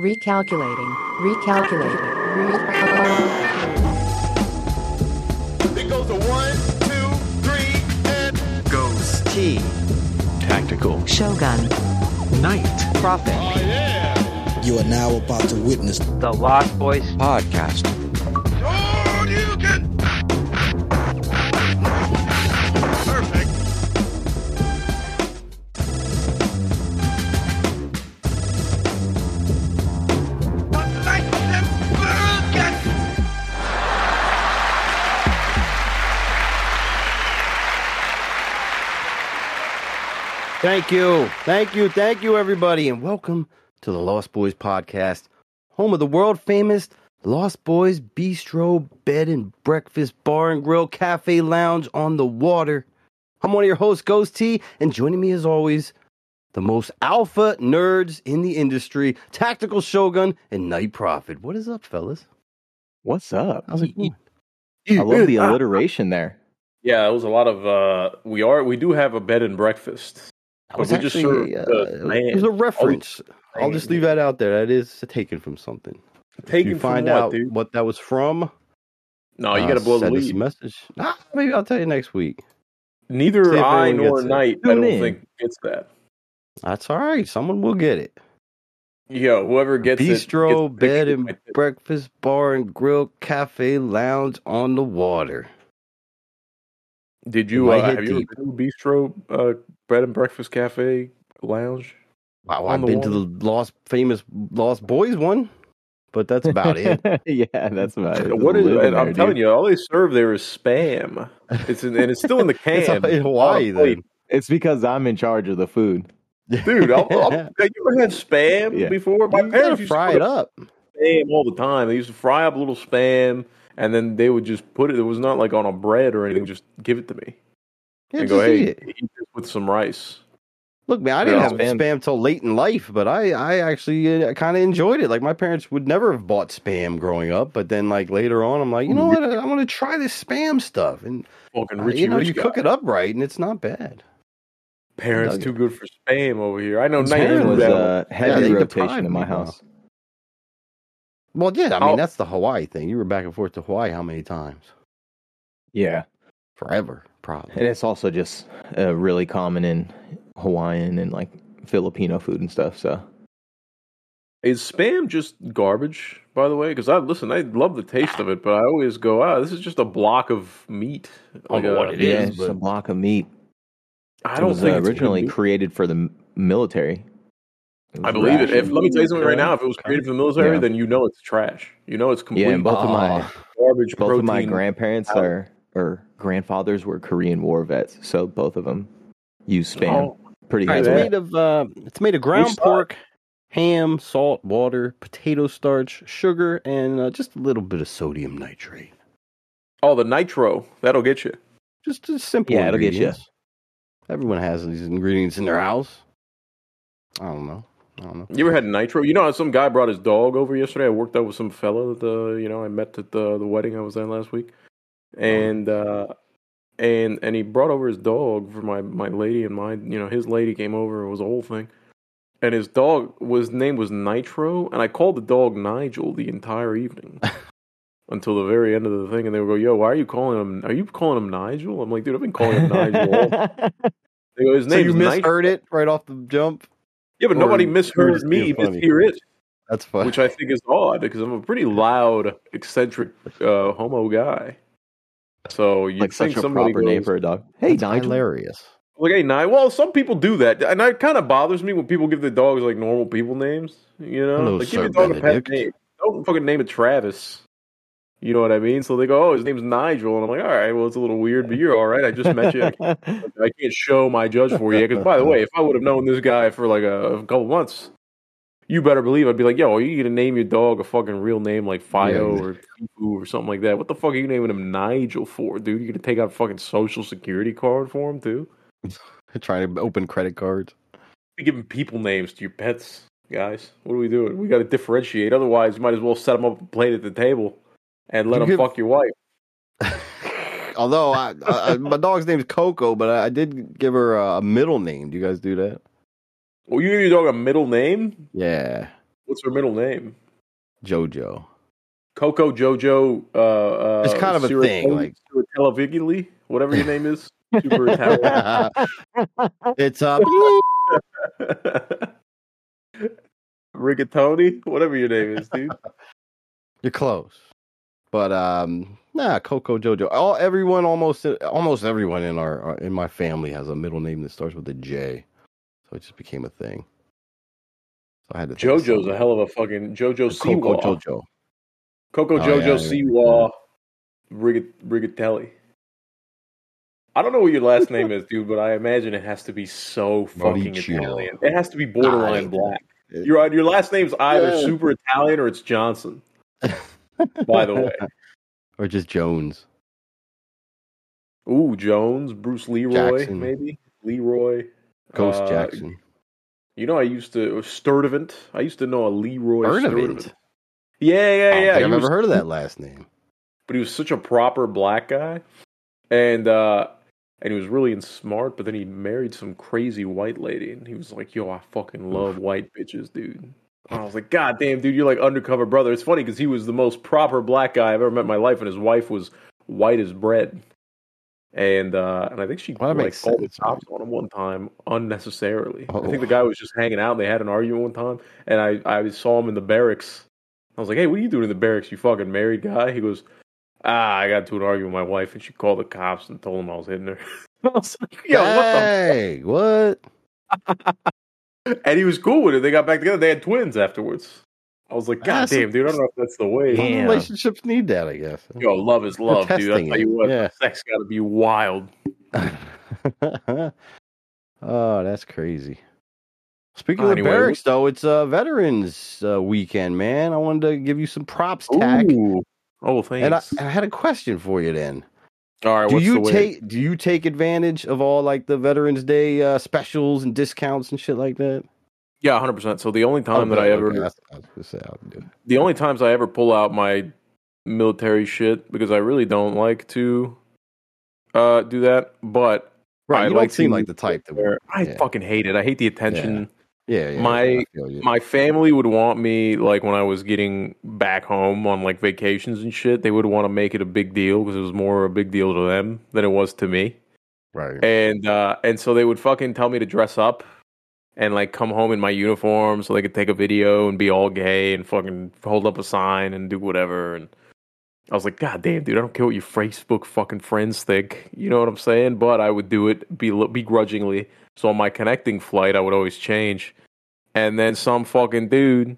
Recalculating. Recalculating. Recalculating. It goes to one, two, three, and Ghost T. Tactical. Shogun. Night. Prophet. oh yeah. You are now about to witness The Lost Boys Podcast. Thank you. Thank you. Thank you, everybody. And welcome to the Lost Boys podcast, home of the world famous Lost Boys Bistro, Bed and Breakfast, Bar and Grill, Cafe Lounge on the water. I'm one of your hosts, Ghost T, and joining me as always, the most alpha nerds in the industry, Tactical Shogun and Night Prophet. What is up, fellas? What's up? How's it going? I love the alliteration there. Yeah, it was a lot of. uh We are. We do have a bed and breakfast. That was we just actually, uh, it was- a reference. I'll just leave that out there. That is taken from something. If Taken you find from what, out dude? what that was from, No, you uh, got to blow the send us a lead. message. Ah, maybe I'll tell you next week. Neither See I nor. Night, I don't in. think gets that. That's all right. Someone will get it. Yo, whoever gets Bistro, it, gets bed and breakfast, bar and grill, cafe, lounge on the water. Did you? Uh, hit have you ever been to Bistro, uh, Bread and Breakfast Cafe Lounge? Wow, I've the been to the Lost famous Lost Boys one, but that's about it. yeah, that's about it. What is? Living And I'm there, telling you, all they serve there is spam. It's in, and it's still in the It's can. in Hawaii Oh, then. It's because I'm in charge of the food. dude. I'll, I'll, have you ever had spam Yeah. before? My You gotta parents used to fry put it up. spam all the time. They used to fry up a little spam, and then they would just put it. It was not like on a bread or anything. Just give it to me Yeah, and just go, "Hey, eat it. eat this with some rice." Look, man, I didn't Yeah, have spam. spam till late in life, but I, I actually uh, kind of enjoyed it. Like my parents would never have bought spam growing up, but then like later on, I'm like, you know what? I, want to try this spam stuff, and Fucking uh, you know, Rich you guy. cook it up right, and it's not bad. Parents too good for spam over here. I know. Spam Night It knew was a uh, heavy they rotation deprived in my me, bro. house. Well, yeah, I mean I'll- that's the Hawaii thing. You were back and forth to Hawaii how many times? Yeah, Forever, probably. and it's also just uh, really common in Hawaiian and like Filipino food and stuff. So Is spam just garbage? By the way, because I listen, I love the taste of it, but I always go, "Ah, this is just a block of meat." i don't know a- what it yeah, is, it's but- a block of meat. I don't was think uh, it's originally created for the military. It I believe it. If let me tell you something right now, if it was created for the military, Yeah. then you know it's trash. You know it's complete Yeah, and both of my garbage. both of my grandparents powder. are or grandfathers were Korean War vets, so both of them use spam Oh, pretty All right, it's made of uh, it's made of ground side? pork, ham, salt, water, potato starch, sugar, and uh, just a little bit of sodium nitrate. oh, the nitro that'll get you. Just, just simple. Yeah, it'll get you. ingredients. Everyone has these ingredients in their house. I don't know. I don't know. You ever had nitro? You know, some guy brought his dog over yesterday. I worked out with some fella that uh, you know I met at the the wedding I was at last week, and uh, and and he brought over his dog for my my lady and my you know his lady came over. It was a whole thing, and his dog was name was Nitro, and I called the dog Nigel the entire evening. Until the very end of the thing, and they would go, "Yo, why are you calling him? Are you calling him Nigel?" I'm like, "Dude, I've been calling him Nigel." all They go, his So name you is Nitro. misheard it right off the jump. Yeah, but or nobody misheard me. being funny? Mishear it. That's fun. which I think is odd because I'm a pretty loud, eccentric uh, homo guy. So you like think such a somebody proper name for a dog. Hey, That's Nigel. hilarious. like, hey, Nye. Well, some people do that, and it kind of bothers me when people give their dogs like normal people names. You know, Hello, like Sir give your dog a pet name. Don't fucking name it Travis. You know what I mean? So they go, oh, his name's Nigel, and I'm like, all right, well, it's a little weird, but you're all right. I just met you. I can't, I can't show my judge for you because, by the way, if I would have known this guy for like a, a couple months, you better believe I'd be like, yo, are you gonna name your dog a fucking real name like Fido Yeah. or Tifu or something like that? What the fuck are you naming him Nigel for, dude? You're gonna take out a fucking social security card for him too? Trying to open credit cards. Be giving people names to your pets, guys. What are we doing? We got to differentiate. Otherwise, you might as well set them up a plate at the table and let You them give- fuck your wife. Although I, I, my dog's name is Coco, but I, I did give her a, a middle name. Do you guys do that? Well, you give your dog a middle name. Yeah. What's her middle name? JoJo. Coco Jojo. Uh, uh, It's kind of a Cira- thing, like- Televigili, whatever your name is. Super Italian. it's uh Rigatoni, whatever your name is, dude. you're close. But um nah, Coco Jojo. All everyone almost almost everyone in our our- in my family has a middle name that starts with a J. So it just became a thing. So I had to JoJo's a hell of a fucking JoJo Coco Siwa. Jojo. Coco Oh, Jojo yeah, Siwa Rigat- Rigatelli. I don't know what your last name is, dude, but I imagine it has to be so fucking Mauricio. Italian. It has to be borderline black. Your your last name's either Yeah. super Italian or it's Johnson. By the way, or just Jones. ooh Jones, Bruce Leroy, Jackson. maybe Leroy, Ghost Uh, Jackson. You know, I used to Sturdivant. I used to know a Leroy Sturdivant? Sturdivant. Yeah, yeah, yeah. I've was- heard of that last name. but he was such a proper black guy, and uh, and he was really smart. But then he married some crazy white lady, and he was like, "Yo, I fucking love white bitches, dude." I was like, "God damn, dude, you're like undercover brother." It's funny because he was the most proper black guy I've ever met in my life, and his wife was white as bread. And uh, and I think she Well, like called the cops on him one time unnecessarily. I Oh. think the guy was just hanging out, and they had an argument one time, and I I saw him in the barracks. I was like, "Hey, what are you doing in the barracks? You fucking married guy?" He goes, "Ah, I got into an argument with my wife, and she called the cops and told them I was hitting her." I was like, "Yo, what hey, what? the?" And he was cool with it. They got back together. They had twins afterwards. I was like, "God That's- damn, dude! I don't know if that's the way." Some relationships need that, I guess. Yo, love is love, dude. I tell you what, Yeah. sex got to be wild. oh, that's crazy. Speaking Uh, of the anyway, barracks, though, it's uh, Veterans uh, Weekend, man. I wanted to give you some props, Tac. Ooh. Oh, thanks. And I, thanks. I had a question for you then. All right, do you take do you take advantage of all like the Veterans Day uh, specials and discounts and shit like that? Yeah, hundred percent. So the only time Oh, that I ever, okay, I say I would do. the only times I ever pull out my military shit because I really don't like to uh do that. But Right, I you like don't seem to- like the type that where I yeah. fucking hate it. I hate the attention. Yeah, yeah. my- I. My family would want me like when I was getting back home on like vacations and shit. They would want to make it a big deal because it was more a big deal to them than it was to me. right. and uh and so they would fucking tell me to dress up and like come home in my uniform so they could take a video and be all gay and fucking hold up a sign and do whatever and I was like, God damn, dude, I don't care what your Facebook fucking friends think. You know what I'm saying? But I would do it begrudgingly. So on my connecting flight, I would always change. And then some fucking dude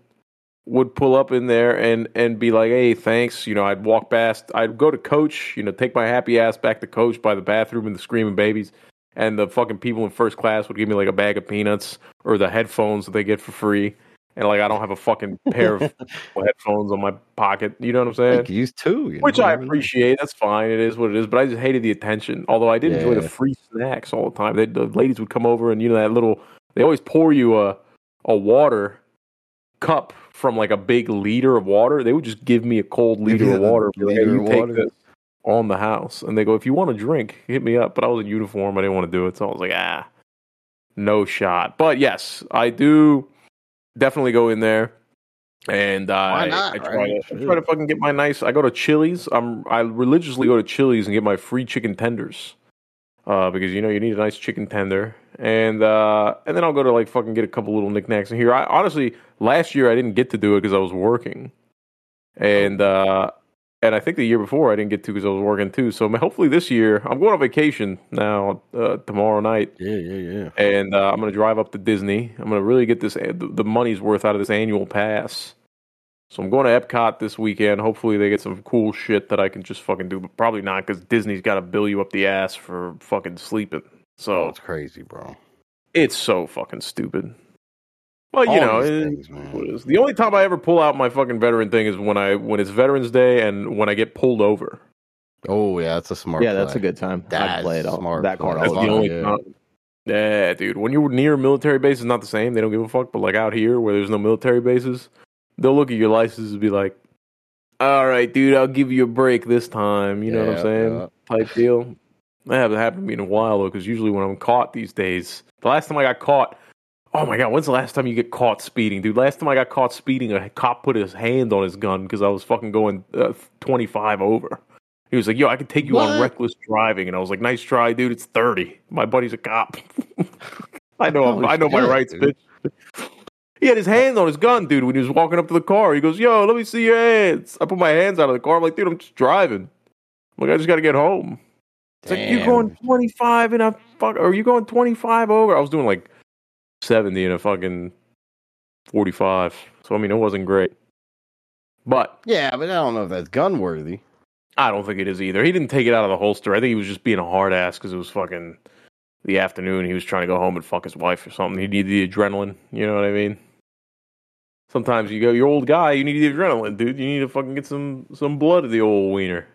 would pull up in there and and be like, "Hey, thanks." You know, I'd walk past. I'd go to coach. You know, take my happy ass back to coach by the bathroom and the screaming babies. And the fucking people in first class would give me like a bag of peanuts or the headphones that they get for free. And like I don't have a fucking pair of headphones on my pocket. You know what I'm saying? To, you Which I appreciate. That's fine. It is what it is. But I just hated the attention. Although I did enjoy the free snacks all the time. They, the ladies would come over and you know that little. They always pour you a a water cup from like a big liter of water. They would just give me a cold liter you of water. like, "Hey, you of take water." this on the house, and they go, if you want a drink, hit me up. But I was in uniform. I didn't want to do it, so I was like, ah, no shot. But yes, I do definitely go in there. And I, not, I try right? to I try to fucking get my nice. I go to Chili's. I'm I religiously go to Chili's and get my free chicken tenders, uh, because you know you need a nice chicken tender, and uh, and then I'll go to like fucking get a couple little knickknacks in here. I honestly last year I didn't get to do it because I was working, and uh, and I think the year before I didn't get to because I was working too. So hopefully this year I'm going on vacation now uh, tomorrow night, Yeah, yeah, yeah. and uh, I'm going to drive up to Disney. I'm going to really get this the, money's worth out of this annual pass. So I'm going to Epcot this weekend. Hopefully they get some cool shit that I can just fucking do, but probably not because Disney's got to bill you up the ass for fucking sleeping. Oh, So it's crazy, bro. it's so fucking stupid. Well, you All know, these it- things, man. what it is. the only time I ever pull out my fucking veteran thing is when I when it's Veterans Day and when I get pulled over. Oh yeah, that's a smart. yeah, that's a good time. That's I'd play it all. smart That card play. That's all the the only time. yeah. time. Yeah, dude. When you're near a military base, it's not the same. They don't give a fuck. But like out here, where there's no military bases, they'll look at your license and be like, "All right, dude, I'll give you a break this time." You know what I'm saying? yeah. Type deal. That hasn't happened to me in a while though, because usually when I'm caught these days, the last time I got caught, Oh my god, when's the last time you get caught speeding, dude? Last time I got caught speeding, a cop put his hand on his gun because I was fucking going uh, 25 over. He was like, "Yo, I can take you on reckless driving," and I was like, "Nice try, dude. It's 30. My buddy's a cop. I know, I know my rights, dude. bitch." He had his hand on his gun, dude, when he was walking up to the car. He goes, "Yo, let me see your hands." I put my hands out of the car. I'm like, "Dude, I'm just driving. I'm like, I just got to get home." It's like you Damn. going 25 and a fuck, or you going 25 over? I was doing like 70 and a fucking 45. So I mean, it wasn't great. But Yeah, but I don't know if that's gun worthy. I don't think it is either. He didn't take it out of the holster. I think he was just being a hard ass because it was fucking the afternoon. He was trying to go home and fuck his wife or something. He needed the adrenaline. You know what I mean? Sometimes you go, you're old guy, you need the adrenaline, dude. You need to fucking get some some blood of the old wiener.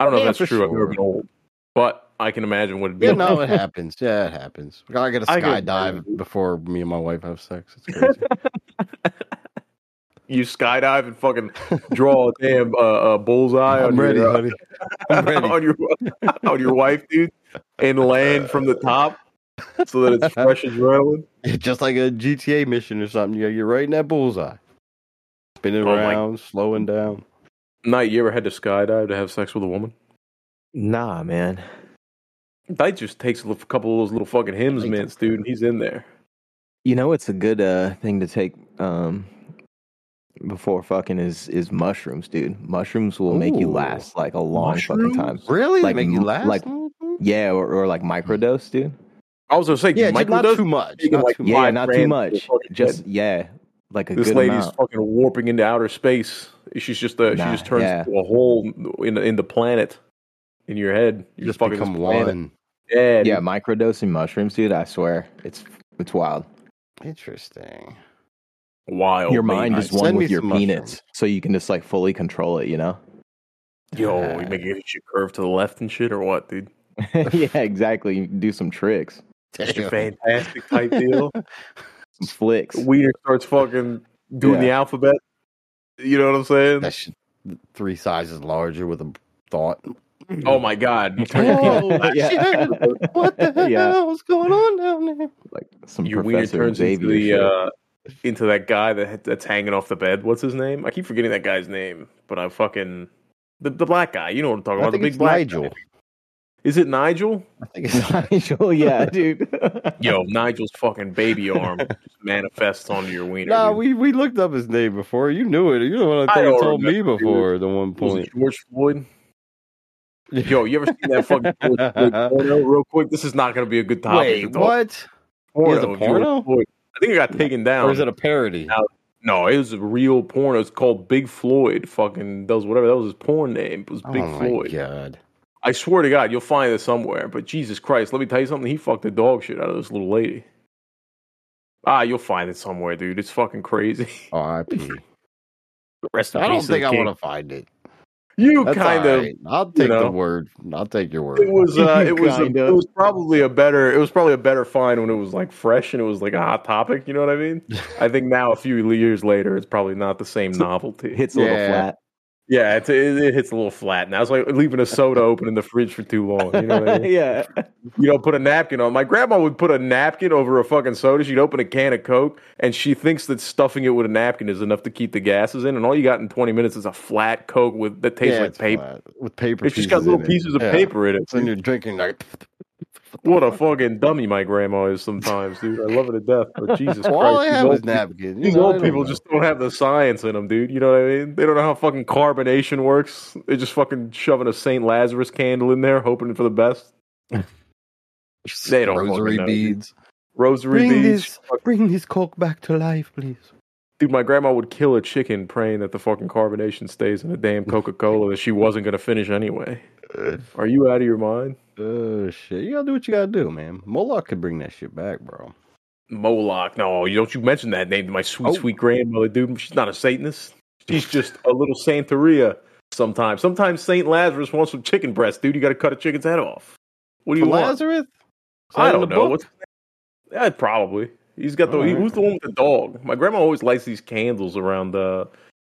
I don't know Yeah, if that's true. I've never been old, but I can imagine what it'd be. Yeah, no, it happens. Yeah, it happens. I got to I can imagine. skydive before me and my wife have sex. It's crazy. you skydive and fucking draw a damn uh, uh, bullseye on I'm ready, your, uh, buddy. I'm ready. on your on your wife, dude, and land from the top so that it's fresh adrenaline. Just like a GTA mission or something. You gotta get right in that bullseye. Spinning Oh my- around, slowing down. Night, you ever had to skydive to have sex with a woman? Nah, man. Night just takes a couple of those little fucking hymns Like- mints, dude, and he's in there. You know, it's a good uh, thing to take um, before fucking is is mushrooms, dude. Mushrooms will make you last like a long fucking time. Really? Like, Make you last? like-. Yeah, or, or like microdose, dude. I was gonna say, yeah, just not microdose? too much. Not like, too Yeah, much. Not too much. Just yeah, like a This good lady's amount. fucking warping into outer space. She's just a, Nah, she just turns yeah. into a hole in the, in the planet in your head. You You just fucking become one. Yeah, Yeah, dude. microdosing mushrooms, dude. I swear, it's it's wild. Interesting. wild. Your baby. mind is Send one me with your some penis, mushrooms. so you can just like fully control it. You know? Yo, you make it shit curve to the left and shit, or what, dude? yeah, exactly. You can do some tricks, It's a fantastic type deal. some flicks. Wiener starts fucking doing the alphabet. You know what I'm saying? That shit, three sizes larger with a thought. Oh my god! You Oh, Yeah. shit. What the Yeah. hell is going on down there? like some your wiener Professor turns into the uh, into that guy that that's hanging off the bed. What's his name? I keep forgetting that guy's name, but I fucking the, the black guy. You know what I'm talking I about? The big it's black Nigel. guy. Is it Nigel? I think it's Nigel, yeah, dude. Yo, Nigel's fucking baby arm just manifests onto your wiener. No, dude. we, we looked up his name before. You knew it. You know what I I think told me remember, dude. before at the one Was it point. George Floyd. Yo, you ever seen that fucking porno? Real quick, this is not going to be a good topic. Wait, to what? Porno, He has a porno? I think it got taken down. Or is it a parody? Now- No, it was a real porno. It's called Big Floyd. Fucking does whatever. That was his porn name. It was Big oh Floyd. my god. I swear to God, you'll find it somewhere. But Jesus Christ, let me tell you something. He fucked the dog shit out of this little lady. Ah, you'll find it somewhere, dude. It's fucking crazy. R.I.P. Rest in I don't think I want to find it. You That's kind all of. I'll take know. the word. I'll take your word. It was. Uh, it was. A, it was probably a better. It was probably a better find when it was like fresh and it was like a hot topic. You know what I mean? I think now, a few years later, it's probably not the same novelty. Hits a little Yeah. flat. Yeah, it's, it, it hits a little flat now. It's like leaving a soda open in the fridge for too long. You know what I mean? yeah. You don't put a napkin on. My grandma would put a napkin over a fucking soda. She'd open a can of Coke, and she thinks that stuffing it with a napkin is enough to keep the gases in. And all you got in twenty minutes is a flat Coke with that tastes Yeah, like paper. flat. with paper. It's just got little in it. pieces of Yeah. paper in it. So you're drinking like. What a fucking dummy my grandma is sometimes, dude. I love her to death. But Jesus Well, all Christ, I have old is napkins. These know, old people know. just don't have the science in them, dude. You know what I mean? They don't know how fucking carbonation works. They're just fucking shoving a St. Lazarus candle in there, hoping for the best. They don't fucking rosary know, dude. beads. Rosary Bring beads. this, bring this coke back to life, please. Dude, my grandma would kill a chicken praying that the fucking carbonation stays in the damn Coca Cola that she wasn't going to finish anyway. Are you out of your mind? Oh shit! You gotta do what you gotta do, man. Moloch could bring that shit back, bro. Moloch. No, you don't you mention that name to my sweet, Oh. sweet grandmother, dude. She's not a Satanist. She's just a little Santeria sometimes. Sometimes Saint Lazarus wants some chicken breast, dude. You got to cut a chicken's head off. What do you For want? Lazarus? I don't the know. book? What's yeah, probably. He's got the. All He, who's the one with the dog? My grandma always lights these candles around, uh,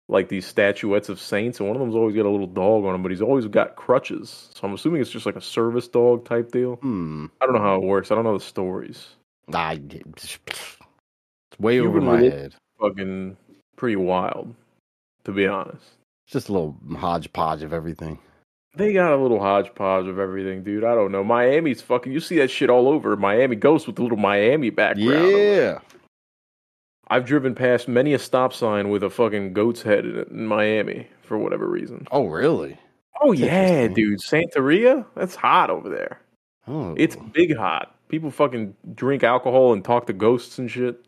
like these statuettes of saints, and one of them's always got a little dog on him, but he's always got crutches. So I'm assuming it's just like a service dog type deal. Hmm. I don't know how it works. I don't know the stories. I, It's way over my head. Fucking pretty wild, to be honest. It's just a little hodgepodge of everything. They got a little hodgepodge of everything, dude. I don't know. Miami's fucking. You see that shit all over. Miami Ghost with the little Miami background. Yeah. I've driven past many a stop sign with a fucking goat's head in, it in Miami for whatever reason. Oh, really? Oh That's yeah, dude. Santeria? That's hot over there. Oh, It's big hot. People fucking drink alcohol and talk to ghosts and shit.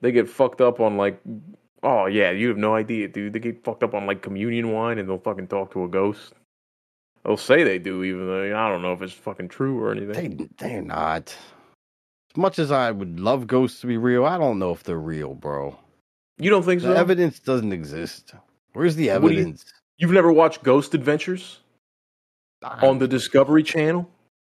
They get fucked up on like oh yeah, you have no idea, dude. They get fucked up on like communion wine and they'll fucking talk to a ghost. They'll say they do, even though I don't know if it's fucking true or anything. they they're not. As much as I would love ghosts to be real, I don't know if they're real, bro. You don't think The so? evidence doesn't exist. Where's the What you- evidence? You've never watched Ghost Adventures on the Discovery Channel?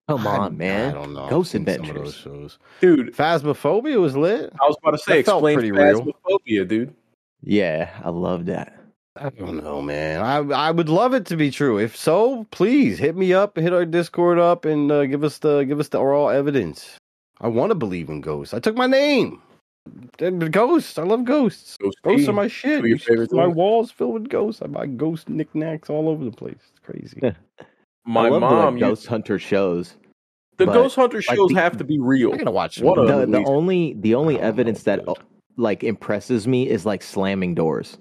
Come I- on, man. I don't know. Ghost seen some of Adventures. those shows. Dude, Phasmophobia was lit. I was about to say That felt explain pretty real. phasmophobia, dude. Yeah, I love that. I don't know, man. I I would love it to be true. If so, please hit me up, hit our Discord up, and uh, give us the give us the raw evidence. I want to believe in ghosts. I took my name. Ghosts. I love ghosts. Ghost Ghosts Tea. are my shit. Your You should see favorite my toys? walls filled with ghosts. I buy ghost knickknacks all over the place. It's crazy. My I love mom, the like, used- Ghost Hunter shows. the Ghost Hunter like, shows the- have to be real. I'm gonna watch What a- of the, the only the only I evidence that like impresses me is like slamming doors.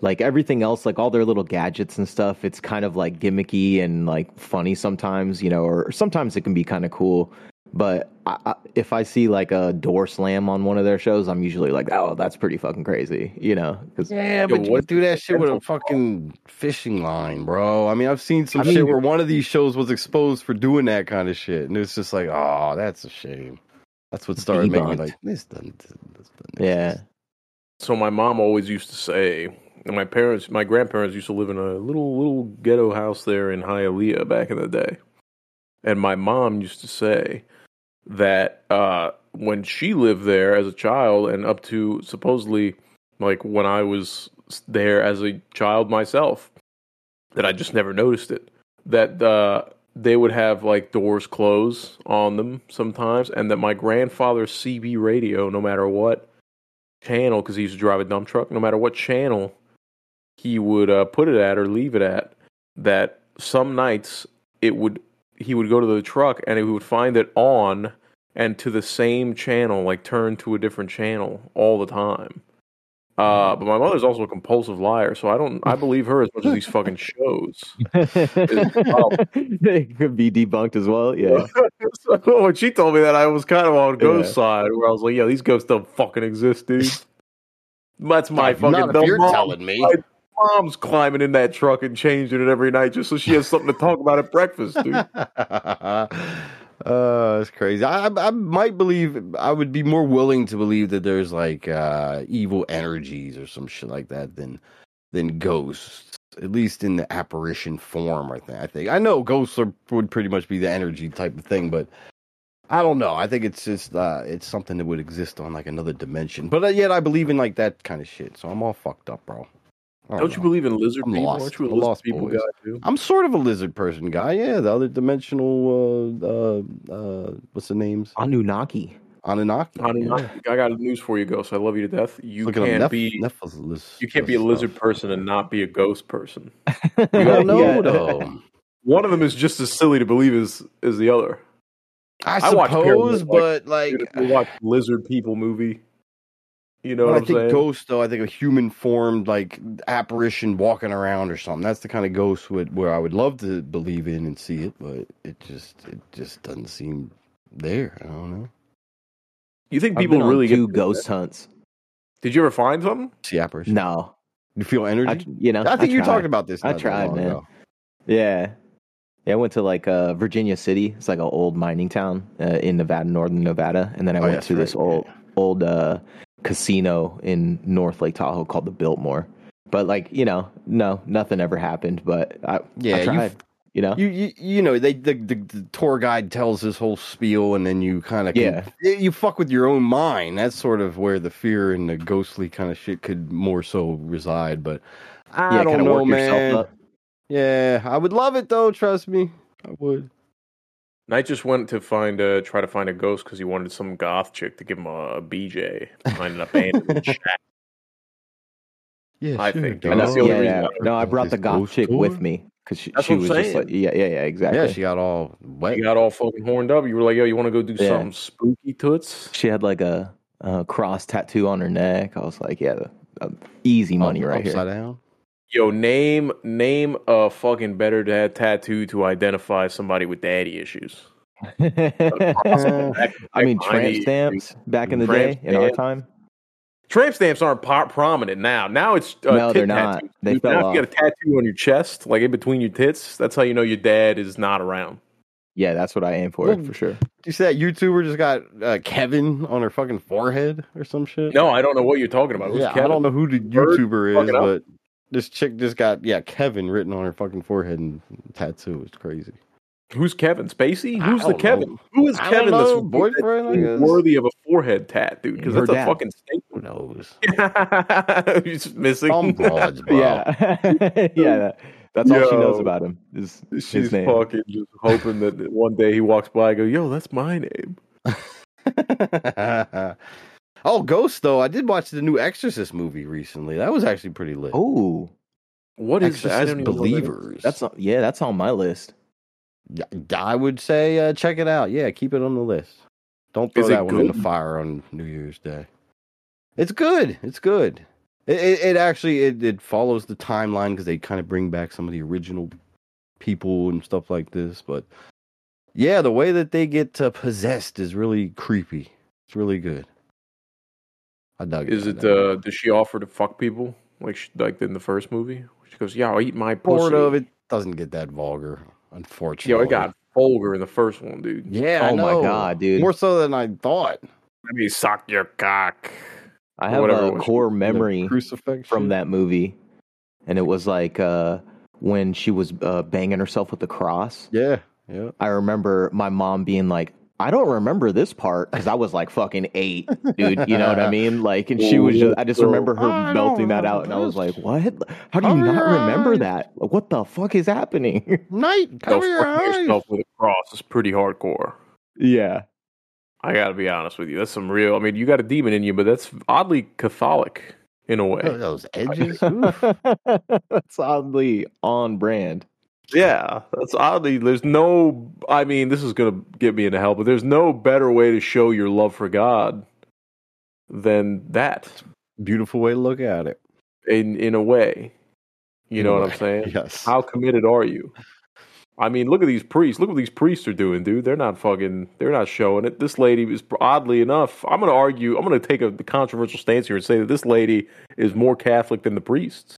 Like everything else, like all their little gadgets and stuff, it's kind of like gimmicky and like funny sometimes, you know, or sometimes it can be kind of cool. But I, I, if I see like a door slam on one of their shows, I'm usually like, oh, that's pretty fucking crazy, you know? Because Yeah, but what- could do that shit with a fucking fishing line, bro. I mean, I've seen some I shit mean- where one of these shows was exposed for doing that kind of shit, and it's just like, oh, that's a shame. That's what started making me like, this doesn't. This doesn't yeah. So my mom always used to say, and my parents, my grandparents used to live in a little little ghetto house there in Hialeah back in the day, and my mom used to say that uh, when she lived there as a child and up to supposedly like when I was there as a child myself, that I just never noticed it. That uh, they would have like doors close on them sometimes, and that my grandfather's CB radio, no matter what channel, because he used to drive a dump truck, no matter what channel he would uh, put it at or leave it at, that some nights it would he would go to the truck and he would find it on and to the same channel, like turn to a different channel all the time. Uh, but my mother's also a compulsive liar, so I don't. I believe her as much as these fucking shows. it could be debunked as well. Yeah, so when she told me that, I was kind of on ghost Yeah. side, where I was like, "Yeah, these ghosts don't fucking exist, dude." That's my fucking Not if you're mom. telling me. My mom's climbing in that truck and changing it every night just so she has something to talk about at breakfast, dude. uh, it's crazy. I, I I might believe. I would be more willing to believe that there's like uh, evil energies or some shit like that than than ghosts. At least in the apparition form, I think. I think I know ghosts are, would pretty much be the energy type of thing, but I don't know. I think it's just uh, it's something that would exist on like another dimension. But uh, yet I believe in like that kind of shit. So I'm all fucked up, bro. I Don't you believe in lizard I'm people? lost. Aren't you a I'm lizard lost, people boys. guy too? I'm sort of a lizard person guy. Yeah, the other dimensional. Uh, uh, uh, what's the names? Anunnaki. Anunnaki. Anunnaki. Yeah. I got news for you, Ghost. I love you to death. You Look can't Neph- be Nephilis- you can't be a stuff. lizard person and not be a ghost person. I don't know Yeah. though. One of them is just as silly to believe as as the other. I I suppose, Paranormal, but like, Dude, if you watch lizard people movie, you know when what I I'm think saying? ghost though, I think a human formed like apparition walking around or something. That's the kind of ghost would, where I would love to believe in and see it, but it just it just doesn't seem there. I don't know. you think I've people been on really two get ghost hunts. Did you ever find something? See apparition. No, You feel energy? I, you know, I think you tried. talked about this. I tried, man. ago. Yeah. Yeah, I went to like uh, Virginia City. It's like an old mining town uh, in Nevada, northern Nevada, and then I Oh, went yes, to this old yeah. old uh, casino in North Lake Tahoe called the Biltmore. But like you know, no, nothing ever happened. But I, Yeah, I you tried. You, know, You, you you know they the, the, the tour guide tells this whole spiel and then you kind of Yeah. you fuck with your own mind that's sort of where the fear and the ghostly kind of shit could more so reside but I yeah, don't know man yeah I would love it though trust me I would Night just went to find a try to find a ghost because he wanted some goth chick to give him a, a BJ behind an abandoned shack. Yeah, I sure, think, and that's the only yeah, reason yeah. I- No, I brought the goth ghost chick tour? with me because she, she was I'm just like, yeah, yeah, yeah, exactly. Yeah, she got all wet. You got all fucking horned up. You were like, "Yo, you want to go do Yeah. something spooky, toots?" She had like a, a cross tattoo on her neck. I was like, yeah, uh, easy money Up- right upside here. down. Yo, name name a fucking better dad tattoo to identify somebody with daddy issues. I mean, tramp stamps back in the Tramp day, in our time. Tramp stamps aren't po- prominent now. Now it's uh, No, they're not. tattoos. They Dude, fell now if you off. get a tattoo on your chest, like in between your tits, that's how you know your dad is not around. Yeah, that's what I aim for Well, for sure. You see that YouTuber just got uh, Kevin on her fucking forehead or some shit? No, I don't know what you're talking about. Who's yeah, I don't know who the Bird YouTuber is, fucking up. but this chick just got yeah Kevin written on her fucking forehead and tattoo. It's crazy. Who's Kevin Spacey? Who's the Kevin? know. Who is I Kevin? don't know. That's Boyfriend, I that's guess. worthy of a forehead tat, dude. Because Her that's a dad. fucking Who knows? He's missing. Some broads, bro. Yeah, yeah. That, that's all she knows about him is She's his name. fucking just hoping that one day he walks by and go, "Yo, that's my name." Oh, Ghost though. I did watch the new Exorcist movie recently. That was actually pretty lit. Oh, What is that? I Exorcist don't even know that is. Believers. that's on, yeah, that's on my list. Yeah, I would say uh, check it out. Yeah, keep it on the list. Don't throw Is it that one in the fire on New Year's Day. It's good. It's good. It, it, it actually it, it follows the timeline because they kind of bring back some of the original people and stuff like this. But yeah, the way that they get uh, possessed is really creepy. It's really good. I dug it. Is I it? dug uh Does she offer to fuck people like she, like in the first movie? She goes, "Yeah, I'll eat my pussy." Sort of. It doesn't get that vulgar, unfortunately. Yo, it got vulgar in the first one, dude. Yeah, I Oh my. God, dude. More so than I thought. Let me suck your cock. I have a core memory crucifix from that movie, and it was like uh, when she was uh, banging herself with the cross. Yeah, yeah. I remember my mom being like, "I don't remember this part because I was like fucking eight, dude. You know what I mean? Like, and she was just. I just remember her I don't belting that out, and I was like, "What? How do you Cover not remember eyes." that? Like, what the fuck is happening?" Night, No, cover your fucking eyes. yourself with a cross is pretty hardcore. yeah, I gotta be honest with you. That's some real. I mean, you got a demon in you, but that's oddly Catholic in a way. Those edges. Oof. that's oddly on brand. Yeah, that's oddly. There's no. I mean, this is gonna get me into hell, but there's no better way to show your love for God than that. Beautiful way to look at it. In in a way, you In know what way, I'm saying? Yes. How committed are you? I mean, look at these priests. Look what these priests are doing, dude. They're not fucking. They're not showing it. This lady is oddly enough. I'm gonna argue. I'm gonna take a controversial stance here and say that this lady is more Catholic than the priests,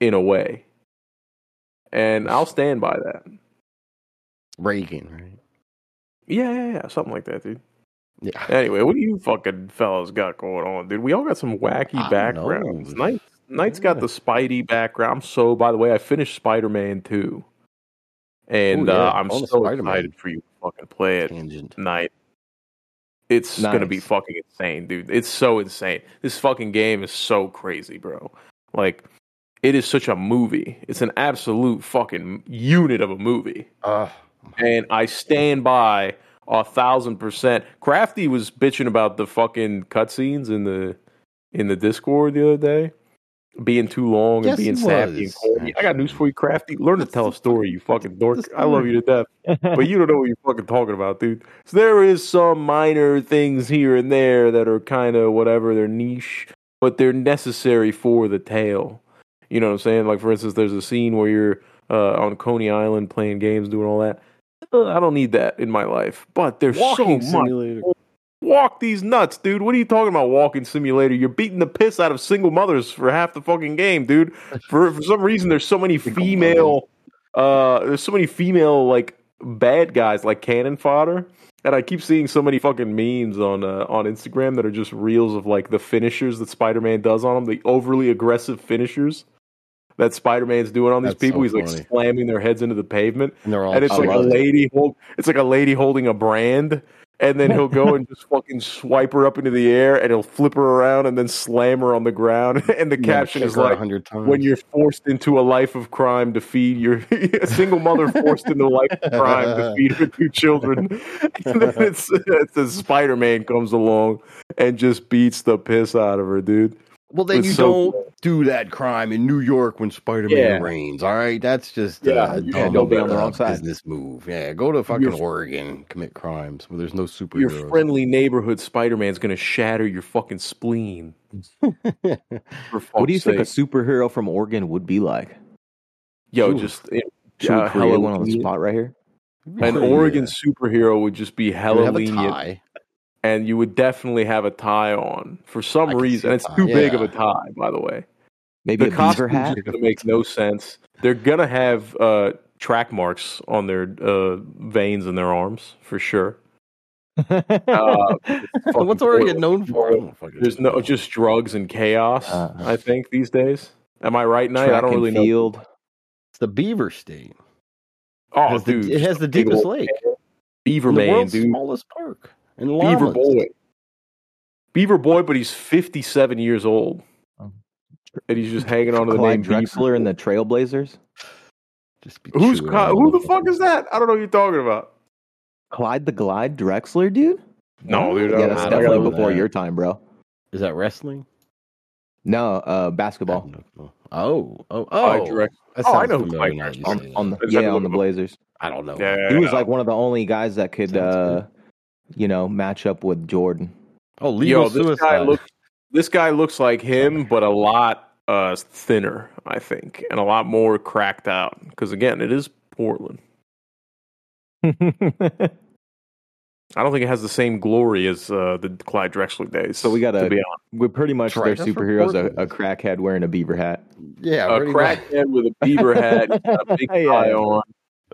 in a way. And I'll stand by that. Regan, right? Yeah, yeah, yeah, something like that, dude. Yeah. Anyway, what do you fucking fellas got going on, dude? We all got some wacky I backgrounds. know. Night, Night's got the Spidey background. So, by the way, I finished Spider Man 2. And Ooh, yeah, uh, I'm on the so Spider-Man. excited for you to fucking play it Tangent. tonight. It's gonna be fucking insane, dude. It's so insane. This fucking game is so crazy, bro. Like, it is such a movie. It's an absolute fucking unit of a movie Uh, and I stand by a thousand percent. Crafty was bitching about the fucking cutscenes in the in the Discord the other day, being too long Yes, and being he sappy and corny. I got news for you, Crafty. Learn to tell a story, you fucking dork. I love you to death, but you don't know what you're fucking talking about, dude. So there is some minor things here and there that are kind of whatever, they're niche, but they're necessary for the tale. You know what I'm saying? Like for instance, there's a scene where you're uh, on Coney Island playing games, doing all that. Uh, I don't need that in my life. But there's walking so much. Walk these nuts, dude. What are you talking about? Walking simulator? You're beating the piss out of single mothers for half the fucking game, dude. For for some reason, there's so many female. Uh, there's so many female like bad guys, like cannon fodder. And I keep seeing so many fucking memes on uh, on Instagram that are just reels of like the finishers that Spider Man does on them, the overly aggressive finishers that Spider Man's doing on these That's people. so He's like funny. slamming their heads into the pavement And they're all and it's I like a love it. lady hold, it's like a lady holding a brand and then he'll go and just fucking swipe her up into the air, and he'll flip her around and then slam her on the ground. And the caption is like, times. "When you're forced into a life of crime to feed your a single mother forced into a life of crime to feed her two children," and then it's, it's Spider Man comes along and just beats the piss out of her, dude. Well, then it's you so don't do that crime in New York when Spider Man Yeah. reigns. All right, that's just Yeah, uh, a yeah, don't be on the uh, wrong side. business move. Yeah, go to fucking Your- Oregon commit crimes where there's no superheroes. Your friendly neighborhood Spider Man's gonna shatter your fucking spleen. What do you fuck's think a superhero from Oregon would be like? Yo, Ooh. just Should we uh, create hella one on the spot right here? An Oregon superhero would just be You hella lenient, tie. And you would definitely have a tie on for some I can see reason. a It's tie, too big of a tie, by the way. Maybe the a beaver costume's hat? just gonna make no sense. They're gonna have uh, track marks on their uh, veins and their arms for sure. Uh, it's fucking What's Oregon known for? I don't fucking There's no just drugs and chaos. Uh, I think these days. Am I right, Night? I don't and really know. It's the Beaver State. Oh, it has, dude, the, it has the deepest lake. Beaver and the Man, dude. smallest park. And Beaver. Boy. Beaver Boy, but he's 57 years old. Oh. And he's just hanging on to the Clyde name Beaver Drexler and the Trailblazers. Just be Who's Clyde- who the motherfuckers. fuck is that? I don't know what you're talking about. Clyde the Glide Drexler, dude. No, dude. Yeah, that's definitely before that. your time, bro. Is that wrestling? No, uh, basketball Oh, oh, Clyde oh. Drexler. That Oh, I know who familiar Clyde now that you on, on the yeah on the Blazers. I don't know. Yeah, He was yeah. like one of the only guys that could, uh, you know, match up with Jordan. Oh, legal Yo, this suicide. guy looks. This guy looks like him, but a lot uh, thinner, I think, and a lot more cracked out. Because again, it is Portland. I don't think it has the same glory as uh, the Clyde Drexler days. So we got to be honest. We're pretty much Right, their superheroes. A, Portland. a crackhead wearing a beaver hat. yeah, a pretty much. crackhead with a beaver hat, a big Yeah. on,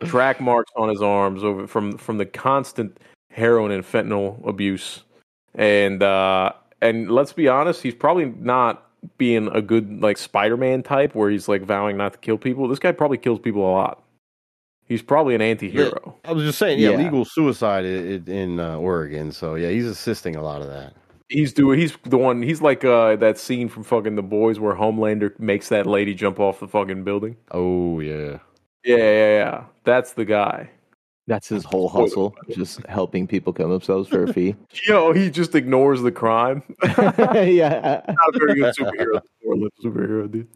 track marks on his arms over from from the constant heroin and fentanyl abuse, and uh, and let's be honest, he's probably not being a good like Spider-Man type where he's like vowing not to kill people. This guy probably kills people a lot. He's probably an anti-hero. I was just saying, yeah, Yeah. legal suicide in, in uh, Oregon. So yeah, he's assisting a lot of that. He's doing. He's the one. He's like uh, that scene from fucking The Boys where Homelander makes that lady jump off the fucking building. Oh yeah, Yeah, yeah, yeah. That's the guy. That's his whole hustle, just helping people kill themselves for a fee. Yo, he just ignores the crime. yeah. not a very good superhero. Portland superhero, dude.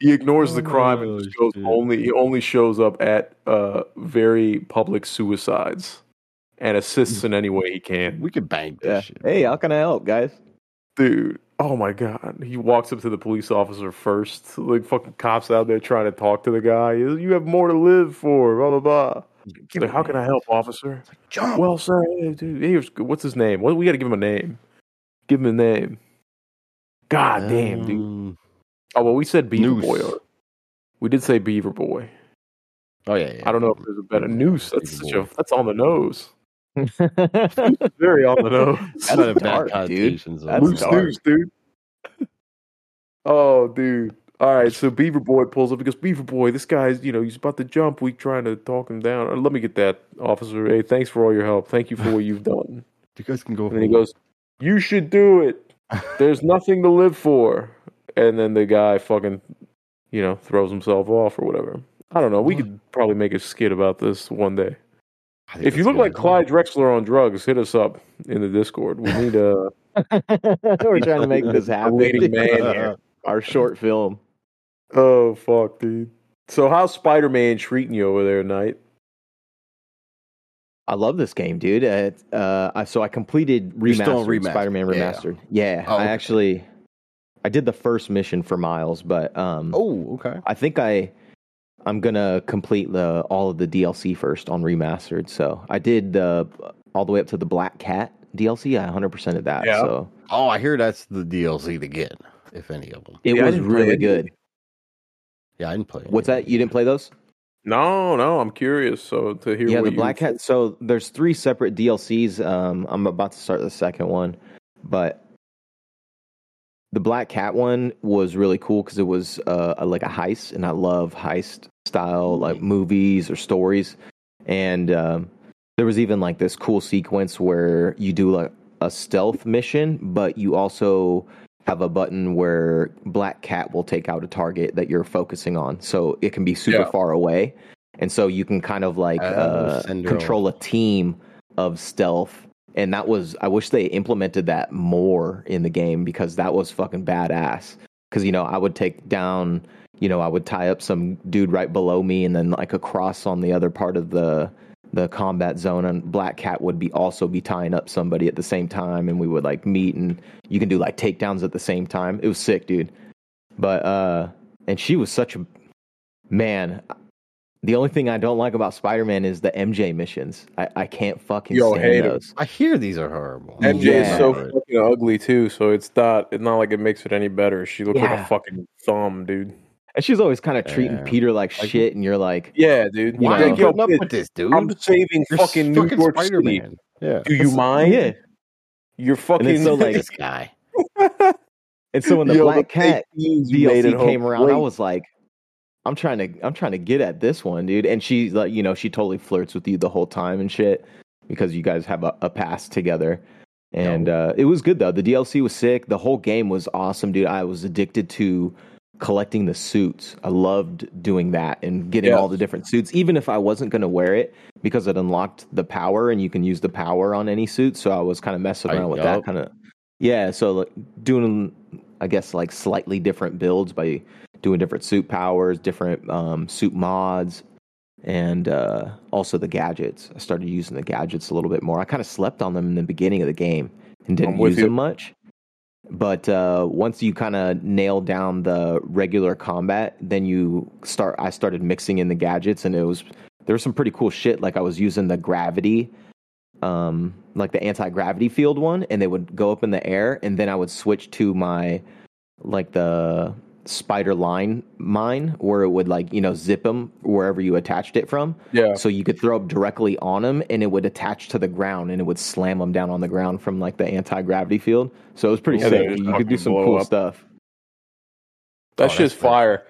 He ignores the crime and just Oh, goes shit. only. He only shows up at uh, very public suicides and assists in any way he can. we could bank this yeah. shit. Hey, how can I help, guys? Dude, oh my god, he walks up to the police officer first. Like fucking cops out there trying to talk to the guy. You have more to live for. Blah blah blah. He's like, how can I help, officer? Jump. Well, sir, dude, here's what's his name? What we got to give him a name. Give him a name. God damn, dude. Um, Oh well, we said Beaver Noose. Boy. or- We did say Beaver Boy. Oh yeah, yeah. I don't know if there's a better noose. That's such a that's on the nose. Very on the nose. It's not dark, dude. That's it. Loose dark. news, dude. Oh, dude. All right, so Beaver Boy pulls up because Beaver Boy, this guy's, you know, he's about to jump. We trying to talk him down. Uh, Let me get that, officer. Hey, thanks for all your help. Thank you for what you've done. You guys can go. And then he goes, "You should do it. There's nothing to live for." And then the guy fucking, you know, throws himself off or whatever. I don't know. We could probably make a skit about this one day. If you look like Clyde Drexler on drugs, hit us up in the Discord. We need a, We're trying to make this happen. leading man here. Our short film. Oh fuck, dude. So how's Spider Man treating you over there, Night? I love this game, dude. Uh, uh, I- so I completed You're still on remastered, remastered. Spider-Man Yeah. remastered. Yeah, Oh, I okay. actually, I did the first mission for Miles, but um, Oh, okay. I think I, I'm gonna complete the all of the DLC first on remastered. So I did the all the way up to the Black Cat DLC. I 100 percent of that. Yeah. So Oh, I hear that's the DLC to get, if any of them. it Yeah, was didn't really it. good. Yeah, I didn't play. What's that? You didn't play those? No, no, I'm curious. So to hear yeah, what the you Black Cat. So there's three separate DLCs. Um, I'm about to start the second one, but the Black Cat one was really cool because it was uh, a, like a heist, and I love heist style like movies or stories. And um, there was even like this cool sequence where you do like a stealth mission, but you also have a button where Black Cat will take out a target that you're focusing on. So it can be super Yeah. far away. And so you can kind of like Oh, uh, send control a team of stealth. And that was, I wish they implemented that more in the game because that was fucking badass. Because, you know, I would take down, you know, I would tie up some dude right below me and then like across on the other part of the the combat zone and black cat would be also be tying up somebody at the same time and we would like meet and you can do like takedowns at the same time it was sick dude but uh and she was such a man the only thing i don't like about spider-man is the mj missions i, I can't fucking Yo, stand hate 'em. those I hear these are horrible. MJ Yeah. is so fucking ugly too, so it's not it's not like it makes it any better. She looks like a fucking thumb, dude. And she's always kind of treating Yeah. peter like shit and you're like Yeah, dude. You Why know. are you putting up with this, dude? I'm saving You're fucking New fucking York City. Spider-Man. Yeah. Do you mind? yeah You're fucking then so, like, this guy. and so when the Yo, black fake cat news you made DLC came around, I was like, I'm trying to I'm trying to get at this one, dude. And she's like, you know, she totally flirts with you the whole time and shit because you guys have a, a past together. And uh, it was good though. The DLC was sick. The whole game was awesome, dude. I was addicted to collecting the suits. I loved doing that and getting all the different suits, even if I wasn't going to wear it because it unlocked the power and you can use the power on any suit. So I was kind of messing I- around with yup. that kind of. Yeah, so like doing, I guess like slightly different builds by doing different suit powers, different um, suit mods, and uh, also the gadgets. I started using the gadgets a little bit more. I kind of slept on them in the beginning of the game and didn't use you. them much. But uh, once you kind of nail down the regular combat, then you start. I started mixing in the gadgets, and it was there was some pretty cool shit. Like I was using the gravity, um, like the anti gravity field one, and they would go up in the air, and then I would switch to my like the spider line mine where it would like you know zip them wherever you attached it from Yeah. so you could throw it directly on them and it would attach to the ground and it would slam them down on the ground from like the anti-gravity field so it was pretty Yeah, sick you could do some cool up. stuff That Oh, shit's that's good. fire.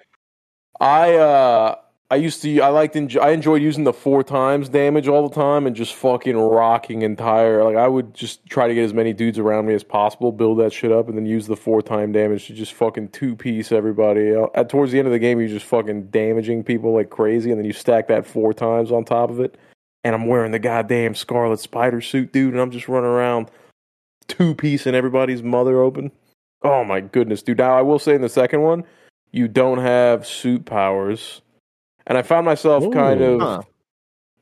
I uh I used to I liked I enjoyed using the four times damage all the time and just fucking rocking entire like I would just try to get as many dudes around me as possible, build that shit up, and then use the four time damage to just fucking two piece everybody. At towards the end of the game, you're just fucking damaging people like crazy, and then you stack that four times on top of it. And I'm wearing the goddamn Scarlet Spider suit, dude, and I'm just running around two piece and everybody's mother open. Oh my goodness, dude. Now I will say in the second one, you don't have suit powers. And I found myself kind of Huh.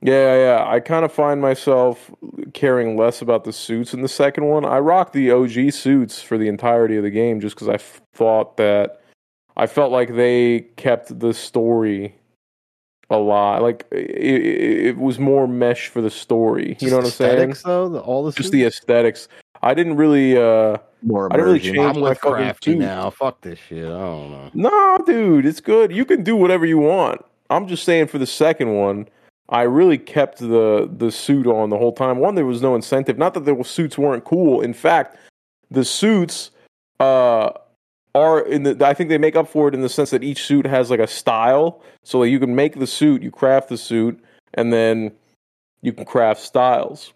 yeah, yeah. I kind of find myself caring less about the suits in the second one. I rocked the OG suits for the entirety of the game just because I f- thought that I felt like they kept the story alive. Like it, it, it was more mesh for the story. You know what I'm saying? Aesthetics, though, the, all the Just the aesthetics. I didn't really. uh more I didn't really change- I'm my with fucking crafty now. Fuck this shit. I don't know. No, dude, it's good. You can do whatever you want. I'm just saying for the second one, I really kept the the suit on the whole time. One, there was no incentive. Not that the suits weren't cool. In fact, the suits uh are in the I think they make up for it in the sense that each suit has like a style. So like you can make the suit, you craft the suit, and then you can craft styles.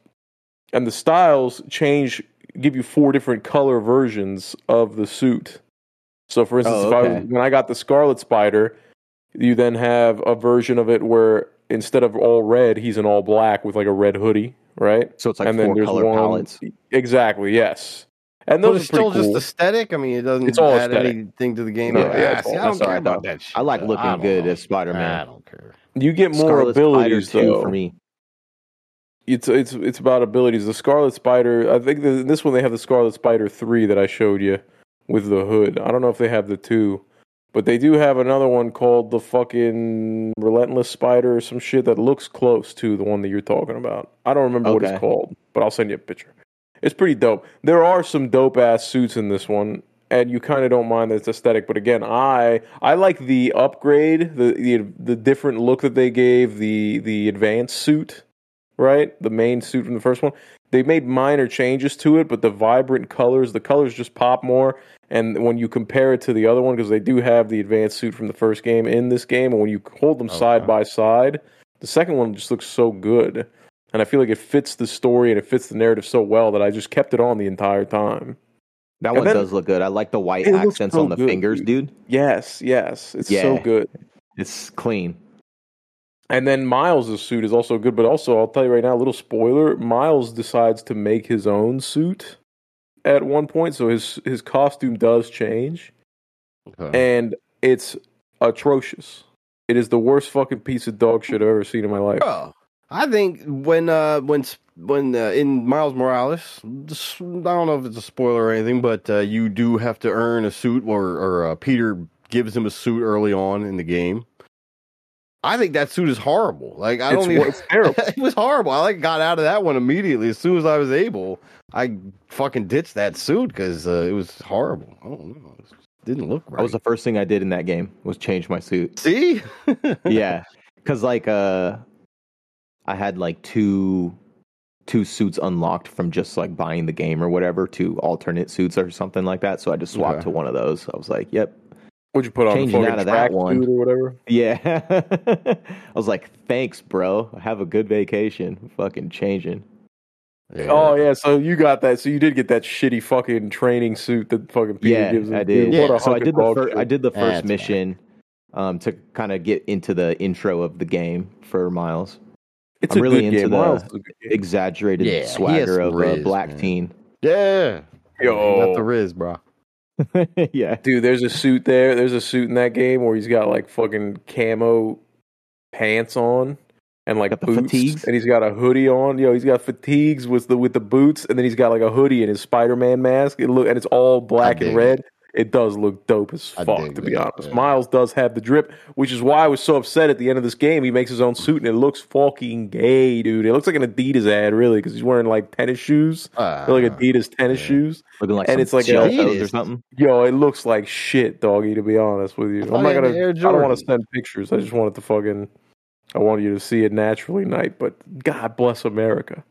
And the styles change give you four different color versions of the suit. So for instance, Oh, if I was, when I got the Scarlet Spider, you then have a version of it where instead of all red, he's in all black with like a red hoodie, right? so it's like and then four there's color one palettes exactly, yes. And But those it's are pretty still just aesthetic. I mean, it doesn't It's all add aesthetic. anything to the game. No, Ah, yeah, see, I don't that's care about that shit. I like looking don't good know. as Spider-Man. I don't care. you get more Scarlet abilities Spider 2 though. for me It's it's it's about abilities. The Scarlet Spider. I think the, this one they have the Scarlet Spider three that I showed you with the hood. I don't know if they have the two, but they do have another one called the fucking Relentless Spider or some shit that looks close to the one that you're talking about. I don't remember what it's called, but I'll send you a picture. It's pretty dope. There are some dope ass suits in this one, and you kind of don't mind that it's aesthetic. But again, I I like the upgrade, the the the different look that they gave the the advanced suit, right? The main suit from the first one. They made minor changes to it, but the vibrant colors, the colors just pop more. And when you compare it to the other one, because they do have the advanced suit from the first game in this game, and when you hold them oh, side Okay. by side, the second one just looks so good. and I feel like it fits the story and it fits the narrative so well that I just kept it on the entire time. That And one then- does look good. I like the white accents so on the good, fingers, dude. dude. Yes, yes, it's so good. It's clean. And then Miles' suit is also good, but also I'll tell you right now, a little spoiler: Miles decides to make his own suit at one point, so his his costume does change, Okay. and it's atrocious. It is the worst fucking piece of dog shit I've ever seen in my life. Bro, I think when uh when when uh, in Miles Morales, I don't know if it's a spoiler or anything, but uh, you do have to earn a suit, or or uh, Peter gives him a suit early on in the game. I think that suit is horrible. Like I don't even. It's terrible. it was horrible. I like got out of that one immediately as soon as I was able. I fucking ditched that suit because uh, it was horrible. I don't know. It didn't look right. That was the first thing I did in that game was change my suit. See? yeah, because like uh, I had like two two suits unlocked from just like buying the game or whatever to alternate suits or something like that. So I just swapped Okay. to one of those. I was like, "Yep, What'd you put on Changing the out of fucking that one. or whatever? yeah." I was like, "Thanks, bro. Have a good vacation." Fucking changing. Yeah. Oh yeah, so you got that. So you did get that shitty fucking training suit that fucking Peter yeah, gives him. I did. Dude, what a so I hunk of did the dog fir- shit. I did the first That's mission um, to kind of get into the intro of the game for Miles. It's I'm a really good into game. the Miles is a good game. Exaggerated Yeah, swagger of riz, uh, Black man. Teen. Yeah. Yo. Got the Riz, bro. yeah. Dude, there's a suit there. There's a suit in that game where he's got like fucking camo pants on and like boots, fatigues? and he's got a hoodie on. Yo, he's got fatigues with the with the boots, and then he's got like a hoodie and his Spider Man mask. It look and it's all black and red. It does look dope as fuck, to be that, honest. yeah. Miles does have the drip, which is why I was so upset at the end of this game. He makes his own suit and it looks fucking gay, dude. It looks like an Adidas ad, really, because he's wearing like tennis shoes. Uh, They're like Adidas tennis yeah. shoes. Looking like And it's like a- gel It toes or something. Yo, it looks like shit, doggy. To be honest with you, I I'm not gonna. I don't want to send pictures. I just wanted to fucking. I want you to see it naturally, night. But God bless America.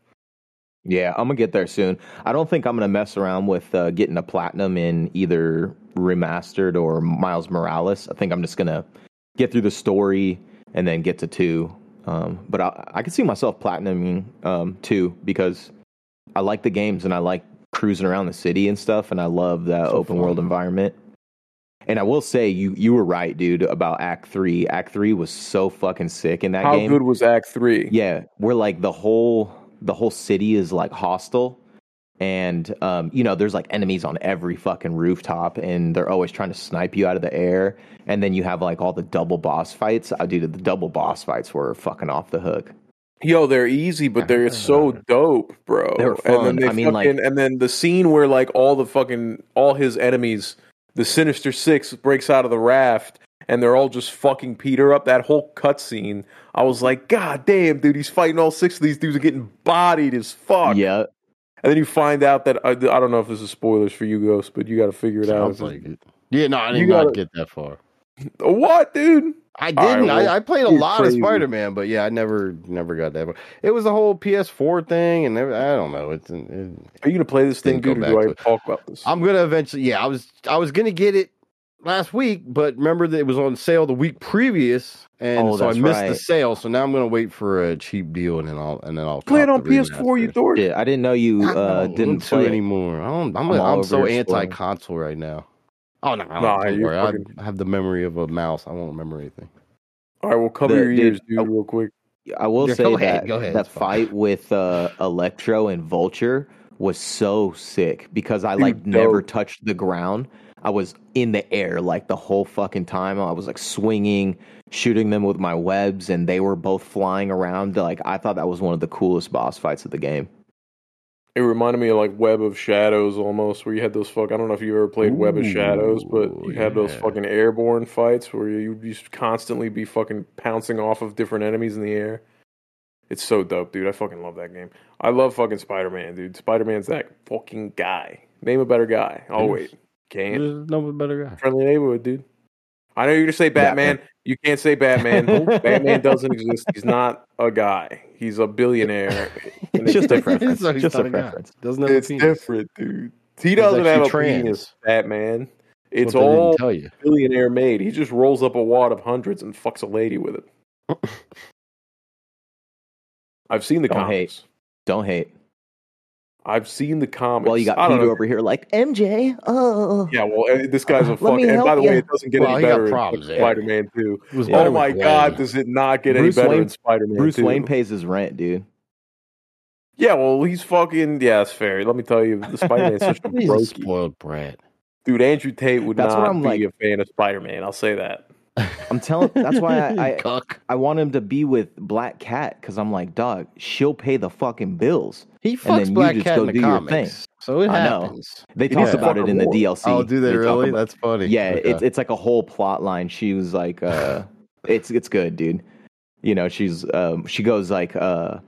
Yeah, I'm gonna get there soon. I don't think I'm gonna mess around with uh, getting a platinum in either remastered or Miles Morales. I think I'm just gonna get through the story and then get to two. Um, but I, I can see myself platinuming um, two because I like the games and I like cruising around the city and stuff, and I love that So open world environment. And I will say, you you were right, dude, about Act Three. Act Three was so fucking sick in that How game. How good was Act Three? Yeah, we're like the whole the whole city is like hostile, and um, you know there's like enemies on every fucking rooftop, and they're always trying to snipe you out of the air. And then you have like all the double boss fights. I dude, the double boss fights were fucking off the hook. Yo, they're easy, but they're so dope, bro. They were And then fun. they I mean, like- and then the scene where like all the fucking all his enemies, the Sinister Six, breaks out of the raft, and they're all just fucking Peter up. That whole cutscene, I was like, God damn, dude, he's fighting all six of these dudes are getting bodied as fuck. Yeah, And then you find out that I, I don't know if this is spoilers for you, Ghost, but you got to figure it out. Sounds like it. Yeah, no, I You did not gotta- get that far. What, dude? I didn't. well, I, I played a lot crazy. of Spider Man, but yeah, I never, never got that. far. It was the whole PS4 thing, and every- I don't know. It's. It, Are you gonna play this thing, Didn't go dude? Or do I talk about this? I'm gonna eventually. Yeah, I was. I was gonna get it last week, but remember that it was on sale the week previous, and Oh, so I that's missed the sale. So now I'm gonna wait for a cheap deal, and then I'll and then I'll Play it on PS4, you remaster. dork. yeah. I didn't know you uh, don't didn't want play it. anymore. I don't. I'm, I'm I'm so over your spoiler. anti-console right now. Oh no, no, Nah, don't you're worry. I- fucking- I have the memory of a mouse. I won't remember anything. All right, well, cover The- your ears, dude, oh, real quick. I will Yeah, say go that ahead, go ahead, that it's fine. fight with uh, Electro and Vulture was so sick because I Dude, like never dope. touched the ground. I was in the air like the whole fucking time. I was like swinging, shooting them with my webs, and they were both flying around. Like I thought that was one of the coolest boss fights of the game. It reminded me of like Web of Shadows almost, where you had those fuck. I don't know if you ever played Web of Shadows, but Ooh, you had those fucking airborne fights where you just constantly be fucking pouncing off of different enemies in the air. It's so dope, dude. I fucking love that game. I love fucking Spider Man, dude. Spider Man's that fucking guy. Name a better guy. Yes. wait, can't. There's no better guy. Friendly neighborhood, dude. I know you're gonna say Batman. You can't say Batman. Batman doesn't exist. He's not a guy. He's a billionaire. It's just a different. preference. So he's just a not guy. preference. Doesn't have a It's penis. different, dude. He doesn't have a trans. penis, Batman. It's What they didn't all tell you. billionaire made. He just rolls up a wad of hundreds and fucks a lady with it. I've seen the Don't comics. Don't hate. I've seen the comics. Well, you got I Peter know. over here like MJ. Oh, Yeah, well, uh, this guy's a Let fucking. And by help the way, it doesn't get Well, any better problems. Spider Man 2. Was Oh my with god, does it not get Bruce any better Wayne- in Spider Man Bruce 2? Wayne pays his rent, dude. Yeah, well, he's fucking. Yeah, it's fair. Let me tell you, the Spider Man's such a He's a spoiled brat. Dude, Andrew Tate would That's not I'm be like- a fan of Spider Man. I'll say that. I'm telling. That's why I, I Cuck. I want him to be with Black Cat because I'm like, dog, she'll pay the fucking bills. He And then fucks you Black just Cat go in the do your comics, so it I know. happens. They talk needs to about it in the more. DLC. Oh, do they, talk really? about- That's funny. yeah, Okay. it's it's like a whole plot line. She was like, uh, it's it's good, dude. You know, she's um, she goes like, uh,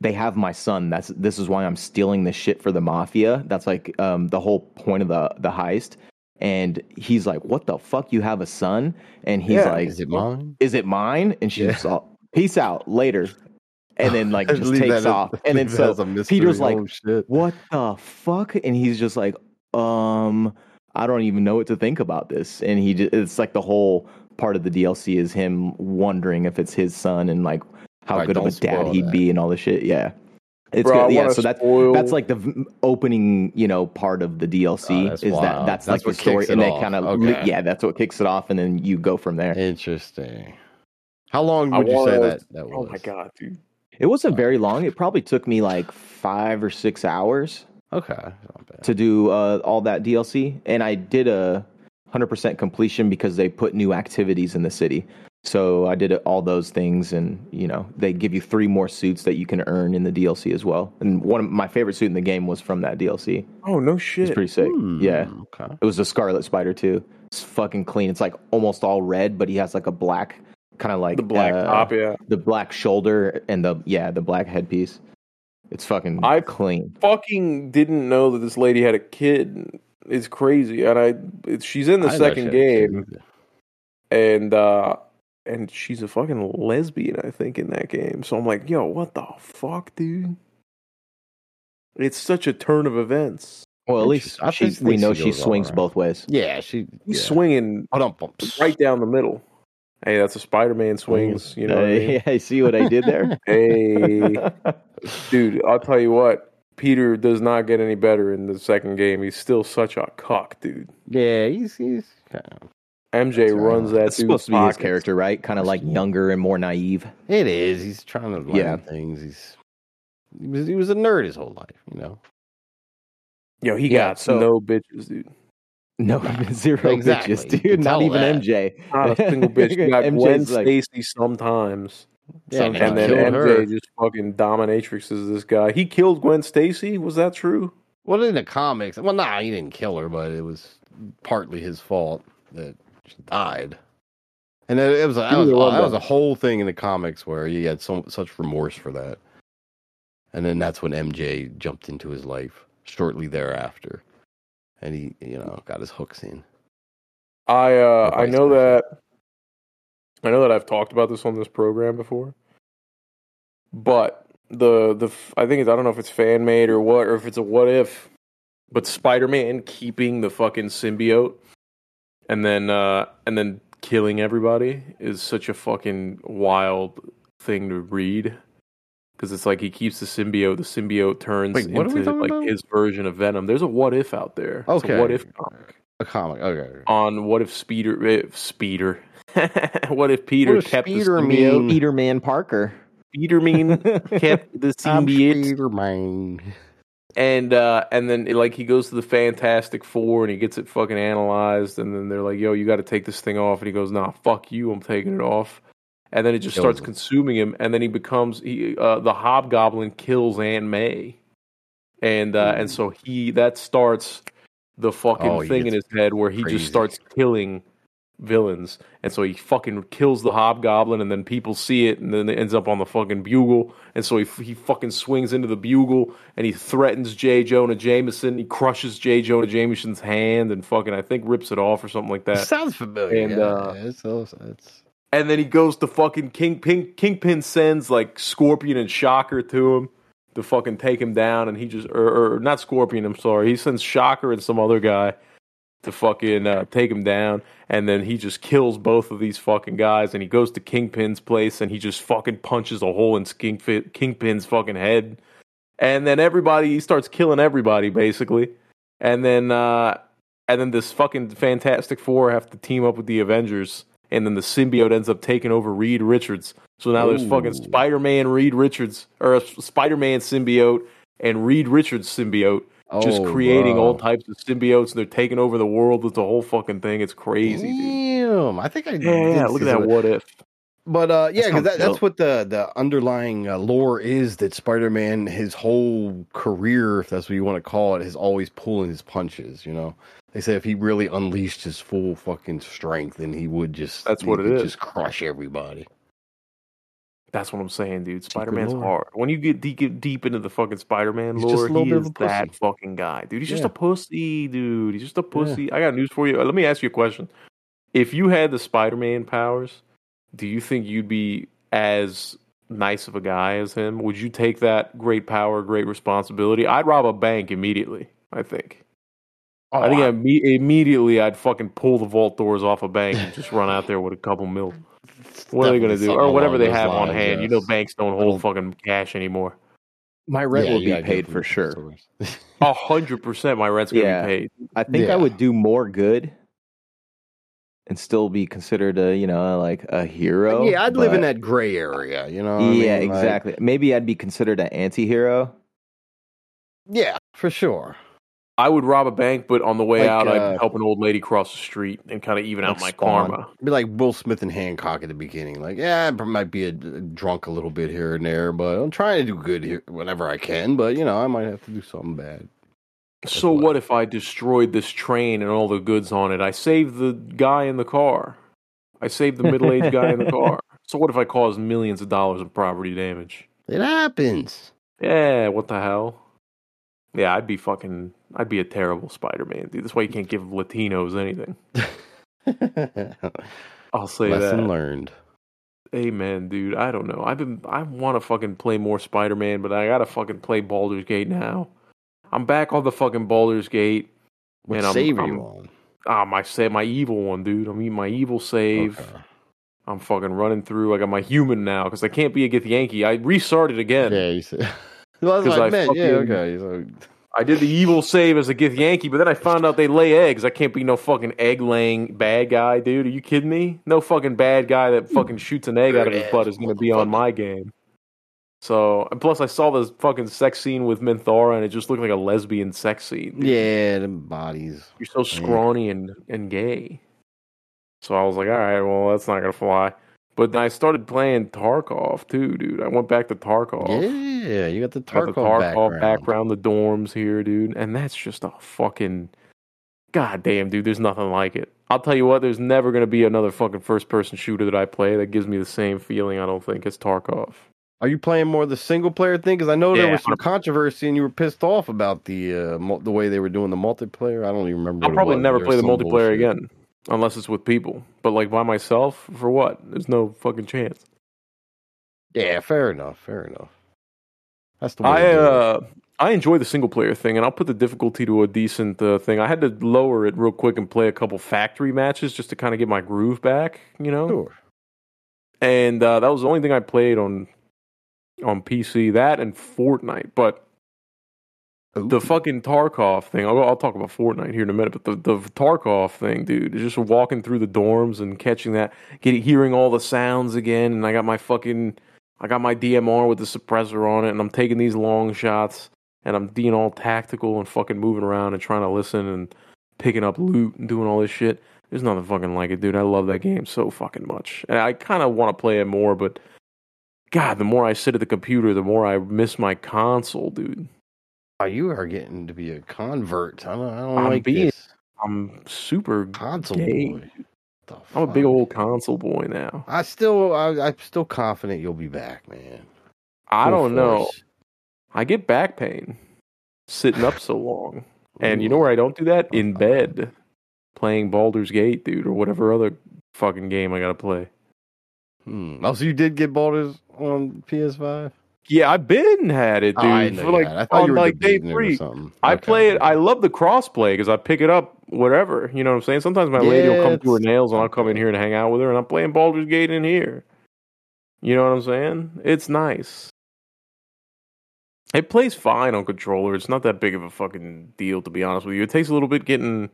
they have my son. That's this is why I'm stealing this shit for the mafia. That's like um, the whole point of the the heist. And he's like, "What the fuck? You have a son?" And he's Yeah, like, Is it mine? is it mine? And she's Yeah. just all, peace out later. And then like just takes as- off. And then leave so a. Peter's like, Oh, shit. what the fuck? And he's just like, um, I don't even know what to think about this. And he just, it's like the whole part of the DLC is him wondering if it's his son and like how Right, good of a dad he'd that. be and all this shit. Yeah. It's Bro, good. Yeah. So that's, spoil- that's like the opening, you know, part of the DLC Oh, that's is that that's, That's like the story. kicks it And they kind of, Okay. yeah, that's what kicks it off. And then you go from there. Interesting. How long I would you say that that was? Oh my god, dude. It wasn't very long. It probably took me like five or six hours Okay, to do uh, all that DLC, and I did a hundred percent completion because they put new activities in the city. So I did all those things, and you know they give you three more suits that you can earn in the DLC as well. And one of my favorite suit in the game was from that DLC. Oh no shit! It's pretty sick. Hmm, Yeah, Okay. it was a Scarlet Spider too. It's fucking clean. It's like almost all red, but he has like a black kind of like the black uh, top, yeah. the black shoulder and the yeah the black headpiece. It's fucking I- clean. Fucking didn't know that this lady had a kid. It's crazy, and I. It, she's in the I second she had a kid game, and uh and she's a fucking lesbian, I think, in that game. So I'm like, yo, what the fuck, dude? It's such a turn of events. Well, at least I she, think we know she she swings right. both ways. Yeah, she. He's yeah. swinging Hold on, bumps. right down the middle. Hey, that's a Spider-Man swings. You know, what I mean? yeah, I see what I did there. hey, dude, I'll tell you what. Peter does not get any better in the second game. He's still such a cuck, dude. Yeah, he's he's. Uh, MJ That's right. runs that. That's supposed to be his character, right? Kind of like younger and more naive. it is. He's trying to learn Yeah. things. He's he was he was a nerd his whole life. You know. Yo, he Yeah, got so- no bitches, dude. No, zero Exactly. bitches, dude. Not tell even that. MJ. Not a single bitch. You got MJ's Gwen like- Stacy sometimes, Yeah, Sometimes. and then MJ her. just fucking dominatrixes this guy. He killed Gwen Stacy. Was that true? Well, in the comics, well, nah, he didn't kill her, but it was partly his fault that she died. And it, it was a, that, was, that was a whole thing in the comics where he had so such remorse for that. And then that's when MJ jumped into his life shortly thereafter, and he, you know, got his hooks in. I uh, I know that. I know that I've talked about this on this program before, but the the I think it's I don't know if it's fan made or what or if it's a what if, but Spider Man keeping the fucking symbiote and then uh and then killing everybody is such a fucking wild thing to read because it's like he keeps the symbiote, the symbiote turns Wait, what are we into talking like about? his version of Venom. There's a what if out there. It's a Okay. what if comic A comic, okay. on what if Speeder if Speeder what if Peter What does kept Speeder the mean? symbiote? Peter Man Parker. Peter mean kept the I'm symbiote Spider-Man. and uh and then like he goes to the Fantastic Four and he gets it fucking analyzed and then they're like yo you got to take this thing off and he goes nah fuck you I'm taking it off and then it just starts him. consuming him and then he becomes he uh the Hobgoblin kills Aunt May and uh and so he that starts the fucking Oh, thing in his head where he crazy. just starts killing villains and so he fucking kills the hobgoblin and then people see it and then it ends up on the fucking bugle and so he, he fucking swings into the bugle and he threatens J. Jonah Jameson he crushes J. Jonah Jameson's hand and fucking I think rips it off or something like that Sounds familiar. And, yeah, uh, it's, it's, and then he goes to fucking Kingpin. Kingpin sends like Scorpion and Shocker to him to fucking take him down, and he just or, or not Scorpion. I'm sorry, he sends Shocker and some other guy to fucking uh, take him down, and then he just kills both of these fucking guys, and he goes to Kingpin's place, and he just fucking punches a hole in Kingpin, Kingpin's fucking head, and then everybody he starts killing everybody basically, and then uh, and then this fucking Fantastic Four have to team up with the Avengers, and then the symbiote ends up taking over Reed Richards. So now there's fucking Spider Man Reed Richards or a Spider Man symbiote and Reed Richards symbiote just Oh, creating all types of symbiotes and they're taking over the world with the whole fucking thing. It's crazy, dude. Damn, I think I Yeah, yeah, look at that what if. But uh, yeah, because that, that's what the the underlying uh, lore is that Spider Man, his whole career, if that's what you want to call it, is always pulling his punches. You know, they say if he really unleashed his full fucking strength, then he would just That's what it is. just crush everybody. That's what I'm saying, dude. Spider Man's hard. When you get deep, get deep into the fucking Spider Man He's just a lore, he is pussy. that fucking guy, dude. He's just a pussy, dude. He's just a pussy. I got news for you. Uh, Let me ask you a question. If you had the Spider Man powers, do you think you'd be as nice of a guy as him? Would you take that great power, great responsibility? I'd rob a bank immediately. I think. Oh, I think I- imme- immediately I'd fucking pull the vault doors off a bank and just run out there with a couple mil. What are they gonna do? Or whatever they those have on lines, hand. You know, banks don't hold fucking cash anymore. My rent Yeah, will be gotta paid for sure. A hundred percent, my rent's gonna Yeah. be paid. I think Yeah. I would do more good and still be considered a you know like a hero. yeah, I'd live in that gray area. You know. what I yeah, mean? Like, exactly. Maybe I'd be considered an anti-hero. yeah, for sure. I would rob a bank, but on the way Like, out, I'd uh, help an old lady cross the street and kind of even out my Spawn. karma. Be like Will Smith and Hancock at the beginning. Like, yeah, I might be a, drunk a little bit here and there, but I'm trying to do good here whenever I can. But you know, I might have to do something bad. So why. what if I destroyed this train and all the goods on it? I saved the guy in the car. I saved the middle-aged guy in the car. So what if I caused millions of dollars in property damage? It happens. Yeah, what the hell? Yeah, I'd be fucking. I'd be a terrible Spider-Man, dude. That's why you can't give Latinos anything. I'll say Lesson that. learned. Amen, dude. I don't know. I've been. I want to fucking play more Spider-Man, but I gotta fucking play Baldur's Gate now. I'm back on the fucking Baldur's Gate. What Man, I'm- save I'm- you on? Ah, my sa- my evil one, dude. I'm eating my evil save. Okay. I'm fucking running through. I got my human now because I can't be a Githyanki. I restarted again. Yeah, you said. Well, that's 'Cause what I I meant. Yeah, okay. So, I did the evil save as a Githyanki, but then I found out they lay eggs. I can't be no fucking egg laying bad guy, dude. Are you kidding me? No fucking bad guy that fucking shoots an egg out of his butt is going to be on my game. So, and plus, I saw this fucking sex scene with Minthara, and it just looked like a lesbian sex scene. dude. yeah, the bodies. You're so scrawny and, and gay. So I was like, all right, well, that's not going to fly. But then I started playing Tarkov too, dude. I went back to Tarkov. Yeah, you got the Got Tarkov, the Tarkov background. background. the dorms here, dude. And that's just a fucking goddamn, dude, there's nothing like it. I'll tell you what, there's never gonna be another fucking first person shooter that I play that gives me the same feeling, I don't think, as Tarkov. Are you playing more the single player thing? Because I know there Yeah, was some 100%. controversy and you were pissed off about the uh, the way they were doing the multiplayer. I don't even remember. I'll what it probably never play the multiplayer bullshit. again. Unless it's with people. But like by myself, for what? There's no fucking chance. Yeah, fair enough. Fair enough. That's the way. I to do it. uh I enjoy the single player thing, and I'll put the difficulty to a decent uh, thing. I had to lower it real quick and play a couple factory matches just to kind of get my groove back, you know. Sure. And uh, that was the only thing I played on on PC. That and Fortnite, but the fucking Tarkov thing. I'll, I'll talk about Fortnite here in a minute, but the the Tarkov thing, dude, just walking through the dorms and catching that, getting hearing all the sounds again, and I got my fucking, I got my DMR with the suppressor on it, and I'm taking these long shots, and I'm being all tactical and fucking moving around and trying to listen and picking up loot and doing all this shit. There's nothing fucking like it, dude. I love that game so fucking much, and I kind of want to play it more, but. God, the more I sit at the computer, the more I miss my console, dude. Oh, you are getting to be a convert. I don't, I don't I'm like being this I'm super console gay. boy. The I'm a big old console boy now. I still, I, I'm still confident you'll be back, man. I Full don't know. I get back pain sitting up so long. And you know where I don't do that? Uh, In uh, uh. bed. Playing Baldur's Gate, dude, or whatever other fucking game I gotta play. Hmm. Oh, so you did get Baldur's on PS5? Yeah, I've been had it, Oh, dude. I know like it. I thought on you were like day three. something. I Okay. play it. I love the crossplay because I pick it up whatever. You know what I'm saying? Sometimes my lady will come do her nails, and I'll come in here and hang out with her, and I'm playing Baldur's Gate in here. You know what I'm saying? It's nice. It plays fine on controller. It's not that big of a fucking deal, to be honest with you. It takes a little bit getting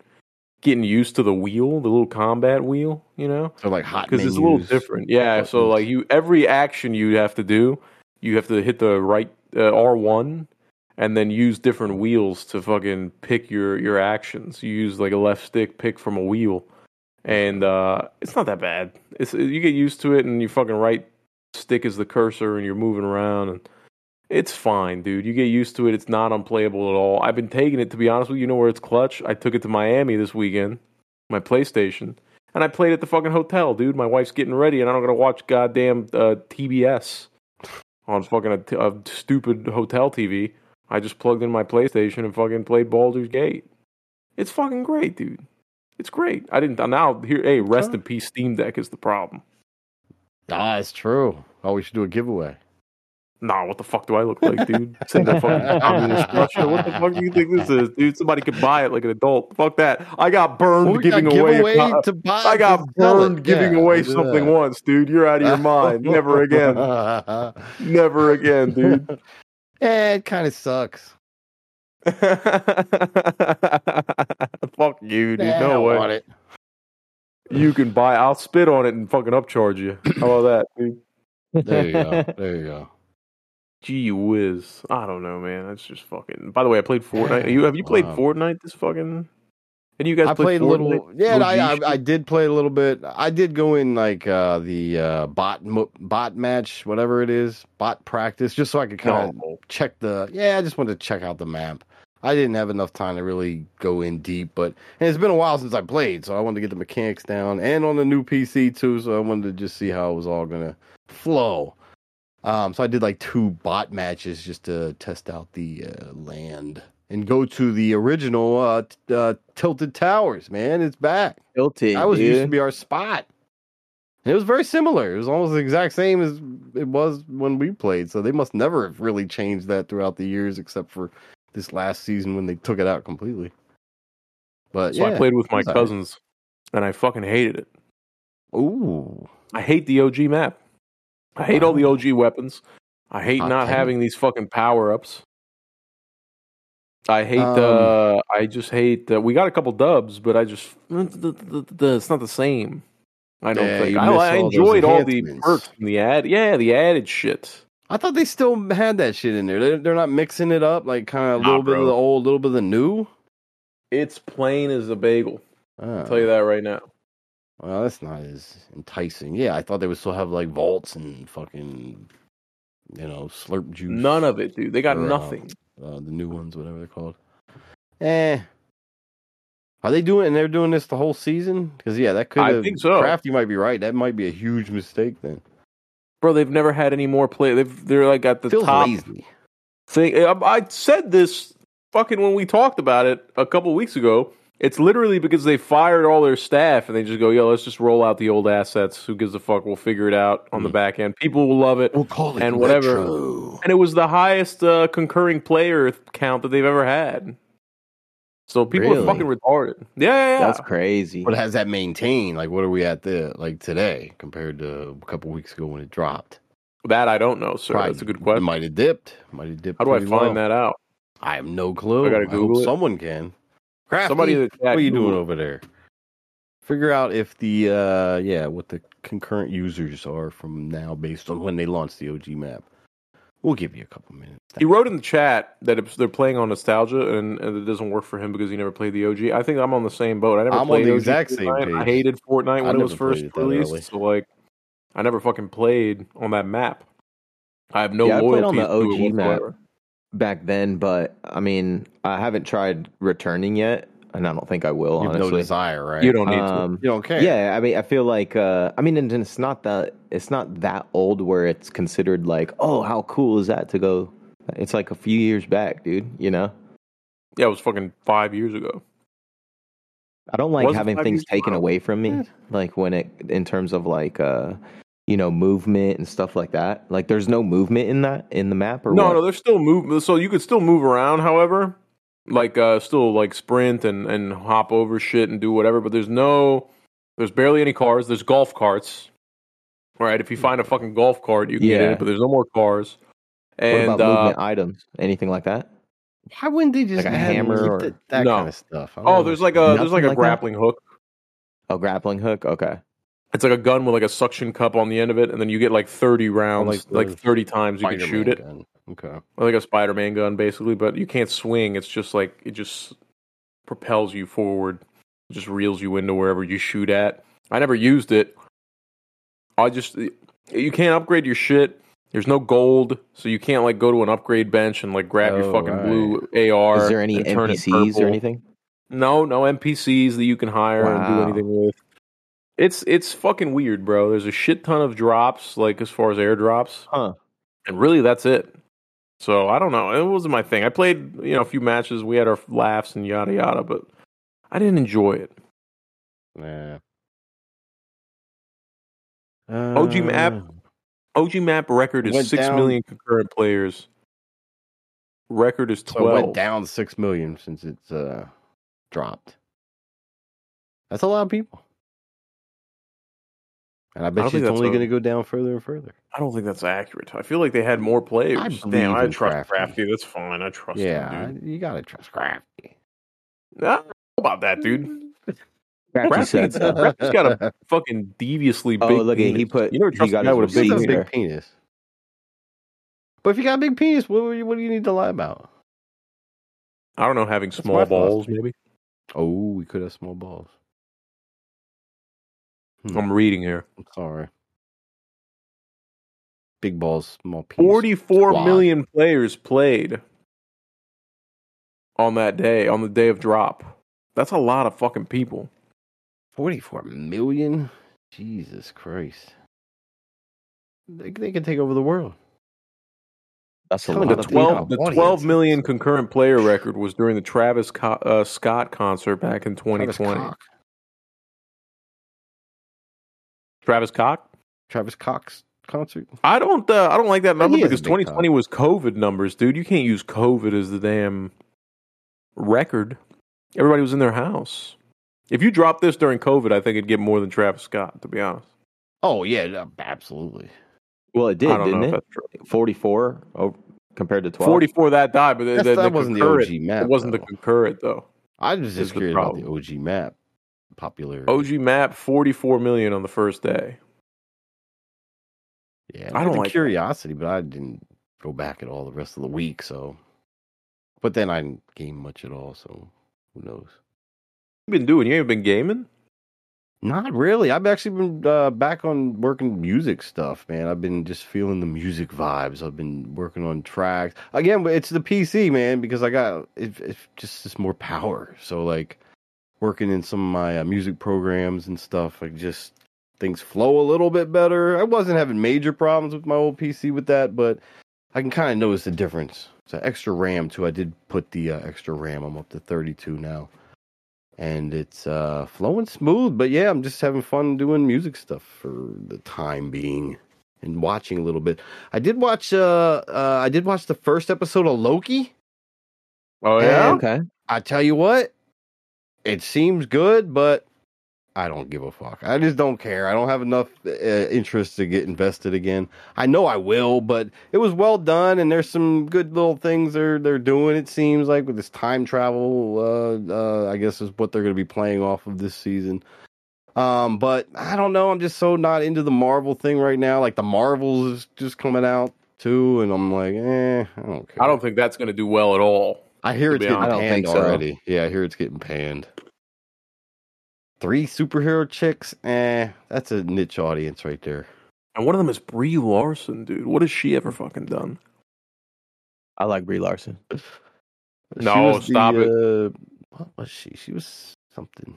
getting used to the wheel, the little combat wheel. You know, So like hot because it's a little different. Yeah, so like you, every action you have to do, you have to hit the right uh, R one, and then use different wheels to fucking pick your your actions. You use like a left stick pick from a wheel, and uh it's not that bad. It's you get used to it, and you fucking right stick is the cursor, and you're moving around, and it's fine, dude. You get used to it. It's not unplayable at all. I've been taking it to be honest with you. You know where it's clutch? I took it to Miami this weekend, my PlayStation. And I played at the fucking hotel, dude. My wife's getting ready, and I'm gonna watch goddamn uh, TBS on fucking a, t- a stupid hotel TV. I just plugged in my PlayStation and fucking played Baldur's Gate. It's fucking great, dude. It's great. I didn't now here. Hey, rest in peace. Steam Deck is the problem. Ah, it's true. Oh, we should do a giveaway. Nah, what the fuck do I look like, dude? Say that fucking communist Russia. What the fuck do you think this is, dude? Somebody could buy it like an adult. Fuck that. I got burned Well, we giving got away. co- to buy. I got burned giving away something that. once, dude. You're out of your mind. Never again. Never again, dude. Eh, it kind of sucks. Fuck you, dude. Nah, no way. You can buy. I'll spit on it and fucking upcharge you. How about that, dude? There you go. There you go. Gee whiz. I don't know, man. That's just fucking. By the way, I played Fortnite. You have you played Wow. Fortnite this fucking? And you guys I play played a little. Yeah, OG I, I? I did play a little bit. I did go in like uh, the uh, bot bot match, whatever it is, bot practice, just so I could kind of No. check the. Yeah, I just wanted to check out the map. I didn't have enough time to really go in deep, but and it's been a while since I played, so I wanted to get the mechanics down and on the new PC too. So I wanted to just see how it was all gonna flow. Um, so I did like two bot matches just to test out the uh, land and go to the original uh, t- uh, Tilted Towers. Man, it's back. Guilty. That was used to be our spot. And it was very similar. It was almost the exact same as it was when we played. So they must never have really changed that throughout the years, except for this last season when they took it out completely. But So yeah, I played with my it's cousins, and I fucking hated it. Ooh, I hate the OG map. I hate all the OG weapons. I hate Hot not take. having these fucking power ups. I hate. Um, uh I just hate. Uh, we got a couple dubs, but I just the, the, the, it's not the same. I don't Yeah, think. I, miss I all enjoyed all the perks from the ad. Yeah, the added shit. I thought they still had that shit in there. They're, they're not mixing it up, like kind of a Nah, little bit of the old, a little bit of the new. It's plain as a bagel. Ah, I'll tell you that right now. Well, that's not as enticing. Yeah, I thought they would still have like vaults and fucking, you know, slurp juice. None of it, dude. They got Or, uh, nothing. uh, the new ones, whatever they're called. Eh. Are they doing? And they're doing this the whole season? Because yeah, that could. I think so. Crafty might be right. That might be a huge mistake. Then Bro, they've never had any more play. They've, they're like at the feels top lazy. thing. I, I said this fucking when we talked about it a couple weeks ago. It's literally because they fired all their staff and they just go, yo, let's just roll out the old assets. Who gives a fuck? We'll figure it out on the Hmm. back end. People will love it. We'll call it And whatever. retro. And it was the highest uh, concurring player count that they've ever had. So people Really? are fucking retarded. Yeah, yeah, yeah. That's crazy. But has that maintained? Like, what are we at the like today compared to a couple weeks ago when it dropped? that I don't know, sir. Probably- That's a good It question. might have dipped. Might have dipped. How do I find low. that out? I have no clue. I gotta hope Google it? Someone can. Crafty, Somebody in the chat. what are you doing over there? Figure out if the uh yeah, what the concurrent users are from now based on when they launched the OG map. We'll give you a couple minutes. He wrote in the chat that it's, they're playing on nostalgia and, and it doesn't work for him because he never played the OG. I think I'm on the same boat. I never I'm on played the OG exact same Fortnite. I hated Fortnite when it was first it released. early. So like, I never fucking played on that map. I have no Yeah, I played on the OG map. whatsoever. Back then, but I mean, I haven't tried returning yet, and I don't think I will. You've no desire, right? You don't need to. um, You don't care. yeah, I mean, I feel like, uh, I mean, and it's not that it's not that old where it's considered like, oh, how cool is that to go? It's like a few years back, dude. You know, Yeah, it was fucking five years ago. I don't like having things years ago? taken away from me, Yeah. like when it in terms of like, uh, you know, movement and stuff like that? Like, there's no movement in that in the map, or No, what? no, there's still move. So you could still move around. However, like uh, still like sprint and and hop over shit and do whatever. But there's no, there's barely any cars. There's golf carts. Right. If you find a fucking golf cart, you can get in it. But there's no more cars. what And about uh, movement items? Anything like that? Why wouldn't they just Like a have hammer or- that, that No. kind of stuff? Oh, know. there's like a there's like a like that? grappling hook. A grappling hook. Okay. It's like a gun with like a suction cup on the end of it, and then you get like 30 rounds, like like, 30 times you can Spider-Man shoot it. gun. Okay. like a Spider-Man gun, basically. But you can't swing. It's just like it just propels you forward. It just reels you into wherever you shoot at. I never used it. I just you can't upgrade your shit. There's no gold, so you can't like go to an upgrade bench and like grab your Oh, fucking right. blue AR. Is there any NPCs or anything? No, no NPCs that you can hire and do anything with. It's it's fucking weird, bro. There's a shit ton of drops, like as far as airdrops, Huh. and really that's it. So I don't know. It wasn't my thing. I played, you know, a few matches. We had our laughs and yada yada, but I didn't enjoy it. Yeah. OG map Uh, OG map record is six down- million concurrent players. Record is So it went twelve. down six million since it's uh dropped. That's a lot of people. And I bet don't you it's only going to go down further and further. I don't think that's accurate. I feel like they had more players. I Damn, I trust Crafty. That's fine. I trust yeah, him, you got to trust Crafty. I about that, dude. Crafty Crafty's, said so. Crafty's got a fucking deviously oh, big. Oh, look at- he penis. put- You never he trust got a guy with a big has penis. big penis. But if you got a big penis, what, do you- what do you need to lie about? I don't know, having That's small balls, maybe. Oh, we could have small balls. Hmm. I'm reading here. I'm sorry. Big balls, small penis. Forty-four squad. million players played on that day, on the day of drop. That's a lot of fucking people. 44 million? Jesus Christ. They, they could take over the world. That's a lot The of twelve, the audience. twelve million concurrent player record was during the Travis Co- uh, Scott concert back in Travis 2020. Travis Cock. Travis Cox concert. I don't. Uh, I don't like that number he is a because 2020 was COVID numbers, dude. You can't use COVID as the damn record. Everybody was in their house. If you drop this during COVID, I think it'd get more than Travis Scott. To be honest, Oh, yeah, absolutely. Well, it did, didn't it? that's 44 oh, compared to 12. 44 that died, but the, the, that the wasn't the OG map. It wasn't though. the concurrent though. I was is just the curious about the. OG map popularity. OG map 44 million on the first day. Yeah, I don't like that. curiosity, but I didn't go back at all the rest of the week. So, but then I didn't game much at all. So, who knows? You been doing? You ain't been gaming? Not really. I've actually been uh, back on working music stuff, man. I've been just feeling the music vibes. I've been working on tracks again. It's the PC, man, because I got it, it's just just more power. So like working in some of my uh, music programs and stuff, like just things flow a little bit better. I wasn't having major problems with my old PC with that, but I can kind of notice the difference. It's an extra RAM too. I did put the uh, extra RAM. I'm up to 32 now and it's uh flowing smooth but yeah i'm just having fun doing music stuff for the time being and watching a little bit i did watch uh, uh i did watch the first episode of loki Oh yeah? Okay. i tell you what it seems good but i don't give a fuck. I just don't care. I don't have enough uh, interest to get invested again. I know i will but it was well done and there's some good little things they're they're doing it seems like with this time travel uh, uh i guess is what they're going to be playing off of this season. Um but i don't know. I'm just so not into the marvel thing right now. Like the marvels is just coming out too and i'm like eh i don't care I don't think that's going to do well at all. I hear it's getting honest. Panned think so. already. Yeah, I hear it's getting panned. Three superhero chicks, eh, that's a niche audience right there. And one of them is Brie Larson, dude. What has she ever fucking done? I like Brie Larson. No, was stop it. Uh, what was she? She was something.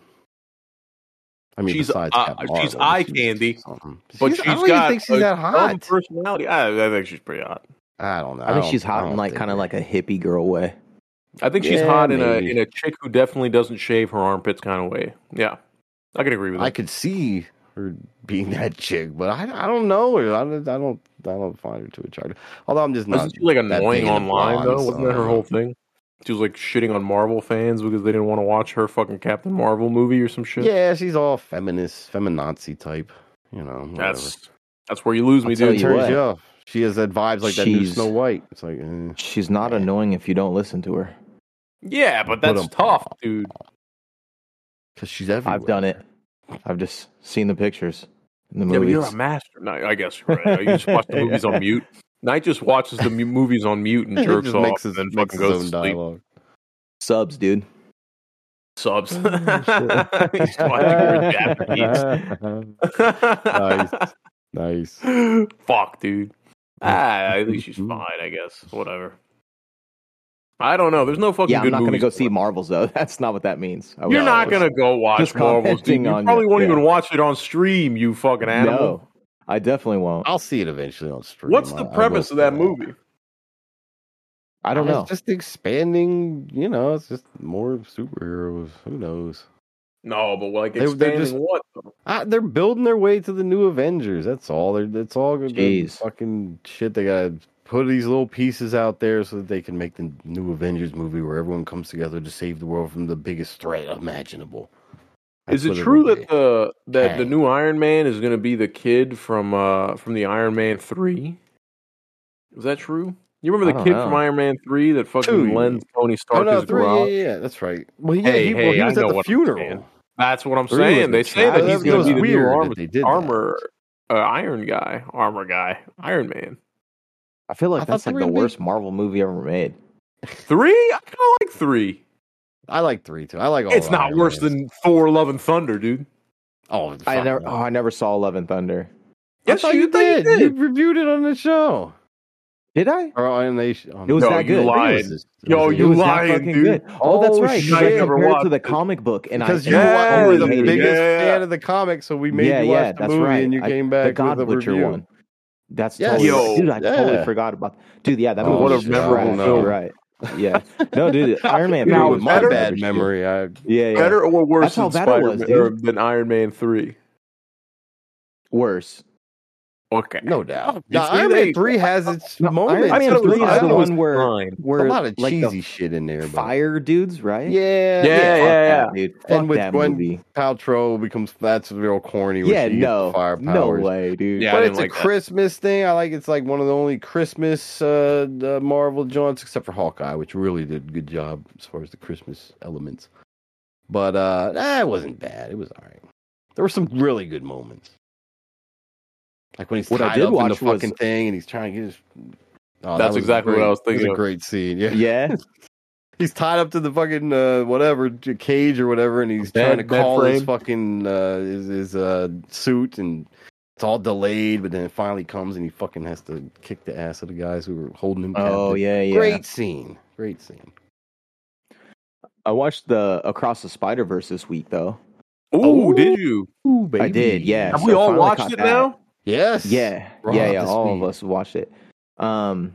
I mean, She's, besides uh, Captain she's eye she candy, something. But She's- she's I don't got even think she's a that hot. personality. I, I think she's pretty hot. I don't know. I think she's hot in like kind of like a hippie girl way. I think she's Yeah, hot in a in a chick who definitely doesn't shave her armpits kind of way. Yeah, I can agree with that. I could see her being that chick, but I, I don't know her. I don't, I don't I don't find her too attractive. Although I'm just not. Wasn't she like annoying online blondes, though? so Wasn't that her whole thing? She was like shitting on Marvel fans because they didn't want to watch her fucking Captain Marvel movie or some shit. Yeah, she's all feminist, feminazi type. You know, whatever. that's that's where you lose me, I'll tell dude. it turns you off. She has that vibes like that new Snow White. It's like, eh. She's not annoying if you don't listen to her. Yeah, but that's that's 'em- tough, dude. because she's everywhere. I've done it. I've just seen the pictures in the movies. Yeah, but movies. you're a master. No, I guess you're right. You just watch the movies on mute. Night just watches the mu- movies on mute and jerks off makes his, and then makes fucking his goes to own sleep. dialogue. Subs, dude. Subs. Oh, He's watching her Japanese. nice, nice. Fuck, dude. Ah, at least she's fine, I guess. Whatever. I don't know. There's no fucking Yeah, I'm good not going to go see. Marvels though. That's not what that means. I You're was- not gonna go watch Just Marvels, dude. You on probably it, won't yeah. even watch it on stream. You fucking animal. No, I definitely won't. I'll see it eventually on stream. What's the I will premise of that say movie? I don't know. It's know. just expanding. You know, it's just more superheroes. Who knows? No, but like They- they're expanding just- what? though? Ah, they're building their way to the new Avengers. That's all. They're, it's all good Jeez. fucking shit. They gotta put these little pieces out there so that they can make the new Avengers movie where everyone comes together to save the world from the biggest threat imaginable. Is it true that the that the new Iron Man is going to be the kid from uh from the Iron Man three? Is that true? You remember the kid know. from Iron Man three that fucking you lends Tony Oh Stark no, his three. Yeah, garage? yeah, yeah, that's right. Well, yeah, Hey, he, well, he was know at the what I'm saying. funeral. That's what I'm Three saying. They say that he's going to be the new armor they did that. armor uh, Iron guy, armor guy, Iron Man. I feel like thought that's like the gonna be- worst Marvel movie ever made. Three? I kind of like three. I like three too. I like all. it's not Iron worse Mans. than Thor: Love and Thunder, dude. Oh, I never. no. Oh, I never saw Love and Thunder. I Yes, thought you you did. did. You reviewed it on the show. Did I? Or on the, on It was No, that you good. lied. It was- Yo, was- you was lying, dude. good. Oh, that's right. shit. You I compared never it to the comic book, and because I you Yeah, were always the biggest Yeah, yeah. fan of the comic, so we made yeah, you watch yeah, the that's movie, right. and you I- came the back God with a Butcher review. one. That's Yes. totally, Yo, dude. I totally forgot about. Dude, yeah, that Oh, movie what a was memorable trash. film. Right. Yeah. No, dude. Iron Man. Now, Now, was with my bad memory, I Yeah, yeah. Better or worse That's how than bad it was, dude. than Iron Man three? Worse. Okay, no doubt. You Now, see, Iron they- Man three has its No, moments. Iron Man thought it was- 3 I is thought the was one where fine. where a lot of like cheesy the shit in there. But fire dudes, right? yeah, Yeah, fuck yeah, that, dude. And with that when movie. Paltrow becomes that's real corny. when Yeah, no, the fire no way, dude. Yeah, but didn't it's a that. Christmas thing. I like it's like one of the only Christmas uh, uh, Marvel joints, except for Hawkeye, which really did a good job as far as the Christmas elements. But uh, eh, it wasn't bad. It was all right. There were some really good moments, like when he's What I tied did up in the watch was- fucking thing and he's trying to get his. Oh, That's was a exactly what I was that thinking a great scene. Yeah, Yeah. he's tied up to the fucking uh, whatever cage or whatever, and he's Bed- trying to bed call his fucking uh, his, his uh, suit, and it's all delayed. But then it finally comes, and he fucking has to kick the ass of the guys who were holding him. Oh captive. yeah, yeah. great scene, great scene. I watched the Across the Spider Verse this week though. Ooh, did you? Ooh, I did, yeah. Have so we all watched it that. now? Yes, Yeah, yeah, yeah. All speed. of us watched it. Um,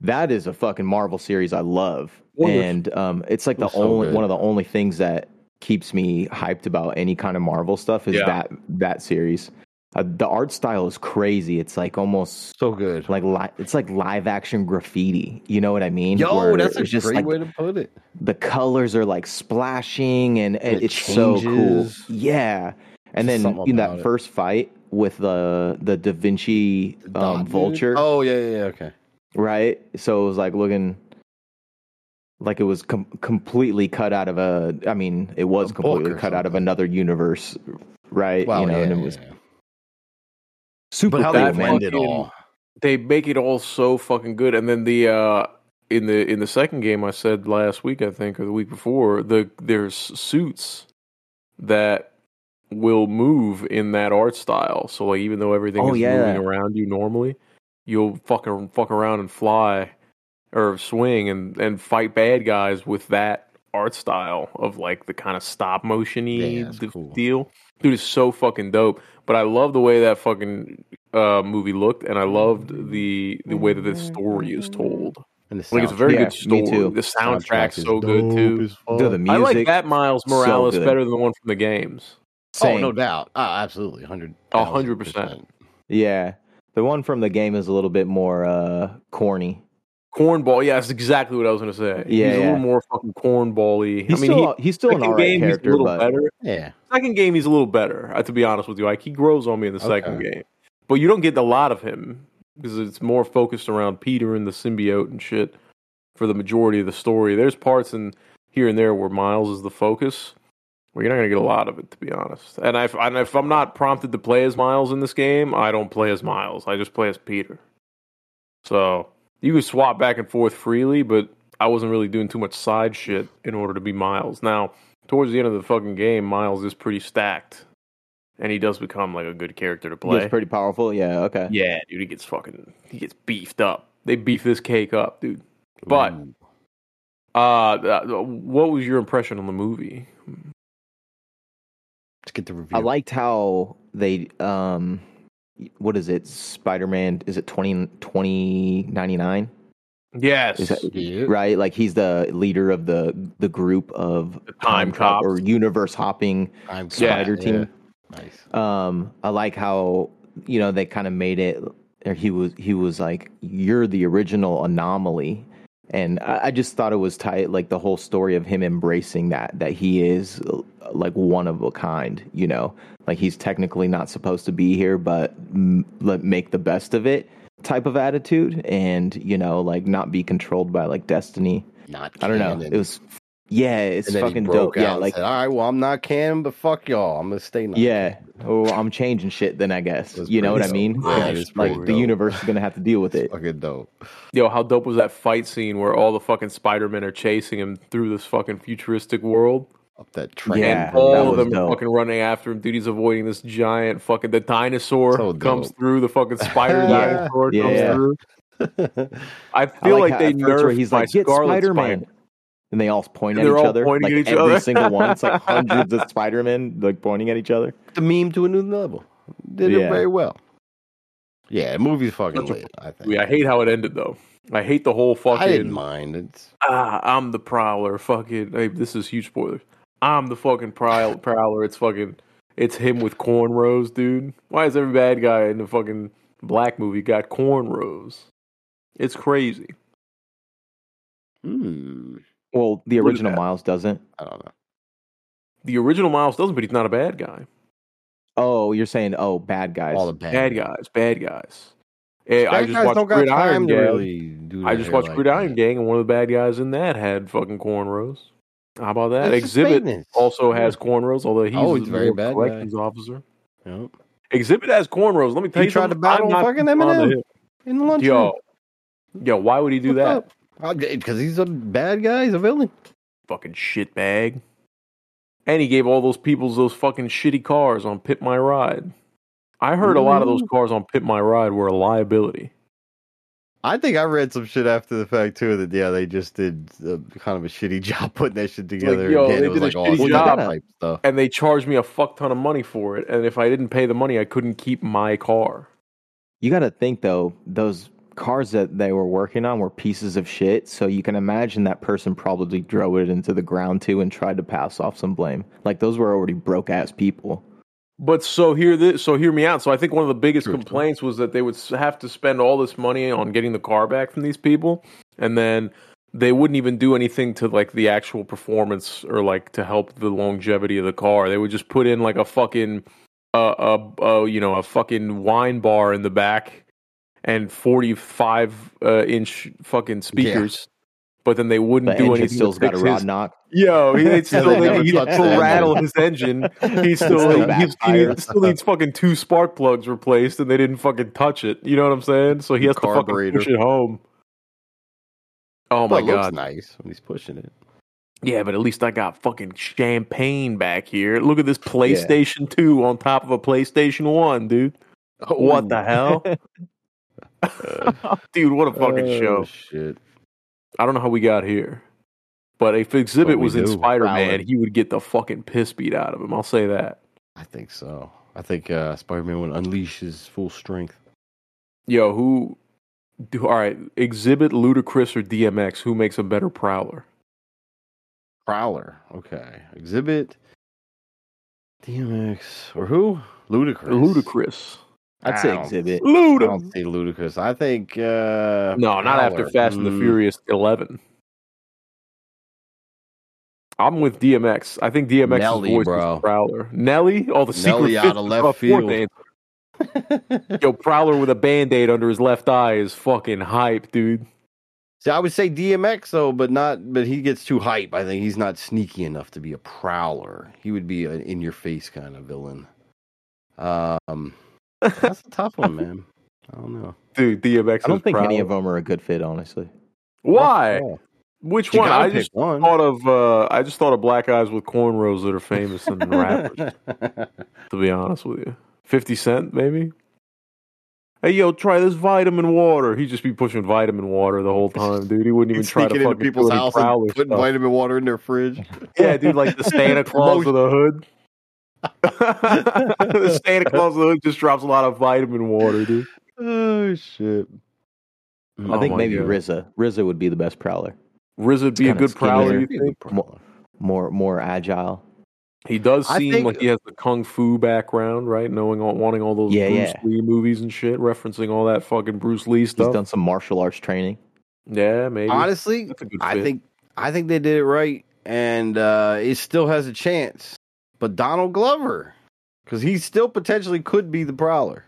that is a fucking Marvel series I love, Wonderful. and um, it's like It the so only good. one of the only things that keeps me hyped about any kind of Marvel stuff is Yeah. that that series. Uh, the art style is crazy. It's like almost so good. like li- it's like live action graffiti. You know what I mean? Yo, Where that's a great like way to put it. the colors are like splashing and, and it it's so cool. Yeah. And Just then in that it. first fight with the the Da Vinci Dot, um, dude. vulture, Oh yeah, yeah, yeah. Okay. right? So it was like looking like it was com- completely cut out of a. I mean, it was A completely or cut out of another universe, right? Well, you know, yeah, and it was yeah. super But how they blend it all. They make it all so fucking good, and then the uh in the in the second game, I said last week, I think, or the week before, the there's suits that will move in that art style. So like, even though everything Oh, is yeah. moving around you normally, you'll fucking fuck around and fly or swing and and fight bad guys with that art style of like the kind of stop motiony Yeah, that's d- cool. deal. Dude, is so fucking dope. But I love the way that fucking uh, movie looked, and I loved the the way that the story is told. And the Like it's a very Yeah, good story. too. The soundtrack's is so good too. as fuck. Dude, the I like that Miles Morales good. better than the one from the games. Same. Oh, no doubt. Uh, absolutely. 100 A hundred percent. Yeah. The one from the game is a little bit more uh corny. Cornball, yeah, that's exactly what I was gonna say. Yeah, he's a little more fucking cornbally. He's I mean, still he, he's still an second alright game he's a character, little but better. Yeah. Second game he's a little better. uh, To be honest with you, like he grows on me in the second game, but you don't get a lot of him because it's more focused around Peter and the symbiote and shit for the majority of the story. There's parts in here and there where Miles is the focus. Well, you're not gonna get a lot of it, to be honest. And if, and if I'm not prompted to play as Miles in this game, I don't play as Miles. I just play as Peter. So you can swap back and forth freely, but I wasn't really doing too much side shit in order to be Miles. Now, towards the end of the fucking game, Miles is pretty stacked, and he does become like a good character to play. it's pretty powerful. Yeah, okay. yeah, dude, he gets fucking he gets beefed up. They beef this cake up, dude. But uh, uh, what was your impression on the movie? Let's get the review. I liked how they um what is it? Spider-Man is it 20 2099? Yes, Is that Yeah. right? Like he's the leader of the the group of The time cop or universe hopping I'm Yeah, spider team. Nice. Um, I like how you know they kind of made it. Or he was he was like, "You're the original anomaly," and I, I just thought it was tight. Like the whole story of him embracing that that he is like one of a kind. You know, like he's technically not supposed to be here, but m- let make the best of it type of attitude, and you know, like not be controlled by like destiny. Not I don't know. It was yeah, it's and then fucking he broke dope. Yeah, out and like said, all right, well, I'm not canon, but fuck y'all. I'm gonna stay. Not yeah. Oh, I'm changing shit then I guess. You know what I mean? dope. Yeah, it is like pretty the universe is gonna have to deal with it. fucking dope. Yo, how dope was that fight scene where all the fucking Spider Men are chasing him through this fucking futuristic world? Up that train. Yeah, and all of them dope. fucking running after him. Dude, he's avoiding this giant fucking the dinosaur So comes through. The fucking spider Yeah. dinosaur Yeah, comes through. I I feel like, how they at first where nerfed he's like, "Get Scarlet Spider Man," Spider. And they all point at each all other, pointing like at each every other. single one. It's like hundreds of Spider Men like pointing at each other. the meme to a new level. Did Yeah. it very well. Yeah, the movie's fucking lit. I think. Yeah, I hate how it ended though. I hate the whole fucking. I didn't mind. It's ah, I'm the prowler. Fucking, hey, this is huge spoilers. I'm the fucking prowl- prowler. It's fucking, it's him with cornrows, dude. Why is every bad guy in the fucking black movie got cornrows? It's crazy. hmm, Well, the original? Miles doesn't. I don't know. The original Miles doesn't, but he's not a bad guy. Oh, you're saying oh bad guys. All the bad, Bad guys, bad guys. Eh, I Bad just guys watched don't got Gridiron time to Gang. really do. I just watched like Gridiron. Gang, and one of the bad guys in that had fucking cornrows. How about that? That's Xzibit also has cornrows, although he's, Oh, he's a very bad collections officer. Yep. Xzibit has cornrows. Let me tell He you tried to something. battle I'm not fucking Eminem. in the lunch Yo, yo, why would he do that? Because he's a bad guy. He's a villain. Fucking shitbag. And he gave all those people those fucking shitty cars on Pimp My Ride. I heard a lot of those cars on Pimp My Ride were a liability. I think I read some shit after the fact too that yeah they just did uh, kind of a shitty job putting that shit together. yo, they it was did a like all shitty stunt job. type stuff. And they charged me a fuck ton of money for it. And if I didn't pay the money, I couldn't keep my car. You got to think though, those cars that they were working on were pieces of shit. So you can imagine that person probably drove it into the ground too and tried to pass off some blame. Like those were already broke ass people. But so hear this, so hear me out. So I think one of the biggest True, true. complaints was that they would have to spend all this money on getting the car back from these people, and then they wouldn't even do anything to like the actual performance or like to help the longevity of the car. They would just put in like a fucking uh, uh, uh you know a fucking wine bar in the back and forty five uh, inch fucking speakers. But then they wouldn't The do anything. still's got a rod his, knock. Yo, he still, they he'd still rattle his engine. He Still still, he, he, backfires. still needs fucking two spark plugs replaced, and they didn't fucking touch it. You know what I'm saying? So he has to fucking push it home. Oh my it looks god! nice when he's pushing it. Yeah, but at least I got fucking champagne back here. Look at this PlayStation Two on top of a PlayStation One, dude. What the hell, dude? What a fucking Oh, show! Shit. I don't know how we got here, but if Xzibit But we was in. Spider Man, he would get the fucking piss beat out of him. I'll say that. I think so. I think uh, Spider-Man would unleash his full strength. Yo, who? Do, all right, Xzibit, Ludacris, or DMX? Who makes a better Prowler? Prowler. Okay. Xzibit. DMX or who? Ludacris. Ludicrous. I'd say Ow. Xzibit. I don't say ludicrous. I think uh No, not after Prowler. Fast and the Mm, Furious 11. I'm with DMX. I think DMX Nelly, is voice bro. is Prowler. Nelly, all the secret Nelly out fifth of left fourth field. Yo, Prowler with a band-aid under his left eye is fucking hype, dude. See, I would say DMX though, but not. But he gets too hype. I think he's not sneaky enough to be a prowler. He would be an in-your-face kind of villain. Um, that's a tough one, man. I don't know. Dude, DMX. I don't is think any of them are a good fit, honestly. Why? Which you one? I just one. thought of. Uh, I just thought of black guys with cornrows that are famous and rappers. to be honest with you, Fifty Cent maybe. Hey yo, try this vitamin water. He'd just be pushing vitamin water the whole time, dude. He wouldn't even He's try to into people's do any house and putting stuff. vitamin water in their fridge. Yeah, dude, like the Santa Claus of the hood. The Santa Claus of the hood just drops a lot of vitamin water, dude. oh shit! I Oh think maybe God. RZA. RZA would be the best prowler. Riz would be a good prowler, you think? More, more, more agile. He does seem think- like he has the kung fu background, right? Knowing all, wanting all those Yeah, Bruce yeah. Lee movies and shit, referencing all that fucking Bruce Lee stuff. He's done some martial arts training. Yeah, maybe. Honestly, That's a good I think I think they did it right, and uh, it still has a chance. But Donald Glover, because he still potentially could be the Prowler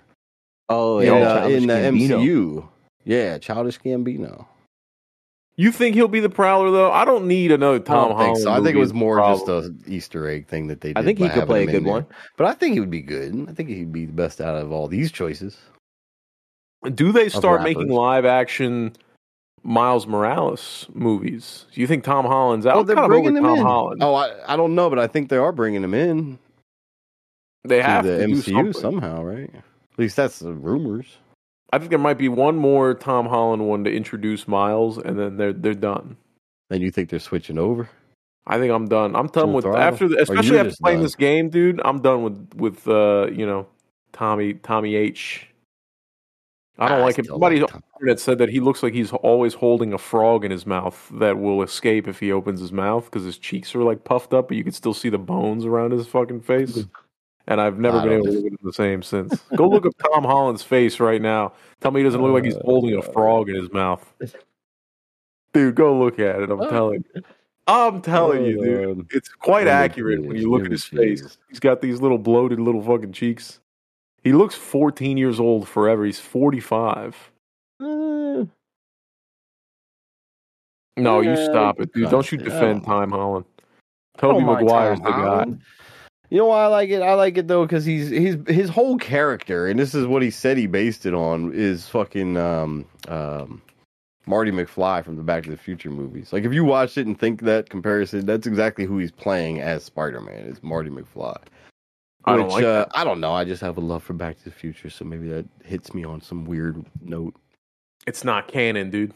Oh, in, yeah, uh, Childish in the Gambino. MCU. Yeah, Childish Gambino. You think he'll be the Prowler though? I don't need another Tom I don't think Holland. so. I think it was more Prowler. just a Easter egg thing that they. did I think he could play a him in good there. one. But I think he would be good. I think he'd be the best out of all these choices. Do they start making live action Miles Morales movies? Do you think Tom Holland's out? Oh, they're kind bringing him Tom in. Holland. Oh, I, I don't know, but I think they are bringing him in they have the MCU somehow, right? At least that's the rumors. I think there might be one more Tom Holland one to introduce Miles, and then they're they're done. And you think they're switching over? I think I'm done. I'm done Full with throttle? after, the, especially after playing done? this game, dude. I'm done with with uh, you know Tommy Tommy H. I don't I like it. still Somebody like on the internet said that he looks like he's always holding a frog in his mouth that will escape if he opens his mouth because his cheeks are like puffed up, but you can still see the bones around his fucking face. And I've never I been able to look at him the same since. Go look up Tom Holland's face right now. Tell me he doesn't look like he's Uh, holding a frog in his mouth. Dude, go look at it. I'm telling you. I'm telling you, dude. It's quite accurate when you look at his face. He's got these little bloated little fucking cheeks. He looks 14 years old forever. He's 45. Uh, No, you stop it, dude. Don't you defend oh. Time Holland. Tobey Maguire's the guy. You know why I like it? I like it though because he's he's his whole character, and this is what he said he based it on is fucking um um Marty McFly from the Back to the Future movies. Like if you watch it and think that comparison, that's exactly who he's playing as Spider Man. Is Marty McFly. I don't like uh, that. I don't know. I just have a love for Back to the Future, so maybe that hits me on some weird note. It's not canon, dude.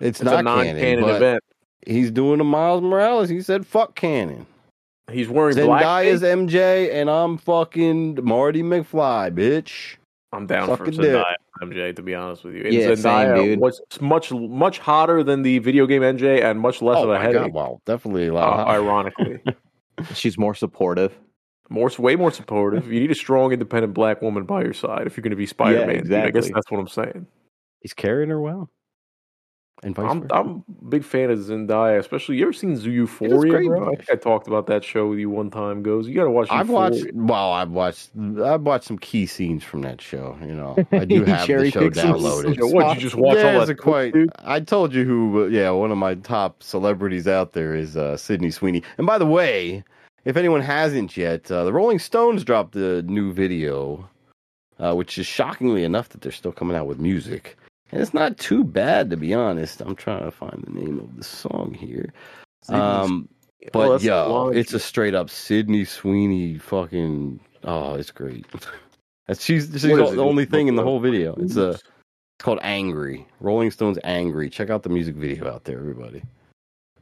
It's, It's not a non-canon canon, event. he's doing a Miles Morales. He said, "Fuck canon." He's wearing Zendaya is. MJ, and I'm fucking Marty McFly, bitch. I'm down Suck for a dick. Zendaya MJ to be honest with you. And Yeah, same, dude. was much much hotter than the video game MJ and much less oh of a my headache. god, wow, definitely a lot. uh, lot. ironically, She's more supportive. More way more supportive. You need a strong, independent black woman by your side if you're going to be Spider Man. yeah I guess that's what I'm saying. He's carrying her well, and vice I'm versa. I'm a big fan of Zendaya, especially. You ever seen Euphoria, great, bro? I think I talked about that show with you one time. Goes, you got to watch. I've watched. Well, I've watched. I've watched some key scenes from that show. You know, I do have the show downloaded. What, you just watch all There's that quite. dude? I told you who. Yeah, one of my top celebrities out there is uh, Sydney Sweeney. And by the way, if anyone hasn't yet, uh, the Rolling Stones dropped a new video, uh, which is shockingly enough that they're still coming out with music. And it's not too bad, to be honest. I'm trying to find the name of the song here. Um, but Oh, yo, it's a straight up Sydney Sweeney fucking. Oh, it's great. She's she's the it? only thing in the Uh, whole video. It's a it's called Angry. Rolling Stones Angry. Check out the music video out there, everybody.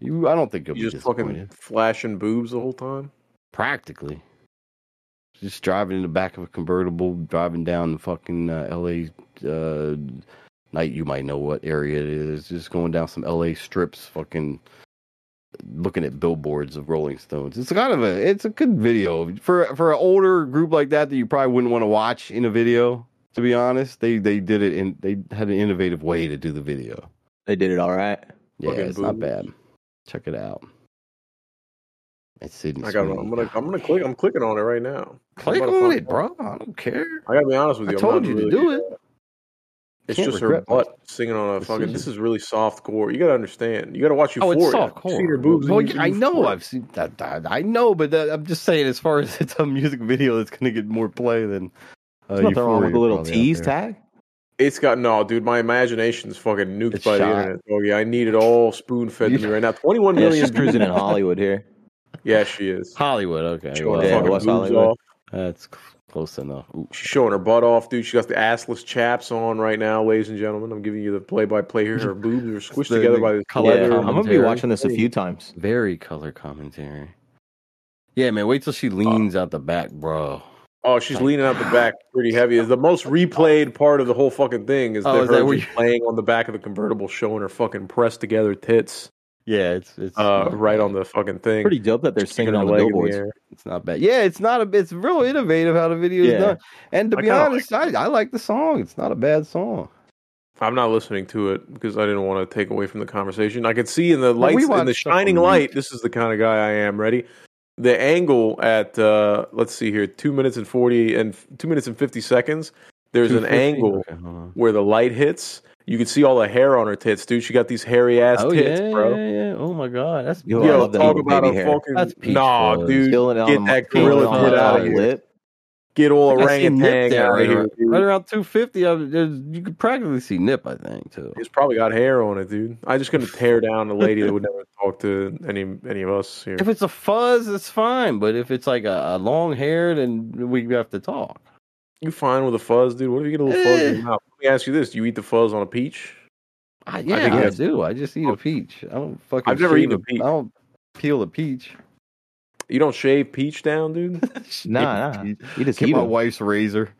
You, I don't think you'll you be just fucking flashing boobs the whole time. Practically, just driving in the back of a convertible, driving down the fucking uh, L.A. Uh, night. You might know what area it is. Just going down some L.A. strips, fucking looking at billboards of Rolling Stones. It's kind of a it's a good video for for an older group like that that you probably wouldn't want to watch in a video. To be honest, they they did it in they had an innovative way to do the video. They did it all right. Yeah, Fucking it's not bad. Check it out. It's Sydney. I got. Sweeney. I'm gonna. I'm gonna click. I'm clicking on it right now. click I'm about to on it, bro. I don't care. I gotta be honest with you. I'm told not you to do it. It's Can't just her regret my butt singing on a fucking. decision. This is really soft core. You gotta understand. You gotta watch Oh, Euphoria. it's soft core. seen her boobs. Well, Eu- I know. Euphoria. I've seen that, that. I know, but that, I'm just saying, as far as it's a music video that's going to get more play than. Uh, There's nothing wrong with Euphoria the little tease tag. It's got no, dude. My imagination's fucking nuked It's by the internet. Oh yeah, I need it all spoon fed to me right now. Twenty-one Yeah, million. she's cruising in Hollywood here. Yeah, she is. Hollywood, okay. Showing well, her Yeah, West boobs Hollywood. off. that's close enough. Ooh. She's showing her butt off, dude. She got the assless chaps on right now, ladies and gentlemen. I'm giving you the play-by-play here. Her boobs are squished The- together the by the color Yeah. I'm gonna be watching this a few times. Very color commentary. Yeah, man. Wait till she leans uh. out the back, bro. Oh, she's leaning out the back pretty heavy. The most replayed part of the whole fucking thing is Oh, is her just you- laying on the back of the convertible, showing her fucking pressed together tits, Yeah, it's it's uh, right on the fucking thing. Pretty dope that they're Sticking singing on the billboards. air. It's not bad. Yeah, it's not a. It's real innovative how the video is Yeah. done. And to I be honest, I, I like the song. It's not a bad song. I'm not listening to it because I didn't want to take away from the conversation. I could see in the lights, in the shining light. This is the kind of guy I am. Ready? The angle at uh, let's see here, two minutes and forty and two minutes and fifty seconds. There's an angle Okay, where the light hits. You can see all the hair on her tits, dude. She got these hairy ass Oh tits, yeah, bro. yeah, yeah. Oh my god, that's Yo, Yo, talk about baby a hair. fucking That's peach nah, dude. Feeling it Get that feeling gorilla on tit out of here. lip. Get all I orangutan out right, here, around, dude. right around 250. I, there's- you could practically see nip, I think, too. It's probably got hair on it, dude. I just couldn't tear down a lady that would never talk to any any of us here. If it's a fuzz, it's fine. But if it's like a, a long hair, then we have to talk. You fine with a fuzz, dude? What if you get a little fuzz in Eh. your mouth? Let me ask you this: Do you eat the fuzz on a peach? I, yeah, I, think that's- do. I just eat a peach. I don't fucking. I've never eaten a peach. I don't peel a peach. You don't shave peach down, dude. Nah, nah. Peach. You just Get my them. wife's razor.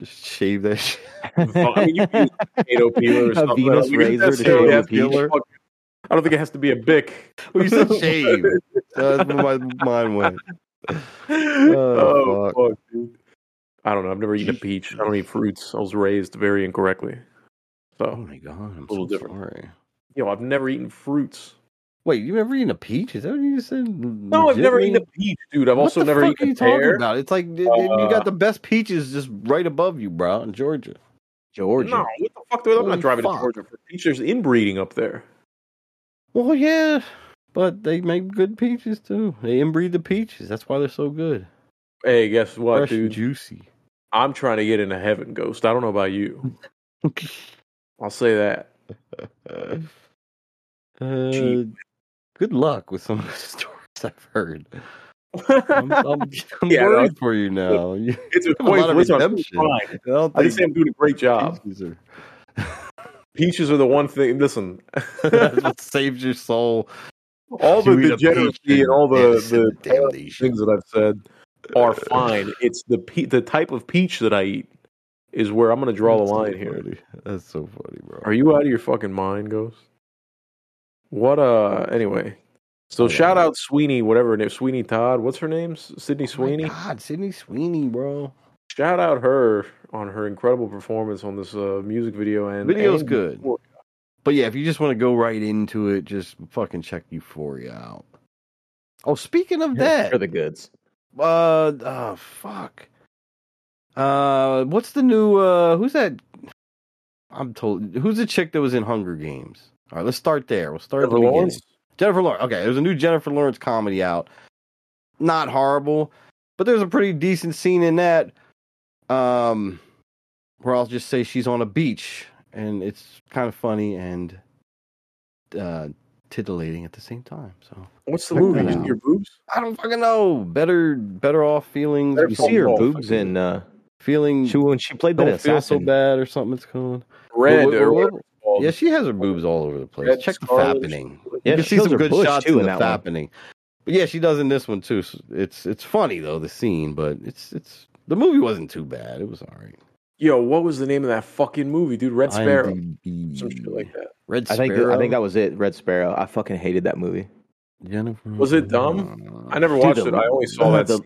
Just shave that shit. I mean, you can use a potato peeler or A something. Venus I mean, razor to shave a peach. I don't think it has to be a bic. Well, you said shave. So that's where my mind went. Oh, oh, fuck. fuck, dude. I don't know. I've never eaten a peach. I don't eat fruits. I was raised very incorrectly. Oh my god, I'm A little so different. sorry. yo, I've never eaten fruits. Wait, you ever eaten a peach? Is that what you just said? No, I've never eaten a peach, dude. I've What also the never fuck eaten are you a talking pear. about? It's like you Uh, got the best peaches just right above you, bro, in Georgia. Georgia. No, what the fuck? Dude? I'm Holy not driving fuck. to Georgia for peach. There's inbreeding up there. Well, yeah, but they make good peaches too. They inbreed the peaches. That's why they're so good. Hey, guess what, Fresh dude? juicy. I'm trying to get into heaven, Ghost. I don't know about you. I'll say that. Uh, Cheap. Good luck with some of the stories I've heard. I'm, I'm, I'm Yeah, no, worried for you now. You It's a lot point. of Listen, I'm doing redemption. I don't I just say I'm doing a great job. peaches are- Peaches are the one thing. Listen, That's what saves your soul. all the You degeneracy and all the, the the things that I've said are fine. It's the pe- the type of peach that I eat is where I'm going to draw That's the so line here. That's so funny, bro. Are you out of your fucking mind, Ghost? What? Uh. Anyway, so Oh, yeah. shout out Sweeney, whatever her name, Sweeney Todd. What's her name? S- Sydney Oh my Sweeney. God, Sydney Sweeney, bro. Shout out her on her incredible performance on this uh, music video. And Video's and good. But yeah, if you just want to go right into it, just fucking check Euphoria out. Oh, speaking of that, For the goods. uh, oh fuck. Uh, what's the new? Uh, who's that? I'm told. Who's the chick that was in Hunger Games? All right, let's start there. We'll start at the Jennifer beginning. Lawrence. Jennifer Lawrence. Okay, there's a new Jennifer Lawrence comedy out. Not horrible, but there's a pretty decent scene in that. Um, where I'll just say she's on a beach and it's kind of funny and uh titillating at the same time. So What's the movie? that Just your boobs? I don't fucking know. Better, better off feelings. Better You see her call. boobs in uh feeling. she when she played that don't feel so bad or something. It's called. Red What- or what- whatever it's called. Yeah, she has her boobs all over the place. Red Check the Scarlet. fappening. Yeah, you can see some good bush, shots too, in in the that one. But yeah, she does in this one too. So It's it's funny though the scene, but it's it's the movie wasn't too bad. It was all right. Yo, what was the name of that fucking movie, dude? Red Sparrow. IMDb. Some shit like that. Red Sparrow. I think I think that was it. Red Sparrow. I fucking hated that movie. Jennifer. Was it dumb? I never watched Dude, it. the- I only saw that. the,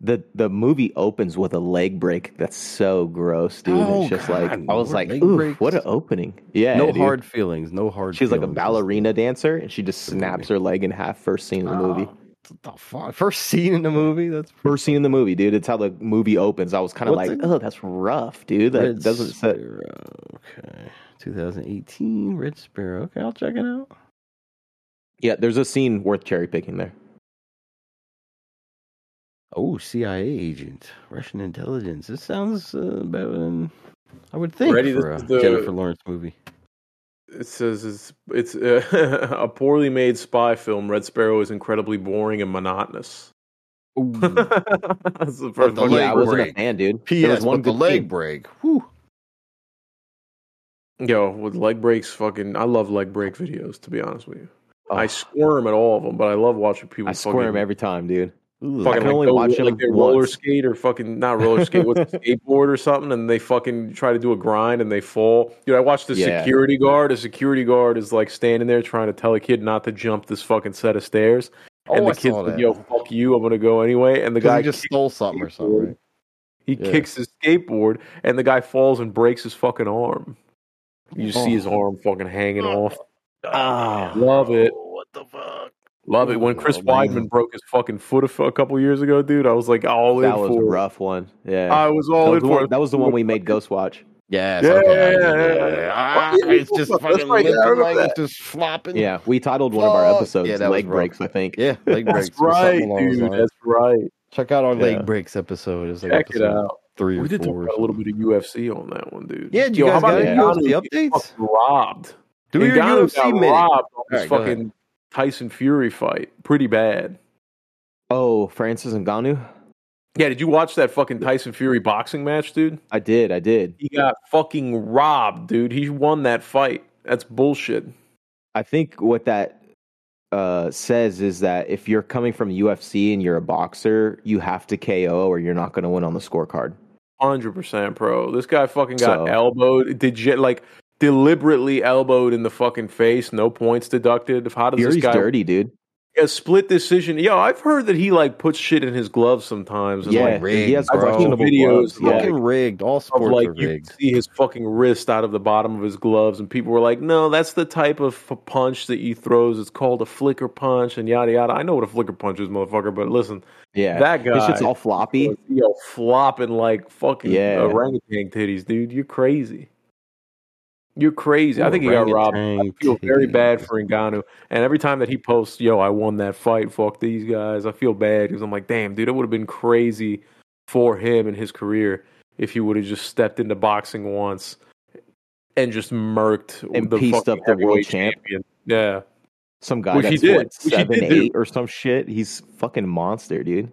the the movie opens with a leg break that's so gross, dude. Oh, it's just God, like I was like, ooh, breaks? what an opening! Yeah, no dude. hard feelings. No hard. She's like a ballerina dancer, and she just snaps her leg in half. First scene in the movie. Oh, the fuck? First scene in the movie. That's First scene in the movie, dude. It's how the movie opens. I was kind of like, it- oh, that's rough, dude. That Red doesn't set. Okay, 2018 Red Sparrow. Okay, I'll check it out. Yeah, there's a scene worth cherry picking there. Oh, CIA agent, Russian intelligence. This sounds uh, better than I would think Ready, for a the- Jennifer Lawrence movie. It says it's it's uh, a poorly made spy film. Red Sparrow is incredibly boring and monotonous. That's the first the leg yeah, I wasn't break. a fan, dude. There P.S. was one the leg scene. break. Whew. Yo, with leg breaks, fucking, I love leg break videos. To be honest with you, I Oh, squirm at all of them, but I love watching people. I squirm every time, dude. Ooh, Fucking I can like only go- watch like they roller once. skate or fucking not roller skate, what's it, skateboard or something, and they fucking try to do a grind and they fall. Dude, I watched the Yeah. security guard. A security guard is like standing there trying to tell a kid not to jump this fucking set of stairs, and Oh, the I kid saw said, that. "Yo, fuck you, I'm gonna go anyway." And the guy he just stole something or something. Right? He Yeah. kicks his skateboard, and the guy falls and breaks his fucking arm. You see his arm fucking hanging off. Ah, Love it. What the fuck? Love it. When Chris Oh. Weidman broke his fucking foot a, f- a couple years ago, dude, I was like all in that was for a rough one. Yeah, I was that all was, in the for one, that was the one we made Ghost watch. Yes. Yeah, okay. yeah, yeah, yeah, yeah, yeah. Ah, Oh, it's just that's fucking right, yeah, I limping like it's just flopping. Yeah, we titled one of our episodes Yeah, that "Leg. Breaks." I think. Yeah, leg breaks. That's right, dude. That's right. Check out our Yeah. leg breaks episode. It's like Check it out. three or We did talk or about a little bit of UFC on that one, dude. Yeah, did you Yo, guys how about got any UFC updates? Robbed. Do your UFC minute. robbed on this Alright, go ahead. fucking Tyson Fury fight. Pretty bad. Oh, Francis and Ngannou. Yeah, did you watch that fucking Tyson Fury boxing match, dude? I did. I did. He got fucking robbed, dude. He won that fight. That's bullshit. I think what that uh, says is that if you're coming from UFC and you're a boxer, you have to KO or you're not going to win on the scorecard. Hundred percent, bro. This guy fucking got So- elbowed. Did you like deliberately elbowed in the fucking face? No points deducted. How does Fury's this guy dirty, dude. a split decision? Yo, I've heard that he like puts shit in his gloves sometimes. And, Yeah, like, rigged, he has bro. questionable Videos gloves. of, Yeah. Fucking rigged. All of sports like are you rigged. can see his fucking wrist out of the bottom of his gloves, and people were like, "No, that's the type of f- punch that he throws. It's called a flicker punch, and yada yada." I know what a flicker punch is, motherfucker. But listen, Yeah, that guy, his shit's all floppy. yo, flopping like fucking Yeah. orangutan titties, dude. You're crazy. You're crazy. I think he got robbed. I feel very bad for Ngannou. And every time that he posts, yo, I won that fight, fuck these guys, I feel bad because I'm like, damn, dude, it would have been crazy for him and his career if he would have just stepped into boxing once and just murked And the pieced up the world champ. champion. Yeah. Some guy Which he that's did. what he seven, did eight, or some shit. He's fucking monster, dude.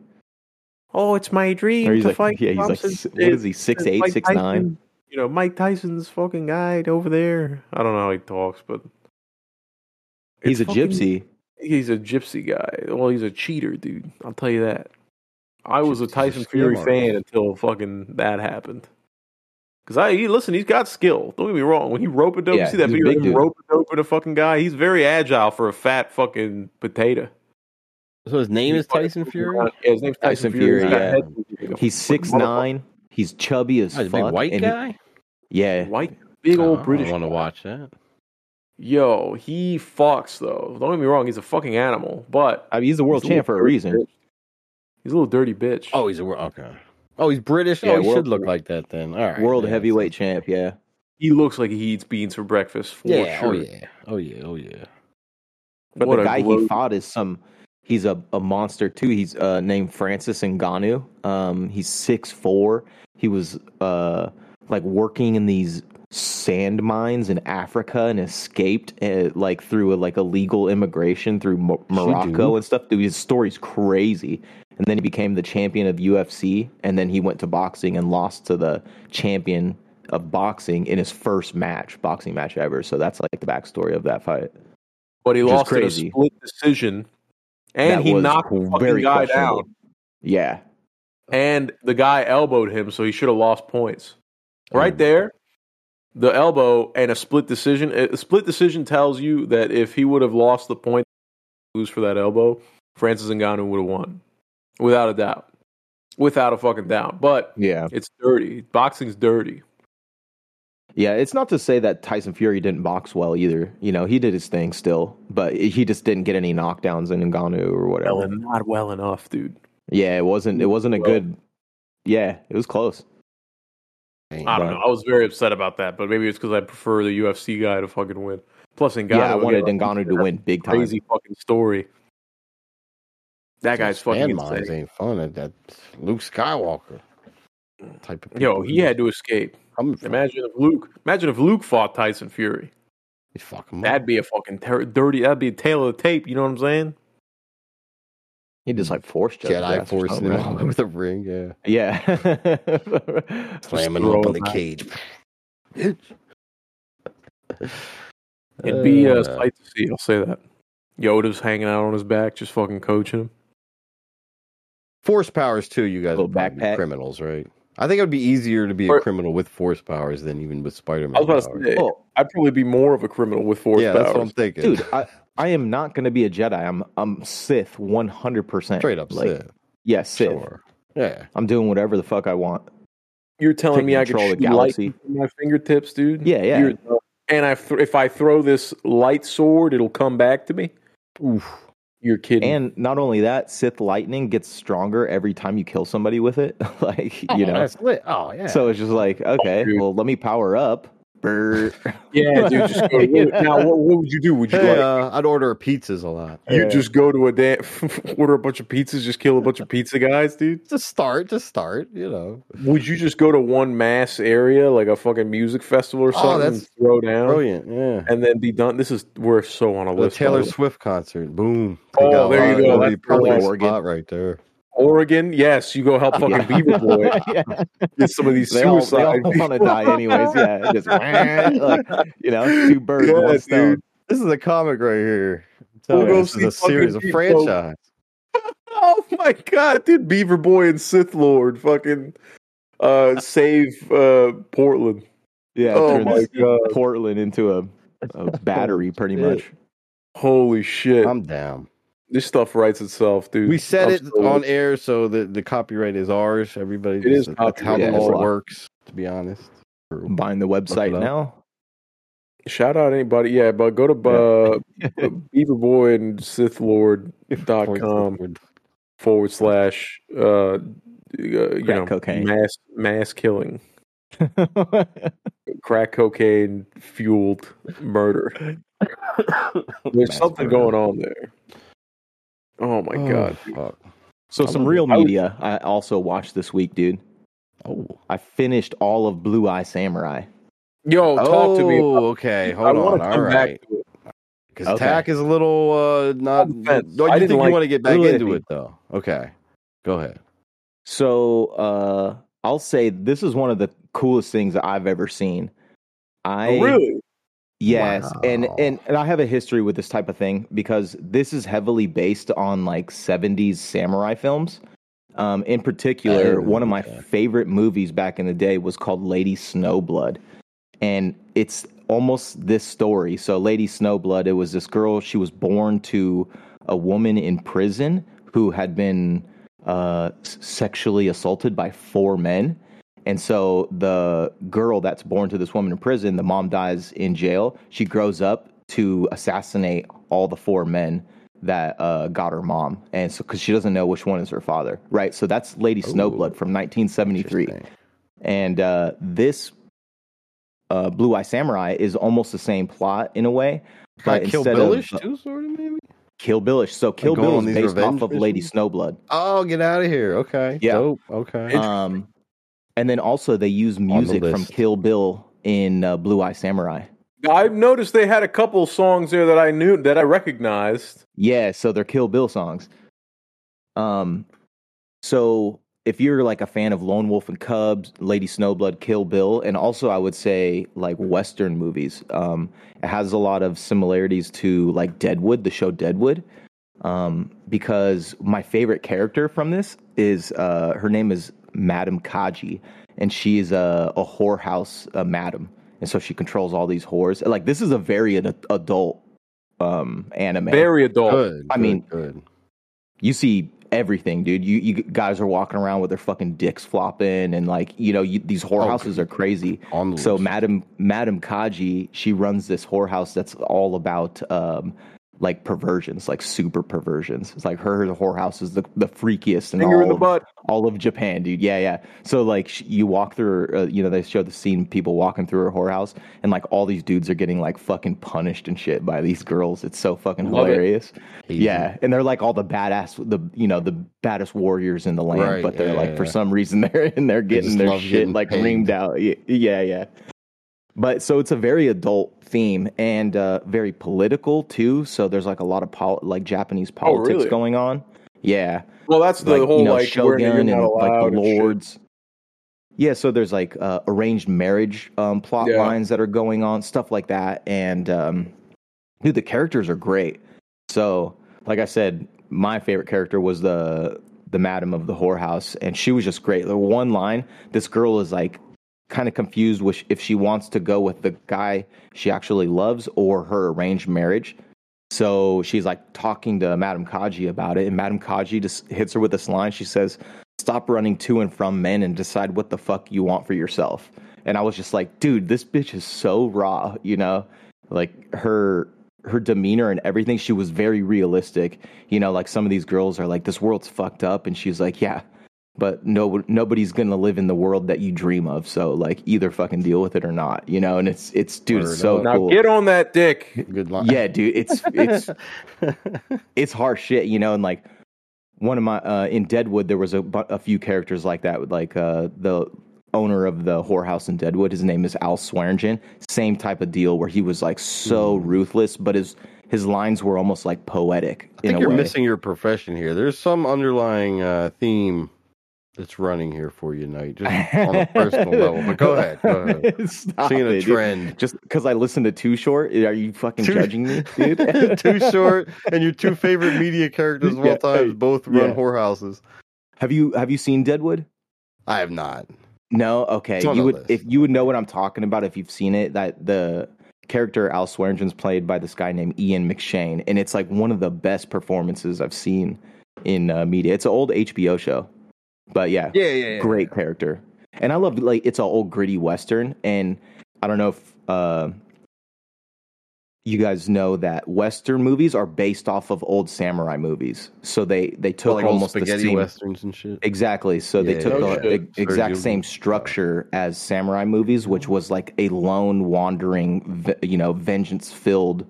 Oh, it's my dream to like, fight. yeah, he's like, Thompson. what is he, six eight, six nine? Tyson. You know, Mike Tyson's fucking guy over there. I don't know how he talks, but He's a fucking- gypsy. He's a gypsy guy. Well, he's a cheater, dude. I'll tell you that. I was a Gypsy's a Tyson Fury fan until fucking that happened. Because I he, listen, he's got skill. Don't get me wrong. When he rope a dope, Yeah, you see that he's video of him dude. rope a dope a fucking guy. He's very agile for a fat fucking potato. So his name is He's fucking Tyson Fury. Yeah, his name's Tyson, Tyson Fury. Fury, yeah. head. He's six nine. He's chubby as Oh, he's a fuck. big white and he- guy. yeah, White, big old Oh, British. I want to watch that. Yo, he fucks though. Don't get me wrong. He's a fucking animal, but I mean, he's the world he's a champ for a reason. bitch. He's a little dirty bitch. Oh, he's a wor- okay. Oh, he's British. Oh, yeah, oh, he world- should look like that then. All right, World yeah, heavyweight champ. Yeah, he looks like he eats beans for breakfast. For Yeah. Oh, sure. Oh yeah. Oh yeah. Oh yeah. but What the guy he fought is some. He's a, a monster too. He's uh, named Francis Ngannou. Um, he's six four. He was uh, like working in these sand mines in Africa and escaped uh, like through a, like illegal immigration through Mo- Morocco and stuff. Dude, his story's crazy. And then he became the champion of UFC, and then he went to boxing and lost to the champion of boxing in his first match, boxing match ever. So that's like the backstory of that fight. but he lost in a crazy. split decision, and That he knocked the fucking guy down, Yeah, and the guy elbowed him, so he should have lost points. Right there, the elbow and a split decision. A split decision tells you that if he would have lost the point, lose for that elbow, Francis Ngannou would have won, without a doubt, without a fucking doubt. But Yeah. it's dirty. Boxing's dirty. Yeah, it's not to say that Tyson Fury didn't box well either. You know, he did his thing still, but he just didn't get any knockdowns in Ngannou or whatever. Well, not well enough, dude. Yeah, it wasn't. It wasn't a Well- good. Yeah, it was close. I don't Right. know. I was very upset about that, but maybe it's because I prefer the UFC guy to fucking win. Plus, Ngannou. yeah, I wanted again, Ngannou to win big time. Crazy fucking story. That guy's fucking Landmines insane. ain't fun. That- That's Luke Skywalker type of. Yo, he had to escape. Coming from. Imagine if Luke. Imagine if Luke fought Tyson Fury. He'd fuck him. That'd be a fucking ter- dirty. That'd be a tail of the tape. You know what I'm saying? He just like forced Jedi forcing him all over the ring. Yeah, Yeah. slamming throw up on him the cage. It'd be a Uh, sight to see. I'll say that. Yoda's hanging out on his back, just fucking coaching him. force powers too. You guys Little would backpack. criminals, right? I think it would be easier to be a criminal with force powers than even with Spider I Man. was about to say, Oh, I'd probably be more of a criminal with force yeah, powers. that's what I'm thinking, dude, I, I am not going to be a Jedi. I'm I'm Sith 100%. Straight up like, Sith. Yeah, Sith. Sure. Yeah, I'm doing whatever the fuck I want. You're telling Taking me I could control shoot of the light galaxy. from my fingertips, dude? Yeah, yeah. You're- and I th- if I throw this light sword, it'll come back to me. Oof. You're kidding. And not only that, Sith lightning gets stronger every time you kill somebody with it. like, you Oh, know. that's lit. Oh yeah. So it's just like, okay, dude. well, let me power up. Brr. yeah, dude. Just go to, now. What, what would you do? Would you hey, like, uh, I'd order pizzas a lot. you yeah. just go to a damn order a bunch of pizzas, just kill a bunch of pizza guys, dude? Just start, just start. You know, Would you just go to one mass area like a fucking music festival or Oh, something that's and throw down brilliant. Yeah. and then be done? This is we're so on a The list. Taylor by the way. Swift concert. Boom. Oh, there you go. That's probably a spot right there. Oregon, yes, you go help fucking Beaver Boy yeah. get some of these They all, suicide. want to die anyways. Yeah. Just, like, you know, two birds, Yeah, one stone. dude. This is a comic right here. We'll you, go this is a series, a franchise. Oh my god, dude! Beaver Boy and Sith Lord fucking uh, save uh, Portland. Yeah. Oh my God. Portland into a, a battery, pretty much. Holy shit! I'm down. This stuff writes itself, dude. We said it so- on air, so the, the copyright is ours. Everybody, It is that's how copyright, the yeah. law works. To be honest, I'm buying the website now. Shout out anybody, yeah, but go to uh, Beaver Boy and Sith Lord dot com forward slash uh, uh you know cocaine. mass mass killing crack cocaine fueled murder. There's Mass something murder. going on there. Oh my Oh, god. fuck. so I'm some gonna- real I was- media I also watched this week, dude. Oh, I finished all of Blue Eye Samurai. Yo, talk to me. Oh, About, okay. Hold want on. to come All back right. to it. Because Okay. attack is a little uh not. On the fence. No, I you didn't think like- you want to get back into iffy. it though? Okay, go ahead. So uh, I'll say this is one of the coolest things that I've ever seen. I Oh, really? Yes, and, Wow. and and I have a history with this type of thing because this is heavily based on like '70s samurai films. Um, in particular, Oh, one of my favorite movies back in the day was called Lady Snowblood, and it's almost this story. So, Lady Snowblood, it was this girl. She was born to a woman in prison who had been uh, sexually assaulted by four men. And so the girl that's born to this woman in prison, the mom dies in jail. She grows up to assassinate all the four men that uh, got her mom, and so because she doesn't know which one is her father, right? So that's Lady Snowblood from 1973, and uh, this uh, Blue Eye Samurai is almost the same plot in a way, but Kinda Kill Billish of too, sort of maybe. Kill Billish. So Kill going Bill is based off of Lady? Snowblood. Oh, get out of here. Okay. Yeah. Dope. Okay. Um, and then also they use music from. Kill Bill in uh, Blue Eye Samurai. I've noticed they had a couple songs there that I knew that I recognized. Yeah, so they're Kill Bill songs. Um, so if you're like a fan of Lone Wolf and Cubs, Lady Snowblood, Kill Bill, and also I would say like Western movies, um, it has a lot of similarities to like Deadwood, the show Deadwood. Um, because my favorite character from this is uh, her name is Madam Kaji, and she is a, a whorehouse uh, madam, and so she controls all these whores. Like this is a very ad- adult um anime. Very adult. Good. I good, mean- good. you see everything, dude. You you guys are walking around with their fucking dicks flopping, and like you know you, these whorehouses are crazy. On the So. Madam Madam Kaji, she runs this whorehouse that's all about um like perversions, like super perversions. It's like her whorehouse is the the freakiest in Finger all in the of, butt. all of Japan, dude. Yeah, yeah. So like sh- you walk through, uh, you know, they show the scene people walking through her whorehouse, and like all these dudes are getting like fucking punished and shit by these girls. It's so fucking Love hilarious. Easy. Yeah, and they're like all the badass, the you know the baddest warriors in the land, Right, but they're yeah, like yeah, for some reason they're in there getting their shit getting like paid. reamed out. Y- Yeah, yeah. But so it's a very adult theme and uh, very political too. So there's like a lot of pol- like Japanese politics Oh, really? going on. Yeah, Well, that's the like whole you know like Shogun and like the lords. Yeah, so there's like uh, arranged marriage um, plot Yeah. lines that are going on, stuff like that, and um, dude, the characters are great. So, like I said, my favorite character was the the madam of the whorehouse, and she was just great. The one line, this girl is like kind of confused with if she wants to go with the guy she actually loves or her arranged marriage. So she's like talking to Madame Kaji about it, and Madame Kaji just hits her with this line. She says, "Stop running to and from men and decide what the fuck you want for yourself." And I was just like, "Dude, this bitch is so raw," you know, like her her demeanor and everything. She was very realistic, you know. Like some of these girls are like, "This world's fucked up," and she's like, "Yeah." But no, nobody's gonna live in the world that you dream of. So like, either fucking deal with it or not, you know. And it's it's dude, it's so. Now cool. get on that dick. Good line. Yeah, dude, it's it's it's harsh shit, you know. And like one of my uh, in Deadwood, there was a, a few characters like that. With like uh, the owner of the whorehouse in Deadwood, his name is Al Swearingen. Same type of deal where he was like so ruthless, but his his lines were almost like poetic I in think a you're way. missing your profession here. There's some underlying uh, theme that's running here for you, Night, just on a personal level. But go ahead. Go ahead. Stop Seeing a it, dude. trend. Just because I listened to Too Short, are you fucking Too- judging me, dude? Too short, and your two favorite media characters of all Yeah, time both run yeah. whorehouses. have you have you seen Deadwood? I have not. No, okay. You would list. if you would know what I'm talking about if you've seen it. That the character Al Swearingen's played by this guy named Ian McShane, and it's like one of the best performances I've seen in uh, media. It's an old HBO show, but yeah, Yeah, yeah, great character. And I love like it's an old gritty western, and I don't know if uh, you guys know that western movies are based off of old samurai movies. So they they took like old almost the same westerns and shit. Exactly. So they Yeah, took yeah, the yeah. e- exact Sergio- same structure as samurai movies, which was like a lone wandering, you know, vengeance filled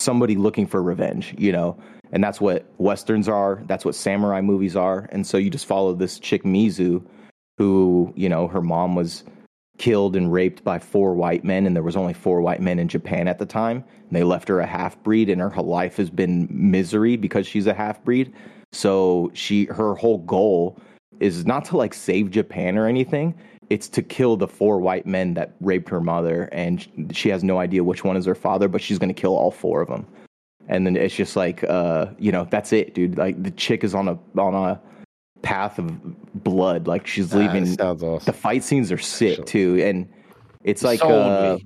somebody looking for revenge, you know. And that's what westerns are. That's what samurai movies are. And so you just follow this chick Mizu, who you know her mom was killed and raped by four white men, and there was only four white men in Japan at the time. And they left her a half breed, and her life has been misery because she's a half breed. So she her whole goal is not to like save Japan or anything. It's to kill the four white men that raped her mother, and she has no idea which one is her father, but she's going to kill all four of them. And then it's just like, uh, you know, that's it, dude. Like the chick is on a on a path of blood. Like she's Ah, leaving. sounds awesome. The fight scenes are sick too, and it's like Sold uh,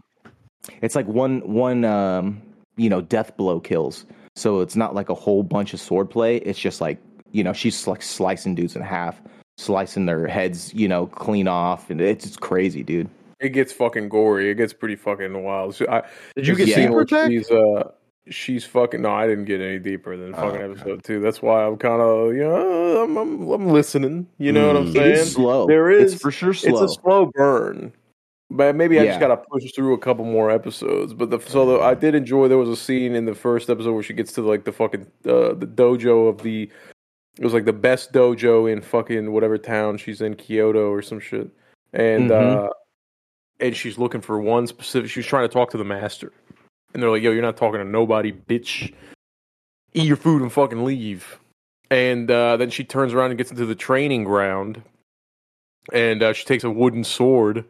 it's like one one um, you know death blow kills. So it's not like a whole bunch of swordplay. It's just like you know she's like slicing dudes in half, slicing their heads you know clean off, and it's just crazy, dude. It gets fucking gory. It gets pretty fucking wild. So I, Did you get Yeah. Super Tech? She's uh, she's fucking. No, I didn't get any deeper than fucking Oh, okay. episode two. That's why I'm kind of, you know, I'm, I'm, I'm listening. You know what I'm Mm. Saying? is slow. There is- it's for sure slow. It's a slow burn. But maybe I just gotta push through a couple more episodes. But the so the, I did enjoy. There was a scene in the first episode where she gets to like the fucking uh, the dojo of the. It was like the best dojo in fucking whatever town she's in, Kyoto or some shit. And Mhm. uh and she's looking for one specific. She's trying to talk to the master, and they're like, "Yo, you're not talking to nobody, bitch. Eat your food and fucking leave." And uh, then she turns around and gets into the training ground, and uh, she takes a wooden sword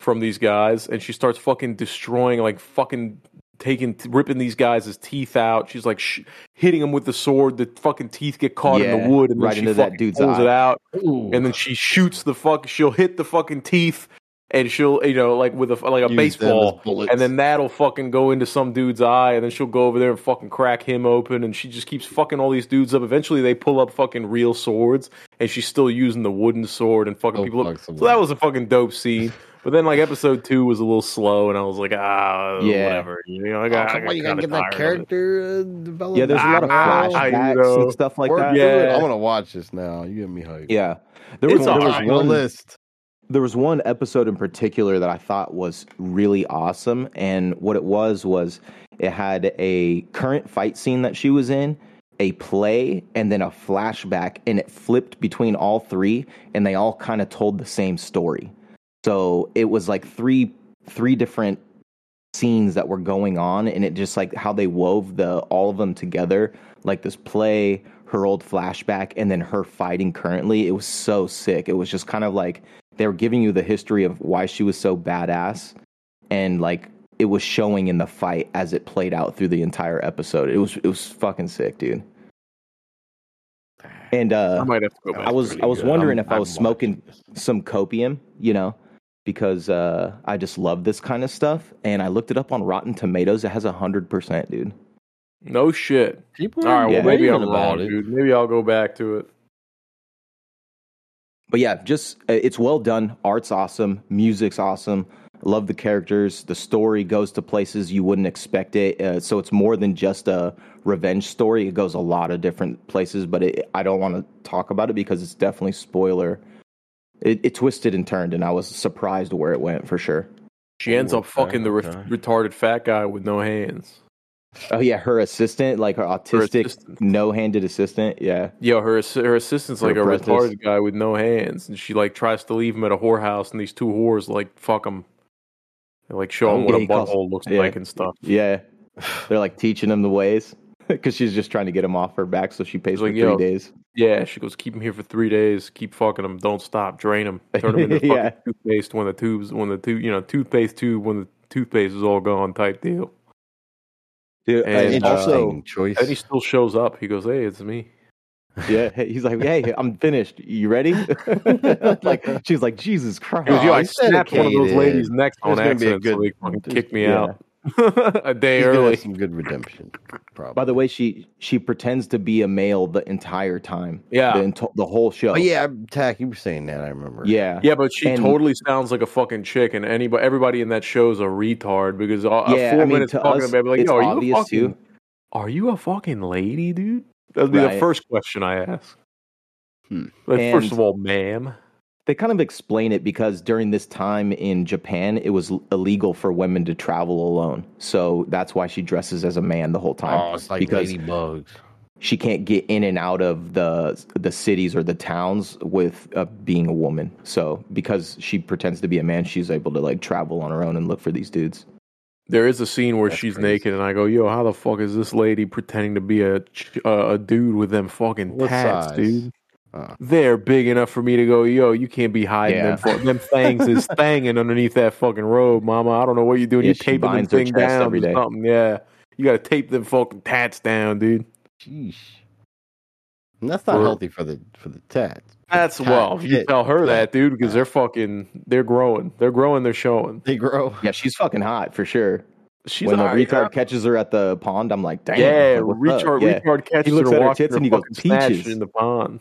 from these guys, and she starts fucking destroying, like fucking taking, ripping these guys' teeth out. She's like sh- hitting them with the sword. The fucking teeth get caught in the wood, and right then she into that fucking dude's pulls eye. it out, and then she shoots the fuck. She'll hit the fucking teeth. And she'll you know like with a like a Use baseball, and then that'll fucking go into some dude's eye, and then she'll go over there and fucking crack him open, and she just keeps fucking all these dudes up. Eventually, they pull up fucking real swords, and she's still using the wooden sword and fucking Oh, people fuck up. So that was a fucking dope scene. But then, like episode two was a little slow, and I was like, ah, Yeah. whatever. You know, I got, I Come you gotta kinda get that tired of it. character uh, developed. Yeah, there's a lot of flashbacks you know. and stuff like Work that. Yeah. I'm gonna watch this now. You get me hyped. Yeah, there It's was, there was alright. on one list. There was one episode in particular that I thought was really awesome, and what it was was it had a current fight scene that she was in, a play, and then a flashback, and it flipped between all three, and they all kind of told the same story. So it was like three three different scenes that were going on, and it just like how they wove the all of them together, like this play, her old flashback, and then her fighting currently. It was so sick. It was just kind of like they were giving you the history of why she was so badass and like it was showing in the fight as it played out through the entire episode. It was it was fucking sick, dude. And uh I might have to go back. I was I was good. wondering I'm- if I was I'm smoking this. some copium, you know, because uh I just love this kind of stuff and I looked it up on Rotten Tomatoes. It has a 100%, dude. no shit. People All right, well maybe I'm wrong, dude. Maybe I'll go back to it. But yeah, just uh, it's well done. Art's awesome, music's awesome. Love the characters. The story goes to places you wouldn't expect it. Uh, so it's more than just a revenge story. It goes a lot of different places, but it, I don't want to talk about it because it's definitely spoiler. It, it twisted and turned, and I was surprised where it went for sure. She ends Oh, up fucking the re- retarded fat guy with no hands. Oh yeah, her assistant, like her autistic, no-handed assistant. Yeah, Yo, her her assistant's Her like a retarded guy with no hands, and she like tries to leave him at a whorehouse, and these two whores like fuck him. They like show oh, him Oh, what yeah, a butthole looks yeah. like and stuff. yeah. They're like teaching him the ways because she's just trying to get him off her back, so she pays She's for like, three yo, days. Yeah, she goes, keep him here for three days, keep fucking him, don't stop, drain him, turn him into fucking toothpaste when the tubes, when the tube, you know, toothpaste tube when the toothpaste is all gone, type deal. Dude, And, uh, also, choice. And he still shows up. He goes, hey, it's me. yeah, he's like, "Hey, I'm finished. You ready?" like she's like, "Jesus Christ!" Goes, yo, I snapped one of those ladies' necks on There's gonna be a accident, so they kicked me yeah. out a day He's early. some good redemption. Probably. By the way, she she pretends to be a male the entire time. Yeah. the, ento- the whole show. oh yeah, Tac, you were saying that. I remember. yeah, Yeah, but she And- totally sounds like a fucking chick, and anybody, everybody in that show is a retard because all, uh, Yeah, four I mean, minutes to talking us, about, it, like, yo, are you a fucking, too. are you a fucking lady, dude? That'd be the first question I ask. Hmm. Like, first of all, ma'am. They kind of explain it because during this time in Japan, it was illegal for women to travel alone. So that's why she dresses as a man the whole time. Oh, it's like because ladybugs. she can't get in and out of the the cities or the towns with uh, being a woman. So because she pretends to be a man, she's able to like travel on her own and look for these dudes. There is a scene where That's she's crazy. naked, and I go, "Yo, how the fuck is this lady pretending to be a uh, a dude with them fucking What tats, size? dude? Uh. They're big enough for me to go, yo, you can't be hiding Yeah. them. Fu- them things is thanging underneath that fucking robe, mama. I don't know what you're doing. Yeah, you're taping them thing down every or something. Yeah, you got to tape them fucking tats down, dude. Sheesh. And that's not For- healthy for the for the tats. That's Tat well, you shit. tell her that, dude, because they're fucking, they're growing, they're growing, they're showing. They grow. Yeah, she's fucking hot for sure. She's when the alright, retard catches her at the pond, I'm like, damn. Yeah, like, retard, Yeah. retard catches looks her at her tits her and he goes, "Peaches." in the pond.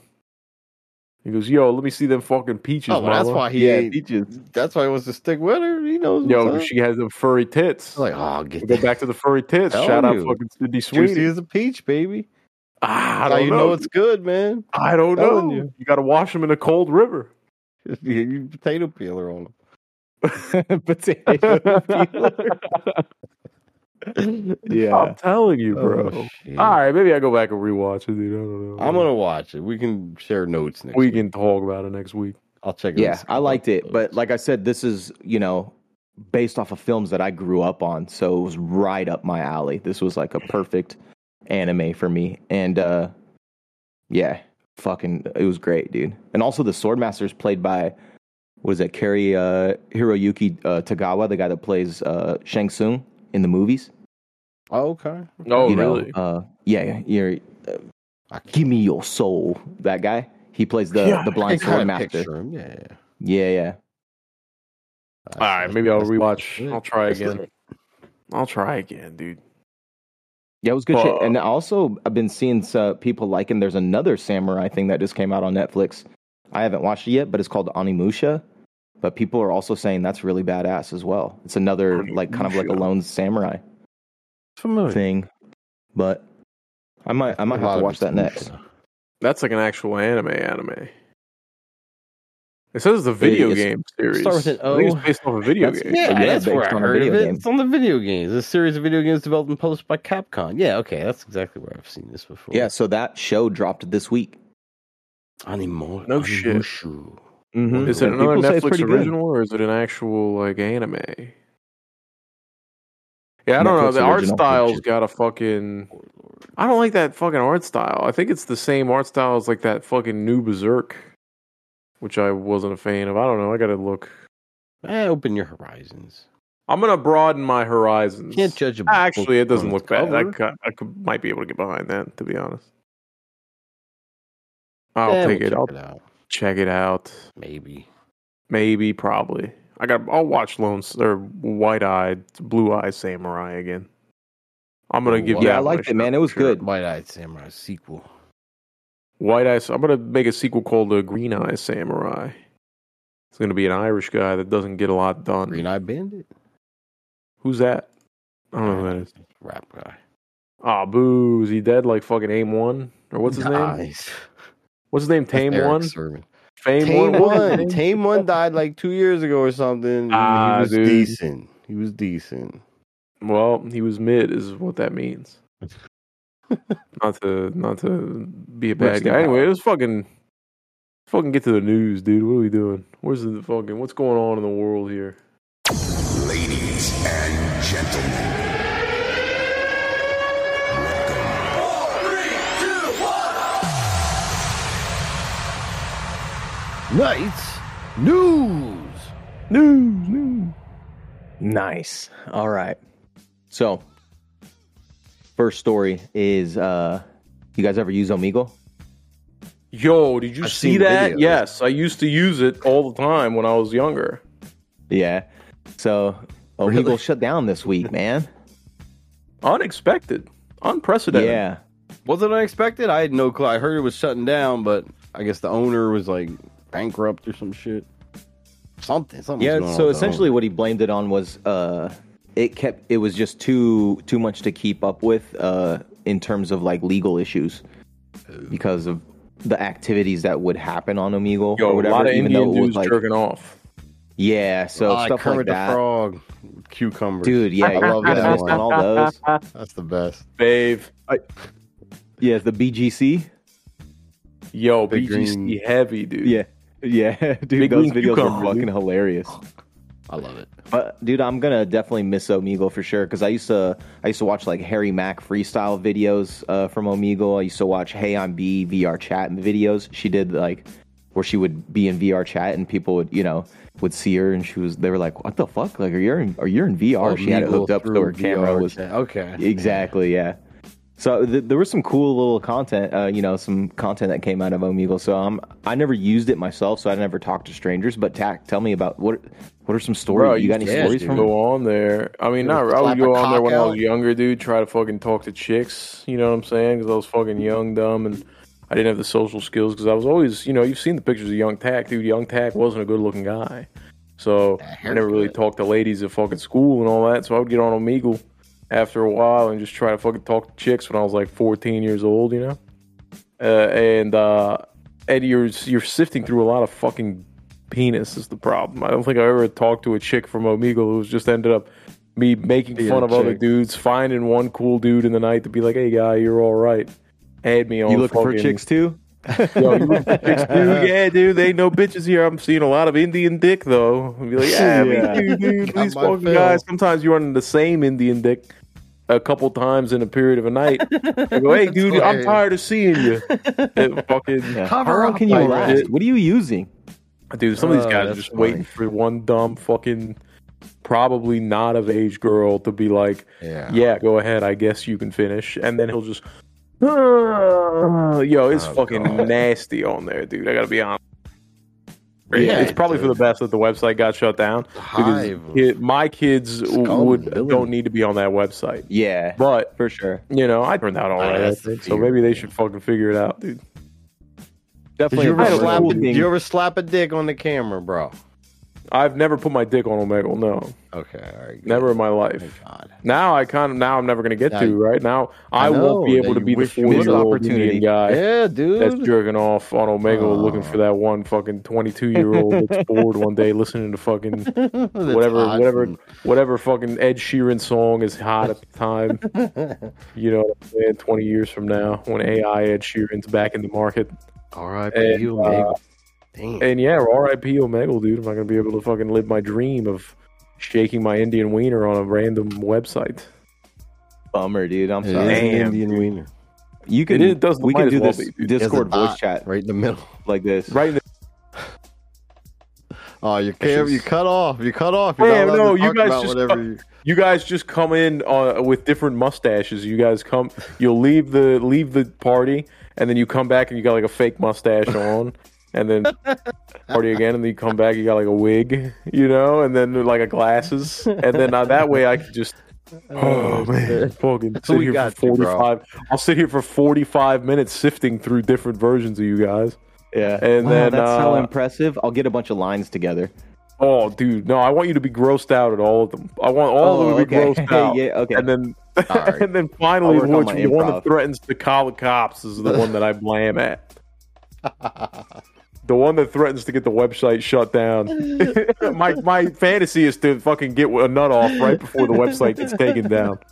He goes, yo, let me see them fucking peaches, Oh, well, that's why he Yeah, ate. peaches. That's why he wants to stick with her. He knows. Yo, what's up. she has them furry tits. like, oh, get We go back to the furry tits. Tell Shout out you. fucking Sydney Juicy Sweeney. as a peach, baby. Ah, I don't you know. know it's good, man. I don't know. you. You, got to wash them in a cold river. You potato peeler on them. Potato peeler. yeah. I'm telling you, bro. Oh. All right, maybe I go back and rewatch it, dude. I don't know. I'm gonna watch it. We can share notes next We week. can talk about it next week. I'll check it. Yeah, I liked it, but like I said, this is you know based off of films that I grew up on, so it was right up my alley. This was like a perfect anime for me, and uh yeah, fucking, it was great, dude. And also, the Swordmaster is played by what is it, Cary uh, Hiroyuki uh, Tagawa, the guy that plays uh, Shang Tsung in the movies. oh, okay. Oh, you know, really? uh, yeah, yeah, you're. Uh, Give me your soul. That guy. He plays the Yeah, the blind can kinda sword master. picture him. Yeah. Yeah, yeah. All right, maybe I'll rewatch. I'll try again. I'll try again, dude. Yeah, it was good shit. Uh, And also, I've been seeing uh, people liking. There's another samurai thing that just came out on Netflix. I haven't watched it yet, but it's called Onimusha. But people are also saying that's really badass as well. It's another like kind of like a lone samurai Familiar. thing. But I might I might have to watch that next. That's like an actual anime. Anime. It says it's a video is. game series. Start with an I think O. it's based off a video That's- game. Yeah, Yeah, that's where I on heard of it. game. It's on the video games. A series of video games developed and published by Capcom. Yeah, okay, that's exactly where I've seen this before. Yeah, so that show dropped this week. Animo. No shit. Animushu. Mm-hmm. Is it And another people say it's Netflix pretty good. original or is it an actual like anime? Yeah, I don't know. The art original. style's got a fucking. I don't like that fucking art style. I think it's the same art style as like that fucking new Berserk, which I wasn't a fan of. I don't know. I gotta look. Eh, open your horizons. I'm gonna broaden my horizons. Can't judge a book Actually, it doesn't look its bad. I, could, I could, might be able to get behind that. To be honest, I'll Eh, take we'll it. I'll it out. Check it out. Maybe. Maybe, probably. I got. I'll watch Lone or White Eyed, Blue Eye Samurai again. I'm gonna give. Yeah, I liked it, man. It was sure. good. White Eyed Samurai sequel. White Eye. I'm gonna make a sequel called the Green Eye Samurai. It's gonna be an Irish guy that doesn't get a lot done. Green Eye Bandit. Who's that? I don't know who that is. Rap guy. Ah, boo! Is he dead? Like fucking Aim One or what's his name? Nice. What's his name? Tame Eric One. Sermon. Fame Tame One. What was his One. Tame One died like two years ago or something. Ah, he was dude. decent. He was decent. Well, he was mid, is what that means. not to not to be a bad Rest guy. Anyway, power. let's fucking fucking get to the news, dude. What are we doing? Where's the fucking what's going on in the world here? Nights news. News, news. Nice. All right. So, first story is uh you guys ever use Omegle? Yo, did you I've see that? videos. Yes, I used to use it all the time when I was younger. Yeah. So, Omegle Really? shut down this week, man. Unexpected, unprecedented. Yeah. Was it unexpected? I had no clue. I heard it was shutting down, but I guess the owner was like bankrupt or some shit. Something. Something. Yeah, going so with essentially what he blamed it on was uh it kept it was just too too much to keep up with uh in terms of like legal issues because of the activities that would happen on Omegle Yo, or a whatever lot of even Indian though it was like jerking off. yeah, so Oh, stuff Kermit like the that. Frog, cucumbers. Dude, yeah, I love that one. all those. That's the best. Fave. Yeah, the BGC. Yo, Big BGC green- heavy, dude. Yeah. Yeah, dude, Big those videos cucumber, are fucking dude. hilarious. I love it. But dude, I'm gonna definitely miss Omegle for sure because I used to I used to watch like Harry Mack freestyle videos uh, from Omegle. I used to watch Hey I'm B VR chat videos. She did like where she would be in VR chat and people would you know would see her and she was they were like what the fuck like are you in are you in VR? she had it hooked up to through her camera was chat. okay. exactly yeah. So th- there was some cool little content, uh, you know, some content that came out of Omegle. So um, I never used it myself, so I never talked to strangers. But Tac, tell me about what what are some stories? Bro, you got any stories dude. from? go on there. I mean, You not. I would go on there when cock I was younger, dude. Try to fucking talk to chicks. You know what I'm saying? Because I was fucking young, dumb, and I didn't have the social skills. Because I was always, you know, you've seen the pictures of Young Tac, dude. Young Tac wasn't a good looking guy, so I never really talked to ladies at fucking school and all that. So I would get on Omegle after a while and just try to fucking talk to chicks when I was like 14 years old. You know, uh, and uh, and you're you're sifting through a lot of fucking penis is the problem. I don't think I ever talked to a chick from Omegle who was just ended up me making fun of other dudes, finding one cool dude in the night to be like, "Hey, guy, you're all right." Add me on. You looking for chicks too? Yo, you looking for chicks too? Yeah, dude. They ain't no bitches here. I'm seeing a lot of Indian dick though. And be like, yeah, Yeah. me too, dude. Got These fucking guys. Sometimes you run into the same Indian dick a couple times in a period of a night. I go, hey, dude, I'm tired of seeing you. It fucking Yeah. Cover How long up, can you last? it. What are you using? Dude, some of these Oh, guys are just funny. waiting for one dumb fucking, probably not of age girl to be like, Yeah. yeah, go ahead, I guess you can finish. And then he'll just, "Ah." yo, it's Oh, fucking God. nasty on there, dude. I gotta be honest. Yeah, it's probably for the best that the website got shut down because Hive. kid, my kids would villain. don't need to be on that website. Yeah, But for sure. you know, I turned out all. I think. So maybe they should fucking figure it out, dude. Did Definitely. you ever slap? cool Did you ever slap a dick on the camera, bro? I've never put my dick on Omegle. No, Okay, all right. good. never in my life. Thank God. Now I kind of now I'm never gonna get Now to you- right now. I, I won't be able that to you be the wish you forty would. year old Opportunity. Indian guy Yeah, dude. that's jerking off on Omegle looking for that one fucking twenty two year old that's bored one day listening to fucking That's whatever hot whatever and- whatever fucking Ed Sheeran song is hot at the time. you know, what I'm saying? twenty years from now when AI Ed Sheeran's back in the market. R.I.P. And, you, uh. Damn. And yeah, R.I.P. Omegle, dude. I'm not gonna be able to fucking live my dream of shaking my Indian wiener on a random website. Bummer, dude. I'm It is sorry. Damn, Indian wiener. You can. It is- does- we can do well this be, dude. It has a Discord voice chat right in the middle. like this. Right in the Oh, you can't. You cut off. You cut off. You're Damn, not no, you guys just whatever. cut- You... you guys just come in uh, with different mustaches. You guys come, you'll leave the leave the party, and then you come back and you got like a fake mustache on, and then party again, and then you come back, you got like a wig, you know, and then like a glasses, and then uh, that way I could just. Oh man, fucking sit We here got for you, forty-five. I'll sit here for forty-five minutes sifting through different versions of you guys. Yeah. And wow, then, that's so uh, impressive. I'll get a bunch of lines together. Oh, dude, no! I want you to be grossed out at all of them. I want all Oh, of them to be okay. grossed out. Yeah, okay. And then, right. and then finally, I'll on which one that threatens to call the cops is the one that I blame at. The one that threatens to get the website shut down. my my fantasy is to fucking get a nut off right before the website gets taken down.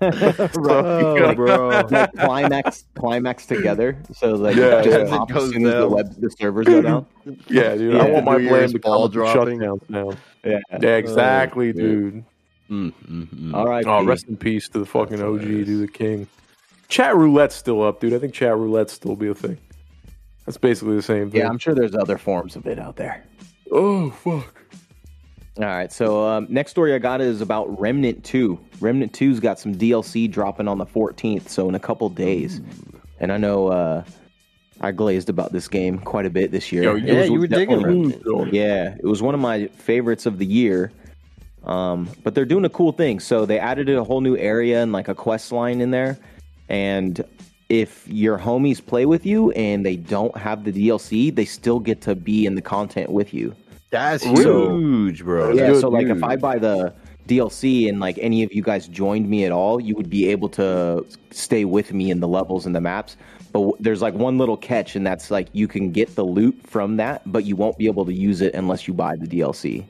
Oh, bro. like climax, climax together. So like, Yeah, just yeah. pops It as goes soon as the web, the servers go down. Yeah, dude. I want my New blam Year's to ball come with dropping. shutdowns now. Yeah. Yeah, exactly, Oh, dude. Mm, mm, mm. All right. Oh, rest in peace to the fucking OG, dude, the king. Chat roulette's still up, dude. I think chat roulette's still be a thing. That's basically the same thing. Yeah, I'm sure there's other forms of it out there. Oh fuck. All right. So um, next story I got is about Remnant 2. Remnant 2's got some DLC dropping on the 14th, so in a couple days. And I know uh, I glazed about this game quite a bit this year. Yo, Yeah, was you were digging it. Yeah, it was one of my favorites of the year. Um, but they're doing a cool thing. So they added a whole new area and like a quest line in there. And if your homies play with you and they don't have the DLC, they still get to be in the content with you. That's So- huge, bro. Yeah, That's so like if. I buy the DLC and like any of you guys joined me at all, you would be able to stay with me in the levels and the maps. But there's like one little catch, and that's like you can get the loot from that, but you won't be able to use it unless you buy the DLC.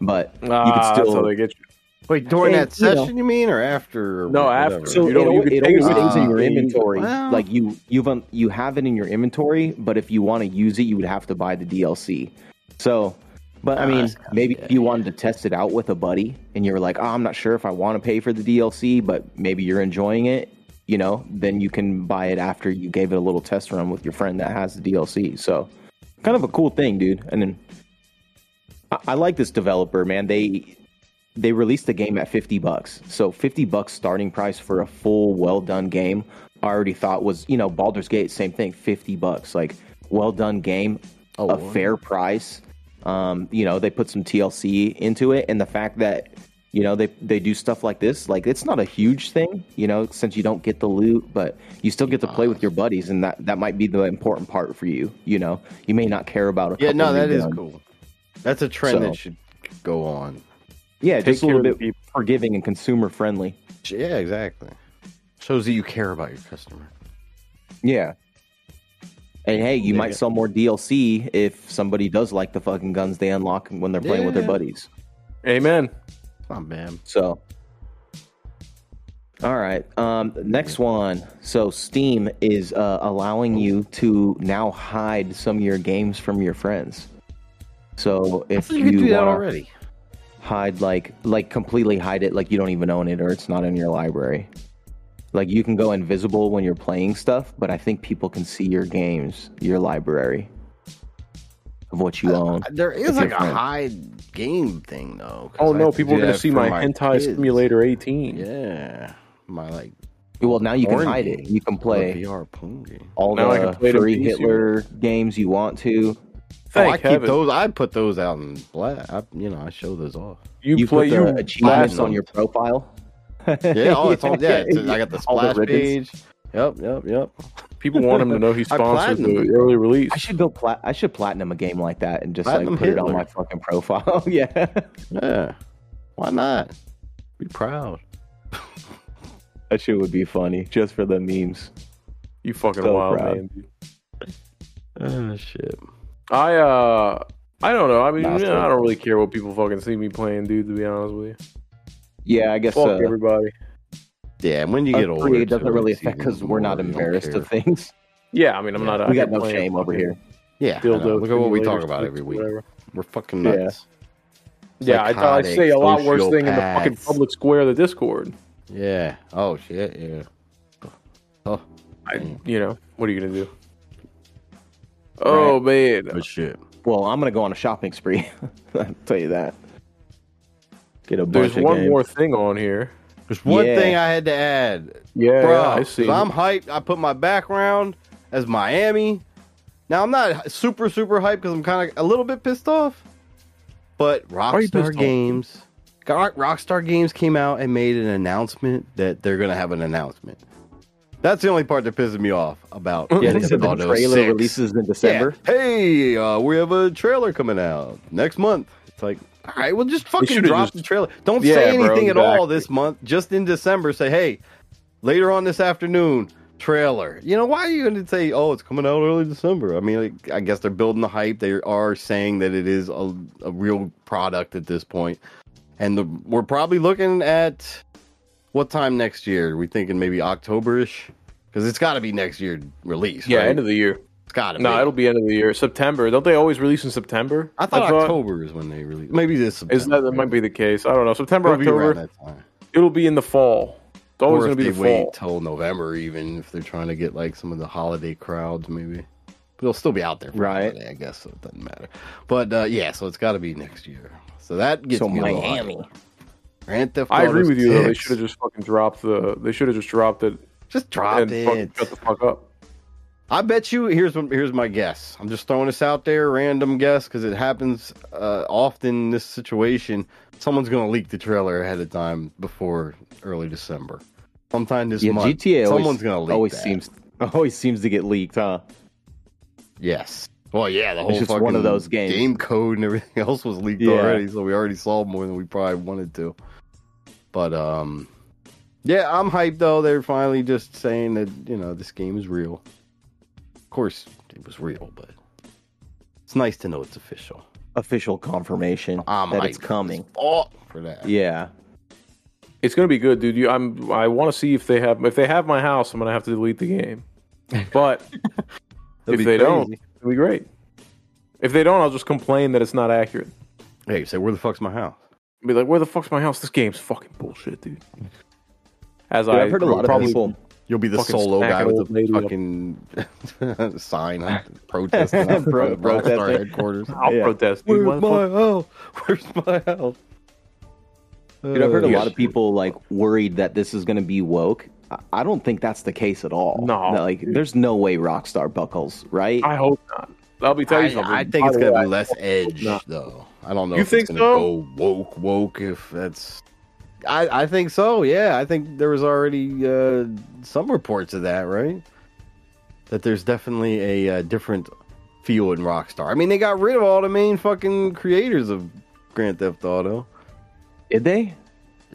But you Ah, can that's how still they get you. Wait, during And, that you know- session, you mean, or after? or No, whatever? after. so You it, don't- you al- can it take it always with stays in your inventory. well. like you you've un, you have it in your inventory, but if you want to use it, you would have to buy the DLC. So, but I Ah, mean, that's maybe gay. if you wanted to test it out with a buddy, and you're like, oh, I'm not sure if I want to pay for the DLC, but maybe you're enjoying it. You know, then you can buy it after you gave it a little test run with your friend that has the DLC. So, kind of a cool thing, dude. And then I, I like this developer, man. They they released the game at 50 bucks. So 50 bucks starting price for a full well done game. I already thought was, you know, Baldur's Gate same thing, 50 bucks. Like well done game, Oh, a wow. fair price. Um, you know, they put some TLC into it and the fact that you know they they do stuff like this like it's not a huge thing you know since you don't get the loot but you still get to play with your buddies and that that might be the important part for you you know you may not care about a Yeah, no, that is cool. That's a trend So- that should go on. Yeah Take just a little of the bit forgiving and consumer friendly Yeah, exactly. Shows that you care about your customer. Yeah. And hey, you Yeah. might sell more DLC if somebody does like the fucking guns they unlock when they're playing with their buddies. Amen. Not bad. So, all right. Um, next one. So, Steam is uh, allowing you to now hide some of your games from your friends. So, if You can do that wanna already. Hide like like completely hide it, like you don't even own it or it's not in your library. Like you can go invisible when you're playing stuff, but I think people can see your games, your library of what you own. There is like you're a hide game thing though. Oh I no, people are gonna see my, my hentai kids. simulator 18. Yeah, my like Well, now you can hide game. it. You can play VR porn game. all Now I the can play free Hitler games you want to. Oh, I Thank keep those. I put those out in black. I, you know, I show those off. You, You play put you the achievements on your profile. Yeah, oh, it's on. Yeah, it's, I got the All the splash page. Yep, yep, yep. People want him to know he I sponsored the early release. I should go. Plat- I should platinum a game like that and just Platinum like put it on my fucking profile. yeah, Yeah, why not? Be proud. that shit would be funny just for the memes. You fucking So wild proud. man. Dude. Oh shit. I uh, I don't know. I mean, Nah, yeah, I don't really care what people fucking see me playing, dude. To be honest with you, Yeah, I guess fuck uh, everybody. Yeah, and when you get us older, it doesn't really really affect because we're not more, you don't embarrassed of things. Yeah, I mean, I'm not. we out got no shame over here. Yeah, dildo look at what we talk about every week. whatever. We're fucking Yeah. nuts. Yeah, I thought I'd say a lot worse thing in the fucking public square of the Discord. Yeah. Oh shit. Yeah. Oh. I, you know, what are you gonna do? Oh man, Good shit. Well, I'm gonna go on a shopping spree. I'll tell you that. Get a there's of one games. more thing on here. There's one Yeah. thing I had to add. Yeah, Bro, yeah, I see. I'm hyped. I put my background as Miami. Now I'm not super super hyped because I'm kind of a little bit pissed off. But Rockstar pissed off? Games, Rock- Rockstar Games came out and made an announcement that they're gonna have an announcement. That's the only part that pisses me off about. Yeah, they Grand said Theft the trailer 6. releases in December. Yeah. Hey, uh, we have a trailer coming out next month. It's like, all right, well, just fucking drop just- the trailer. Don't Yeah, say bro, anything at all this month. Just in December, say, hey, later on this afternoon, trailer. You know, why are you going to say, oh, it's coming out early December? I mean, like, I guess they're building the hype. They are saying that it is a, a real product at this point. And the, we're probably looking at what time next year? Are we thinking maybe October-ish? Because it's got to be next year release. yeah, right? end of the year. it's got to be No, be. it'll be end of the year. September. Don't they always release in September? I thought October is when they release. Maybe this September. Is that that might be the case? I don't know. September, It'll be October. that time. It'll be in the fall. It's always going to be they the wait fall. till November, even if they're trying to get like some of the holiday crowds, maybe. But it'll still be out there, for Right. Holiday, I guess, so it doesn't matter. But uh, yeah, so it's got to be next year. So that gets So me a little Miami. Hyped. Grand Theft I agree with you though. They should have just fucking dropped the. They should have just dropped it just dropped and it. shut the fuck up. I bet you. Here's here's my guess. I'm just throwing this out there, random guess, because it happens uh, often in this situation. Someone's gonna leak the trailer ahead of time before early December. Sometime this Yeah, month, GTA always, someone's gonna leak always that. seems always seems to get leaked, huh? Yes. Well, yeah, the whole just fucking one of those games. game code and everything else was leaked Yeah. already, so we already saw more than we probably wanted to. But um, yeah, I'm hyped though. They're finally just saying that you know this game is real. Of course, it was real, but it's nice to know it's official. Official confirmation I'm that hyped it's coming. Oh, for that. Yeah. It's gonna be good, dude. You, I'm. I want to see if they have. If they have my house, I'm gonna have to delete the game. But if be they don't, it'll be great. If they don't, I'll just complain that it's not accurate. hey, say where the fuck's my house? Be like, where the fuck's my house? This game's fucking bullshit, dude. As Dude, I I've heard a lot of people. You'll be the solo guy with old the lady fucking sign huh? protesting out Pro- front of Rockstar headquarters. I'll Yeah. protest. Dude. Where's my fuck- house? Where's my house? Dude, I've heard a Uh, lot of people like worried that this is going to be woke. I- I don't think that's the case at all. No. That, like, there's no way Rockstar buckles, right? I hope not. I'll be telling you I, something. I think it's gonna be less edge not. though. I don't know You if think it's gonna so? go woke woke if that's I, I think so, yeah. I think there was already uh, some reports of that, right? That there's definitely a uh, different feel in Rockstar. I mean, they got rid of all the main fucking creators of Grand Theft Auto. Did they?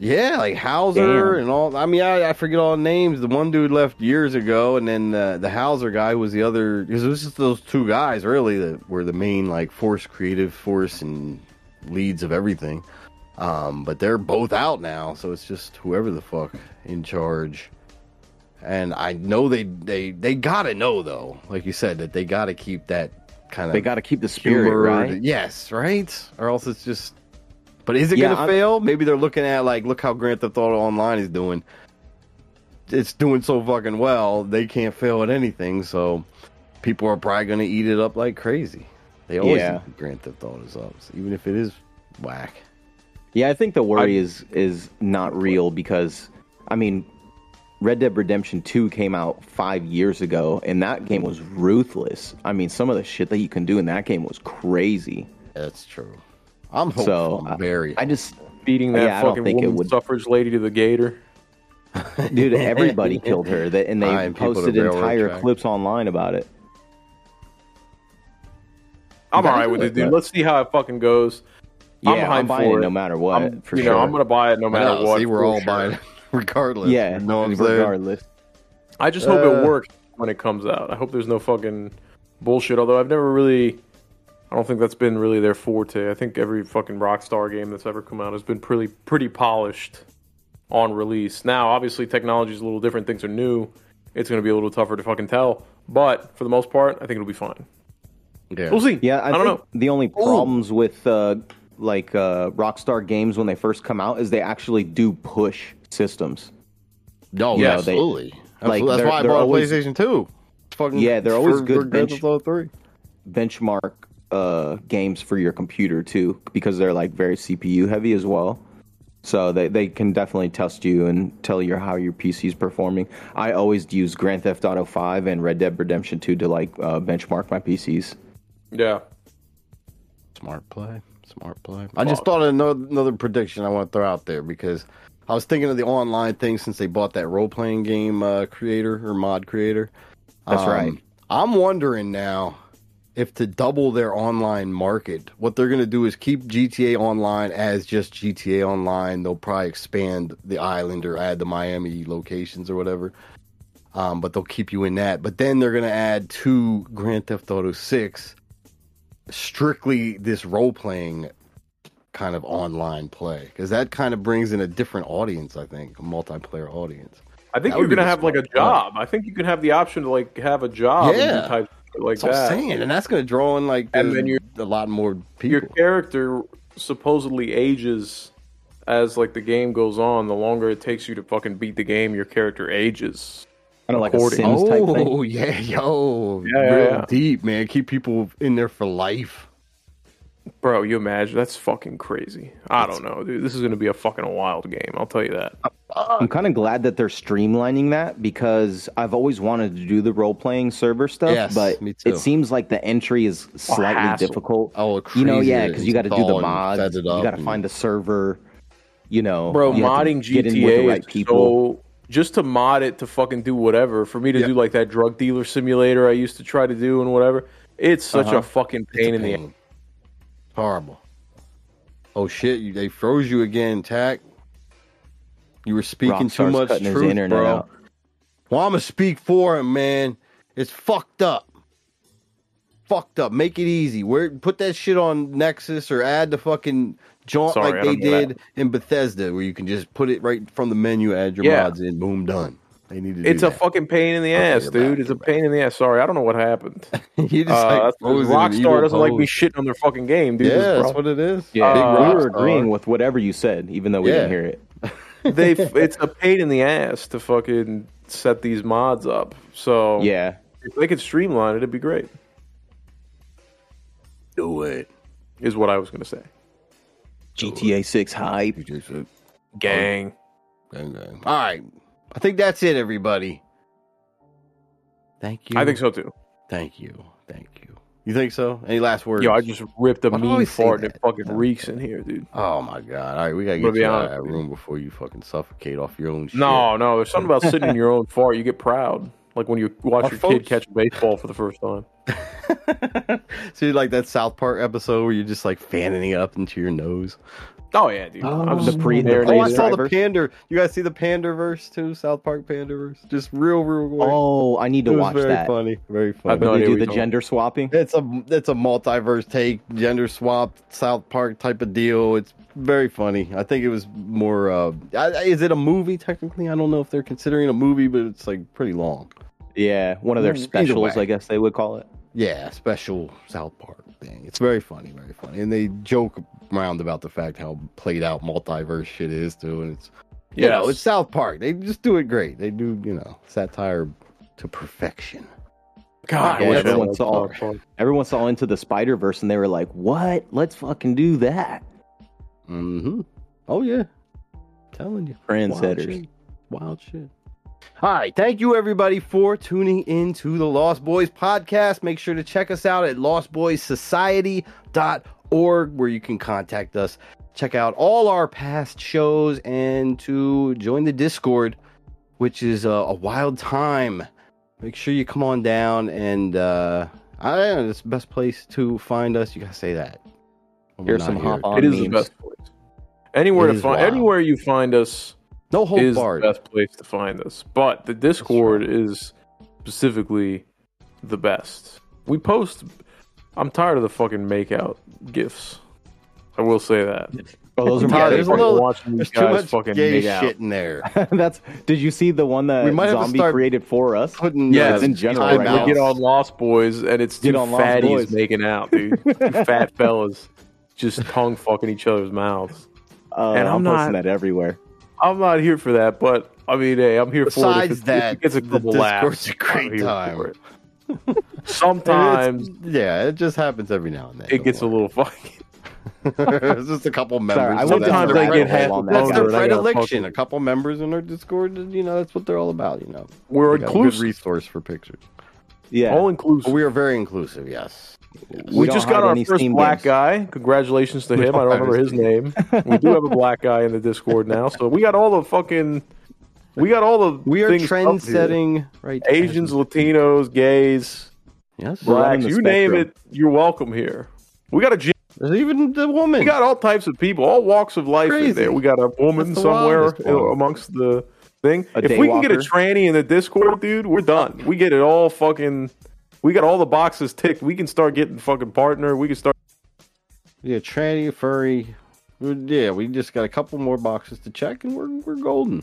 Yeah, like Houser Damn. and all. I mean, I, I forget all the names. The one dude left years ago, and then uh, the Houser guy was the other. Because it was just those two guys really that were the main like force, creative force, and leads of everything. Um, but they're both out now, so it's just whoever the fuck in charge. And I know they they they gotta know though, like you said, that they gotta keep that kind of They got to keep the spirit, humor. right? Yes, right. Or else it's just. But is it Yeah, gonna I'm- fail? Maybe they're looking at like, look how Grand Theft Auto Online is doing. It's doing so fucking well, they can't fail at anything. So people are probably gonna eat it up like crazy. They always Yeah. Grand Theft Auto's up, even if it is whack. Yeah, I think the worry is is not real because I mean, Red Dead Redemption 2 came out five years ago, and that game was ruthless. I mean, some of the shit that you can do in that game was crazy. That's true. I'm hopeful. So I'm very. I just, Beating that Yeah, I don't fucking think it woman would- suffrage lady to the gator. dude, everybody killed her, that, and they Tying people posted entire tracks. clips online about it. I'm alright with it, it, dude. but- Let's see how it fucking goes. I'm Yeah, I'm, behind buying for it it. no matter what, I'm, for you sure. know, I'm gonna buy it no matter know, what. see, we're all sure. buying it regardless. yeah, You know what I'm saying? regardless. I just hope Uh. it works when it comes out. I hope there's no fucking bullshit. Although I've never really, I don't think that's been really their forte. I think every fucking Rockstar game that's ever come out has been pretty pretty polished on release. Now, obviously, technology is a little different. Things are new. It's going to be a little tougher to fucking tell. But for the most part, I think it'll be fine. Yeah. We'll see. Yeah, I, I, don't know. the only problems with uh, like uh, Rockstar games when they first come out is they actually do push systems. No, Yeah, absolutely. like, Absolutely. That's they're- why I bought always- a PlayStation 2. Fucking Yeah, they're always for- good for Grand bench- Theft Auto 3. benchmark uh, games for your computer too, because they're like very CPU heavy as well. So they, they can definitely test you and tell you how your PC is performing. I always use Grand Theft Auto 5 and Red Dead Redemption 2 to like uh, benchmark my PCs. Yeah. Smart play. Smart play. I just thought of another, another prediction I want to throw out there because I was thinking of the online thing since they bought that role playing game uh, creator or mod creator. That's right. I'm wondering now if to double their online market, what they're going to do is keep GTA Online as just GTA Online. They'll probably expand the island or add the Miami locations or whatever. Um, but they'll keep you in that. But then they're going to add to Grand Theft Auto 6 strictly this role playing kind of online play because that kind of brings in a different audience, I think, a multiplayer audience. I think That you're gonna have like a job. I think you can have the option to like have a job Yeah. And do type shit like That's what I'm saying, and that's going to draw in like And then you're- a lot more people. Your character supposedly ages as like the game goes on. The longer it takes you to fucking beat the game, your character ages. Kind of like a Recording. Sims type oh, thing. Oh yeah, yo, Yeah, yeah, real yeah. deep, man. Keep people in there for life. Bro, you imagine that's fucking crazy. I don't know, dude. This is gonna be a fucking wild game. I'll tell you that. I'm kind of glad that they're streamlining that because I've always wanted to do the role playing server stuff, Yes, but me too. it seems like the entry is slightly hassle. difficult. Oh, you know, yeah, because you got to do the and mods, you got to find the server. You know, Bro, you modding get in with GTA the right people. so just to mod it to fucking do whatever. For me to Yeah. do like that drug dealer simulator I used to try to do and whatever. It's such Uh-huh. a fucking It's a pain in the pain. Horrible. Oh shit! You, they froze you again, Tac. You were speaking too much truth, internet bro. out. Well, I'm gonna speak for him, man. It's fucked up. Fucked up. Make it easy. Where put that shit on Nexus or add the fucking jaunt Sorry, like they did in Bethesda, where you can just put it right from the menu, add your Yeah. mods in, boom, done. They need to. do It's a that. fucking pain in the Okay, ass, dude. back, it's a you're pain in the ass. Sorry, I don't know what happened. you just Uh, like that's 'cause frozen in evil Rockstar doesn't like me shitting on their fucking game, dude. Yeah, that's what it is. Yeah, Big we were agreeing with whatever you said, even though we Yeah. didn't hear it. they it's a pain in the ass to fucking set these mods up. So Yeah, if they could streamline it, it'd be great. Do it. Is what I was gonna say. GTA Six hype. You just, uh, Gang. bang, bang. All right. I think that's it, everybody. Thank you. I think so too. Thank you. Thank you. You think so? Any last words? Yo, I just ripped a Why mean always say fart and it that? fucking reeks in here, dude. Oh my god! All right, we gotta get you out of that room before you fucking suffocate off your own shit. No, no, there's something about sitting in your own fart. You get proud. Like when you watch Our your folks- kid catch a baseball for the first time. See, like that South Park episode where you're just like fanning it up into your nose. Oh yeah, dude. I was the just pre- the there. Oh, I Laser saw the drivers? pander. You guys see the Panderverse too? South Park Panderverse, just real, real. quick. Oh, I need it to was watch very that. funny. Very I've funny. no Where they do the you're gender swapping. It's a it's a multiverse take, gender swap, South Park type of deal. It's very funny. I think it was more. Uh, I- is it a movie technically? I don't know if they're considering a movie, but it's like pretty long. Yeah, one of their Either specials. I guess they would call it. Yeah, special South Park thing. It's very funny, very funny, and they joke around about the fact how played out multiverse shit is too, and it's you know it's South Park. They just do it great. They do you know satire to perfection. God, Yeah, I wish I everyone saw-. Everyone saw into the Spider Verse and they were like, "What? Let's fucking do that." Mm-hmm. Oh yeah, telling you, wild Trendsetters. shit. Wild shit. All right. Thank you, everybody, for tuning in to the Lost Boys podcast. Make sure to check us out at lostboyssociety.org, where you can contact us, check out all our past shows, and to join the Discord, which is a, a wild time. Make sure you come on down, and uh, I don't know, it's the best place to find us. You gotta say that. Here's some here. hop on It is the best place. Anywhere It to find, wild. anywhere you find us No hold is barred. the best place to find us. But the Discord is specifically the best. We post. I'm tired of the fucking makeout gifs. I will say that. Oh, those are Yeah, my tired there's of a fucking little- watching There's these too guys much fucking gay make out. shit in there. That's. Did you see the one that We might Zombie start created for us? Putting Yeah, uh, in general time right We now. get on Lost Boys, and it's Get two on Lost fatties Boys. making out, dude. Two fat fellas just tongue fucking each other's mouths. Uh, And I'm, I'm posting not- that everywhere. I'm not here for that, but I mean, hey, I'm here for it. Besides that, if it gets a the couple Discord's laughs. a great time. Sometimes yeah, it just happens every now and then. it gets a little fucking. it's just a couple members. Sorry, I so wouldn't that's Sometimes their I get predilection. half on that That's guy. their boner, and gotta predilection. A couple members in our Discord, you know, that's what they're all about. You know, We're We got a good inclusive. resource for pictures. Yeah. All inclusive. We are very inclusive. Yes. Yes. We, just got our first black games. guy. Congratulations to We him. I don't remember his name. we do have a black guy in the Discord now, so we got all the fucking. We got all the. We are trend setting. Right. Asians, Latinos, gays, Yes. Blacks. You name it, you're welcome here. We got a gym. There's even the woman. We got all types of people, all walks of life Crazy. in there. We got a woman somewhere you uh, amongst the thing. A if we can get a tranny in the Discord, dude, we're done. We get it all fucking. We got all the boxes ticked. We can start getting fucking partner. We can start. yeah, tranny, furry. Yeah, we just got a couple more boxes to check, and we're we're golden.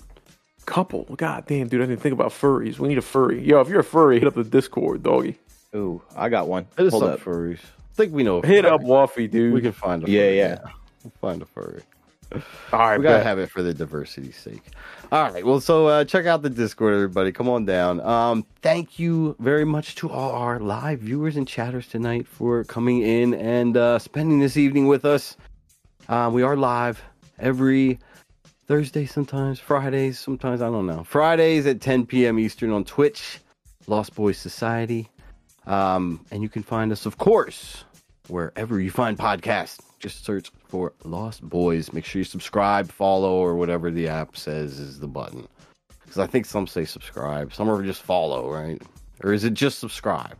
Couple. God damn, dude, I didn't think about furries. We need a furry. Yo, if you're a furry, hit up the Discord, doggy. Ooh, I got one. Hit Hold up, up. furries. I think we know. a Hit up Waffy, dude. We can find a Yeah, furry. yeah. We'll find a furry. All right, We gotta have it for the diversity's sake. All right. Well, so uh, check out the Discord, everybody. Come on down. Um, thank you very much to all our live viewers and chatters tonight for coming in and uh, spending this evening with us. Uh, we are live every Thursday, sometimes Fridays, sometimes I don't know. Fridays at 10 p.m. Eastern on Twitch, Lost Boys Society, um, and you can find us, of course, wherever you find podcasts. Just search for Lost Boys. Make sure you subscribe, follow, or whatever the app says is the button. Because I think some say subscribe, some are just follow, right? Or is it just subscribe?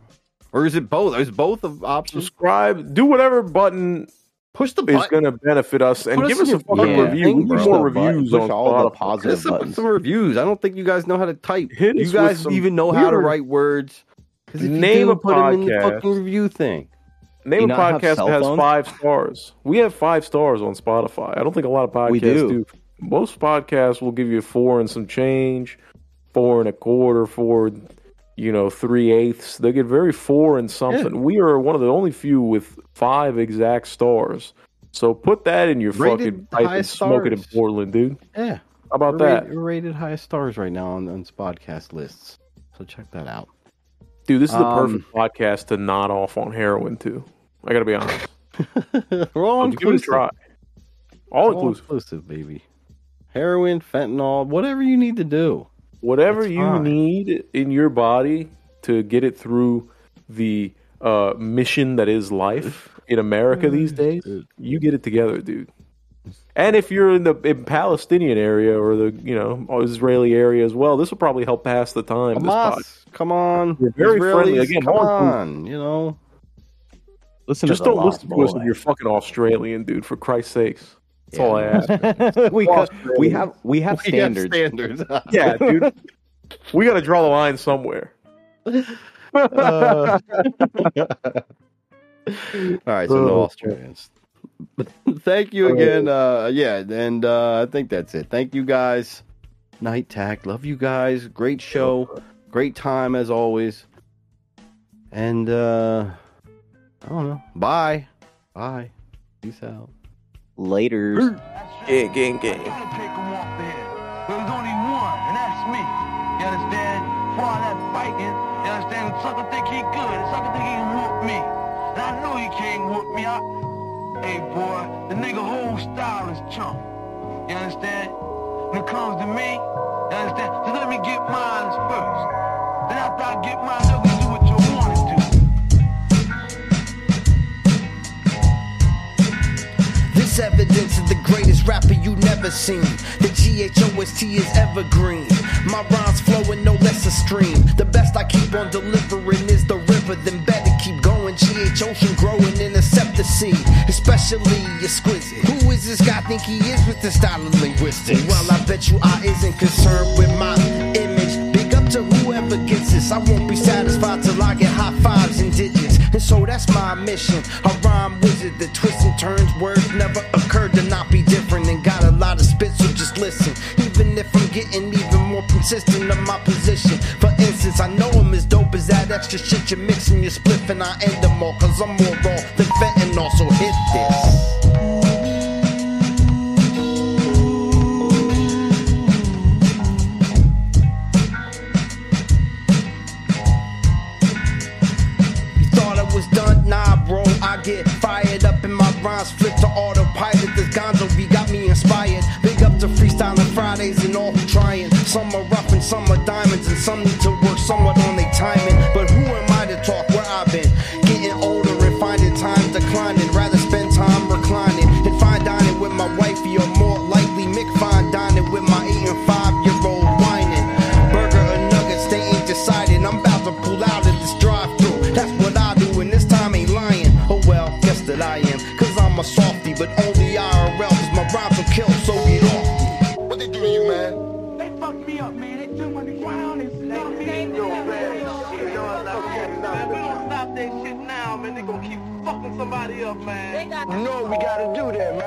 Or is it both? Is both of options? Subscribe. Do whatever button Push the is button. going to benefit us, and Put give us a fucking fucking review. thing, We need bro. more the reviews on all the Spotify. positive some, buttons. some reviews. I don't think you guys know how to type. Hit you guys even know how to write words. Name a put them in the podcast. fucking review thing. Name a podcast that has five stars. We have five stars on Spotify. I don't think a lot of podcasts We do. Most podcasts will give you four and some change, four and a quarter, four, you know, three eighths. They get very four and something. We are one of the only few with five exact stars. So put that in your Rated fucking pipe and highest smoke it in stars. Portland, dude. Yeah. How about we're that? Rated, we're rated highest stars right now on, on podcast lists. So check that out. Dude, this is the Um, perfect podcast to nod off on heroin too. I gotta be honest. we're all you give it a try. All All inclusive. inclusive, baby. Heroin, fentanyl, whatever you need to do. Whatever you fine. need in your body to get it through the uh, mission that is life in America these days, you get it together, dude. And if you're in the in Palestinian area or the you know Israeli area as well, this will probably help pass the time. This. Hamas, come on. We're very Israelis, friendly. Again, come all on. You know, Listen Just to the don't Lost listen to us Boy. if you're fucking Australian, dude. For Christ's sakes, that's all I ask. we, Lost co- we have we have We have standards. standards. yeah, dude. We got to draw the line somewhere. Uh, all right, so no Oh. Australians. Thank you again. Uh, yeah, and uh, I think that's it. Thank you guys. Night Tac. Love you guys. Great show. Great time as always. And uh, I don't know. Bye. Bye. Peace out. Later. Gang, gang, gang. gotta take him off there. There's only one, and that's me. You understand? For all that fighting, you understand? Sucker think he good, sucker think he can whoop me. And I know he can't whoop me. I... Hey boy, the nigga whole style is chump. You understand? When it comes to me, You understand? Just let me get mine first. Then after I get mine, then we do what you want to do. This evidence of the greatest rapper you never seen. The GHOST is evergreen. My rhymes flowing no less a stream. The best I keep on delivering is the river, then better keep ocean growing in the scepter sea, especially exquisite. Who is this guy think he is with the style of linguistics? Well, I bet you I isn't concerned with my image. Big up to whoever gets this. I won't be satisfied till I get high fives and digits. And so that's my mission. A rhyme wizard that twists and turns words never occurred to not be different. And got a lot of spit, so just listen. Even if I'm getting even more consistent of my position. For instance, I know I'm as dope as that extra shit you're mixing your spliff and I end them all. Cause I'm more raw than fentanyl, so hit this. Get fired up in my rhymes, flip to autopilot. This Gonzo beat got me inspired. Big up to freestyling Fridays and all who trying. Some are rough and some are diamonds, and some need to somewhat we gotta do there,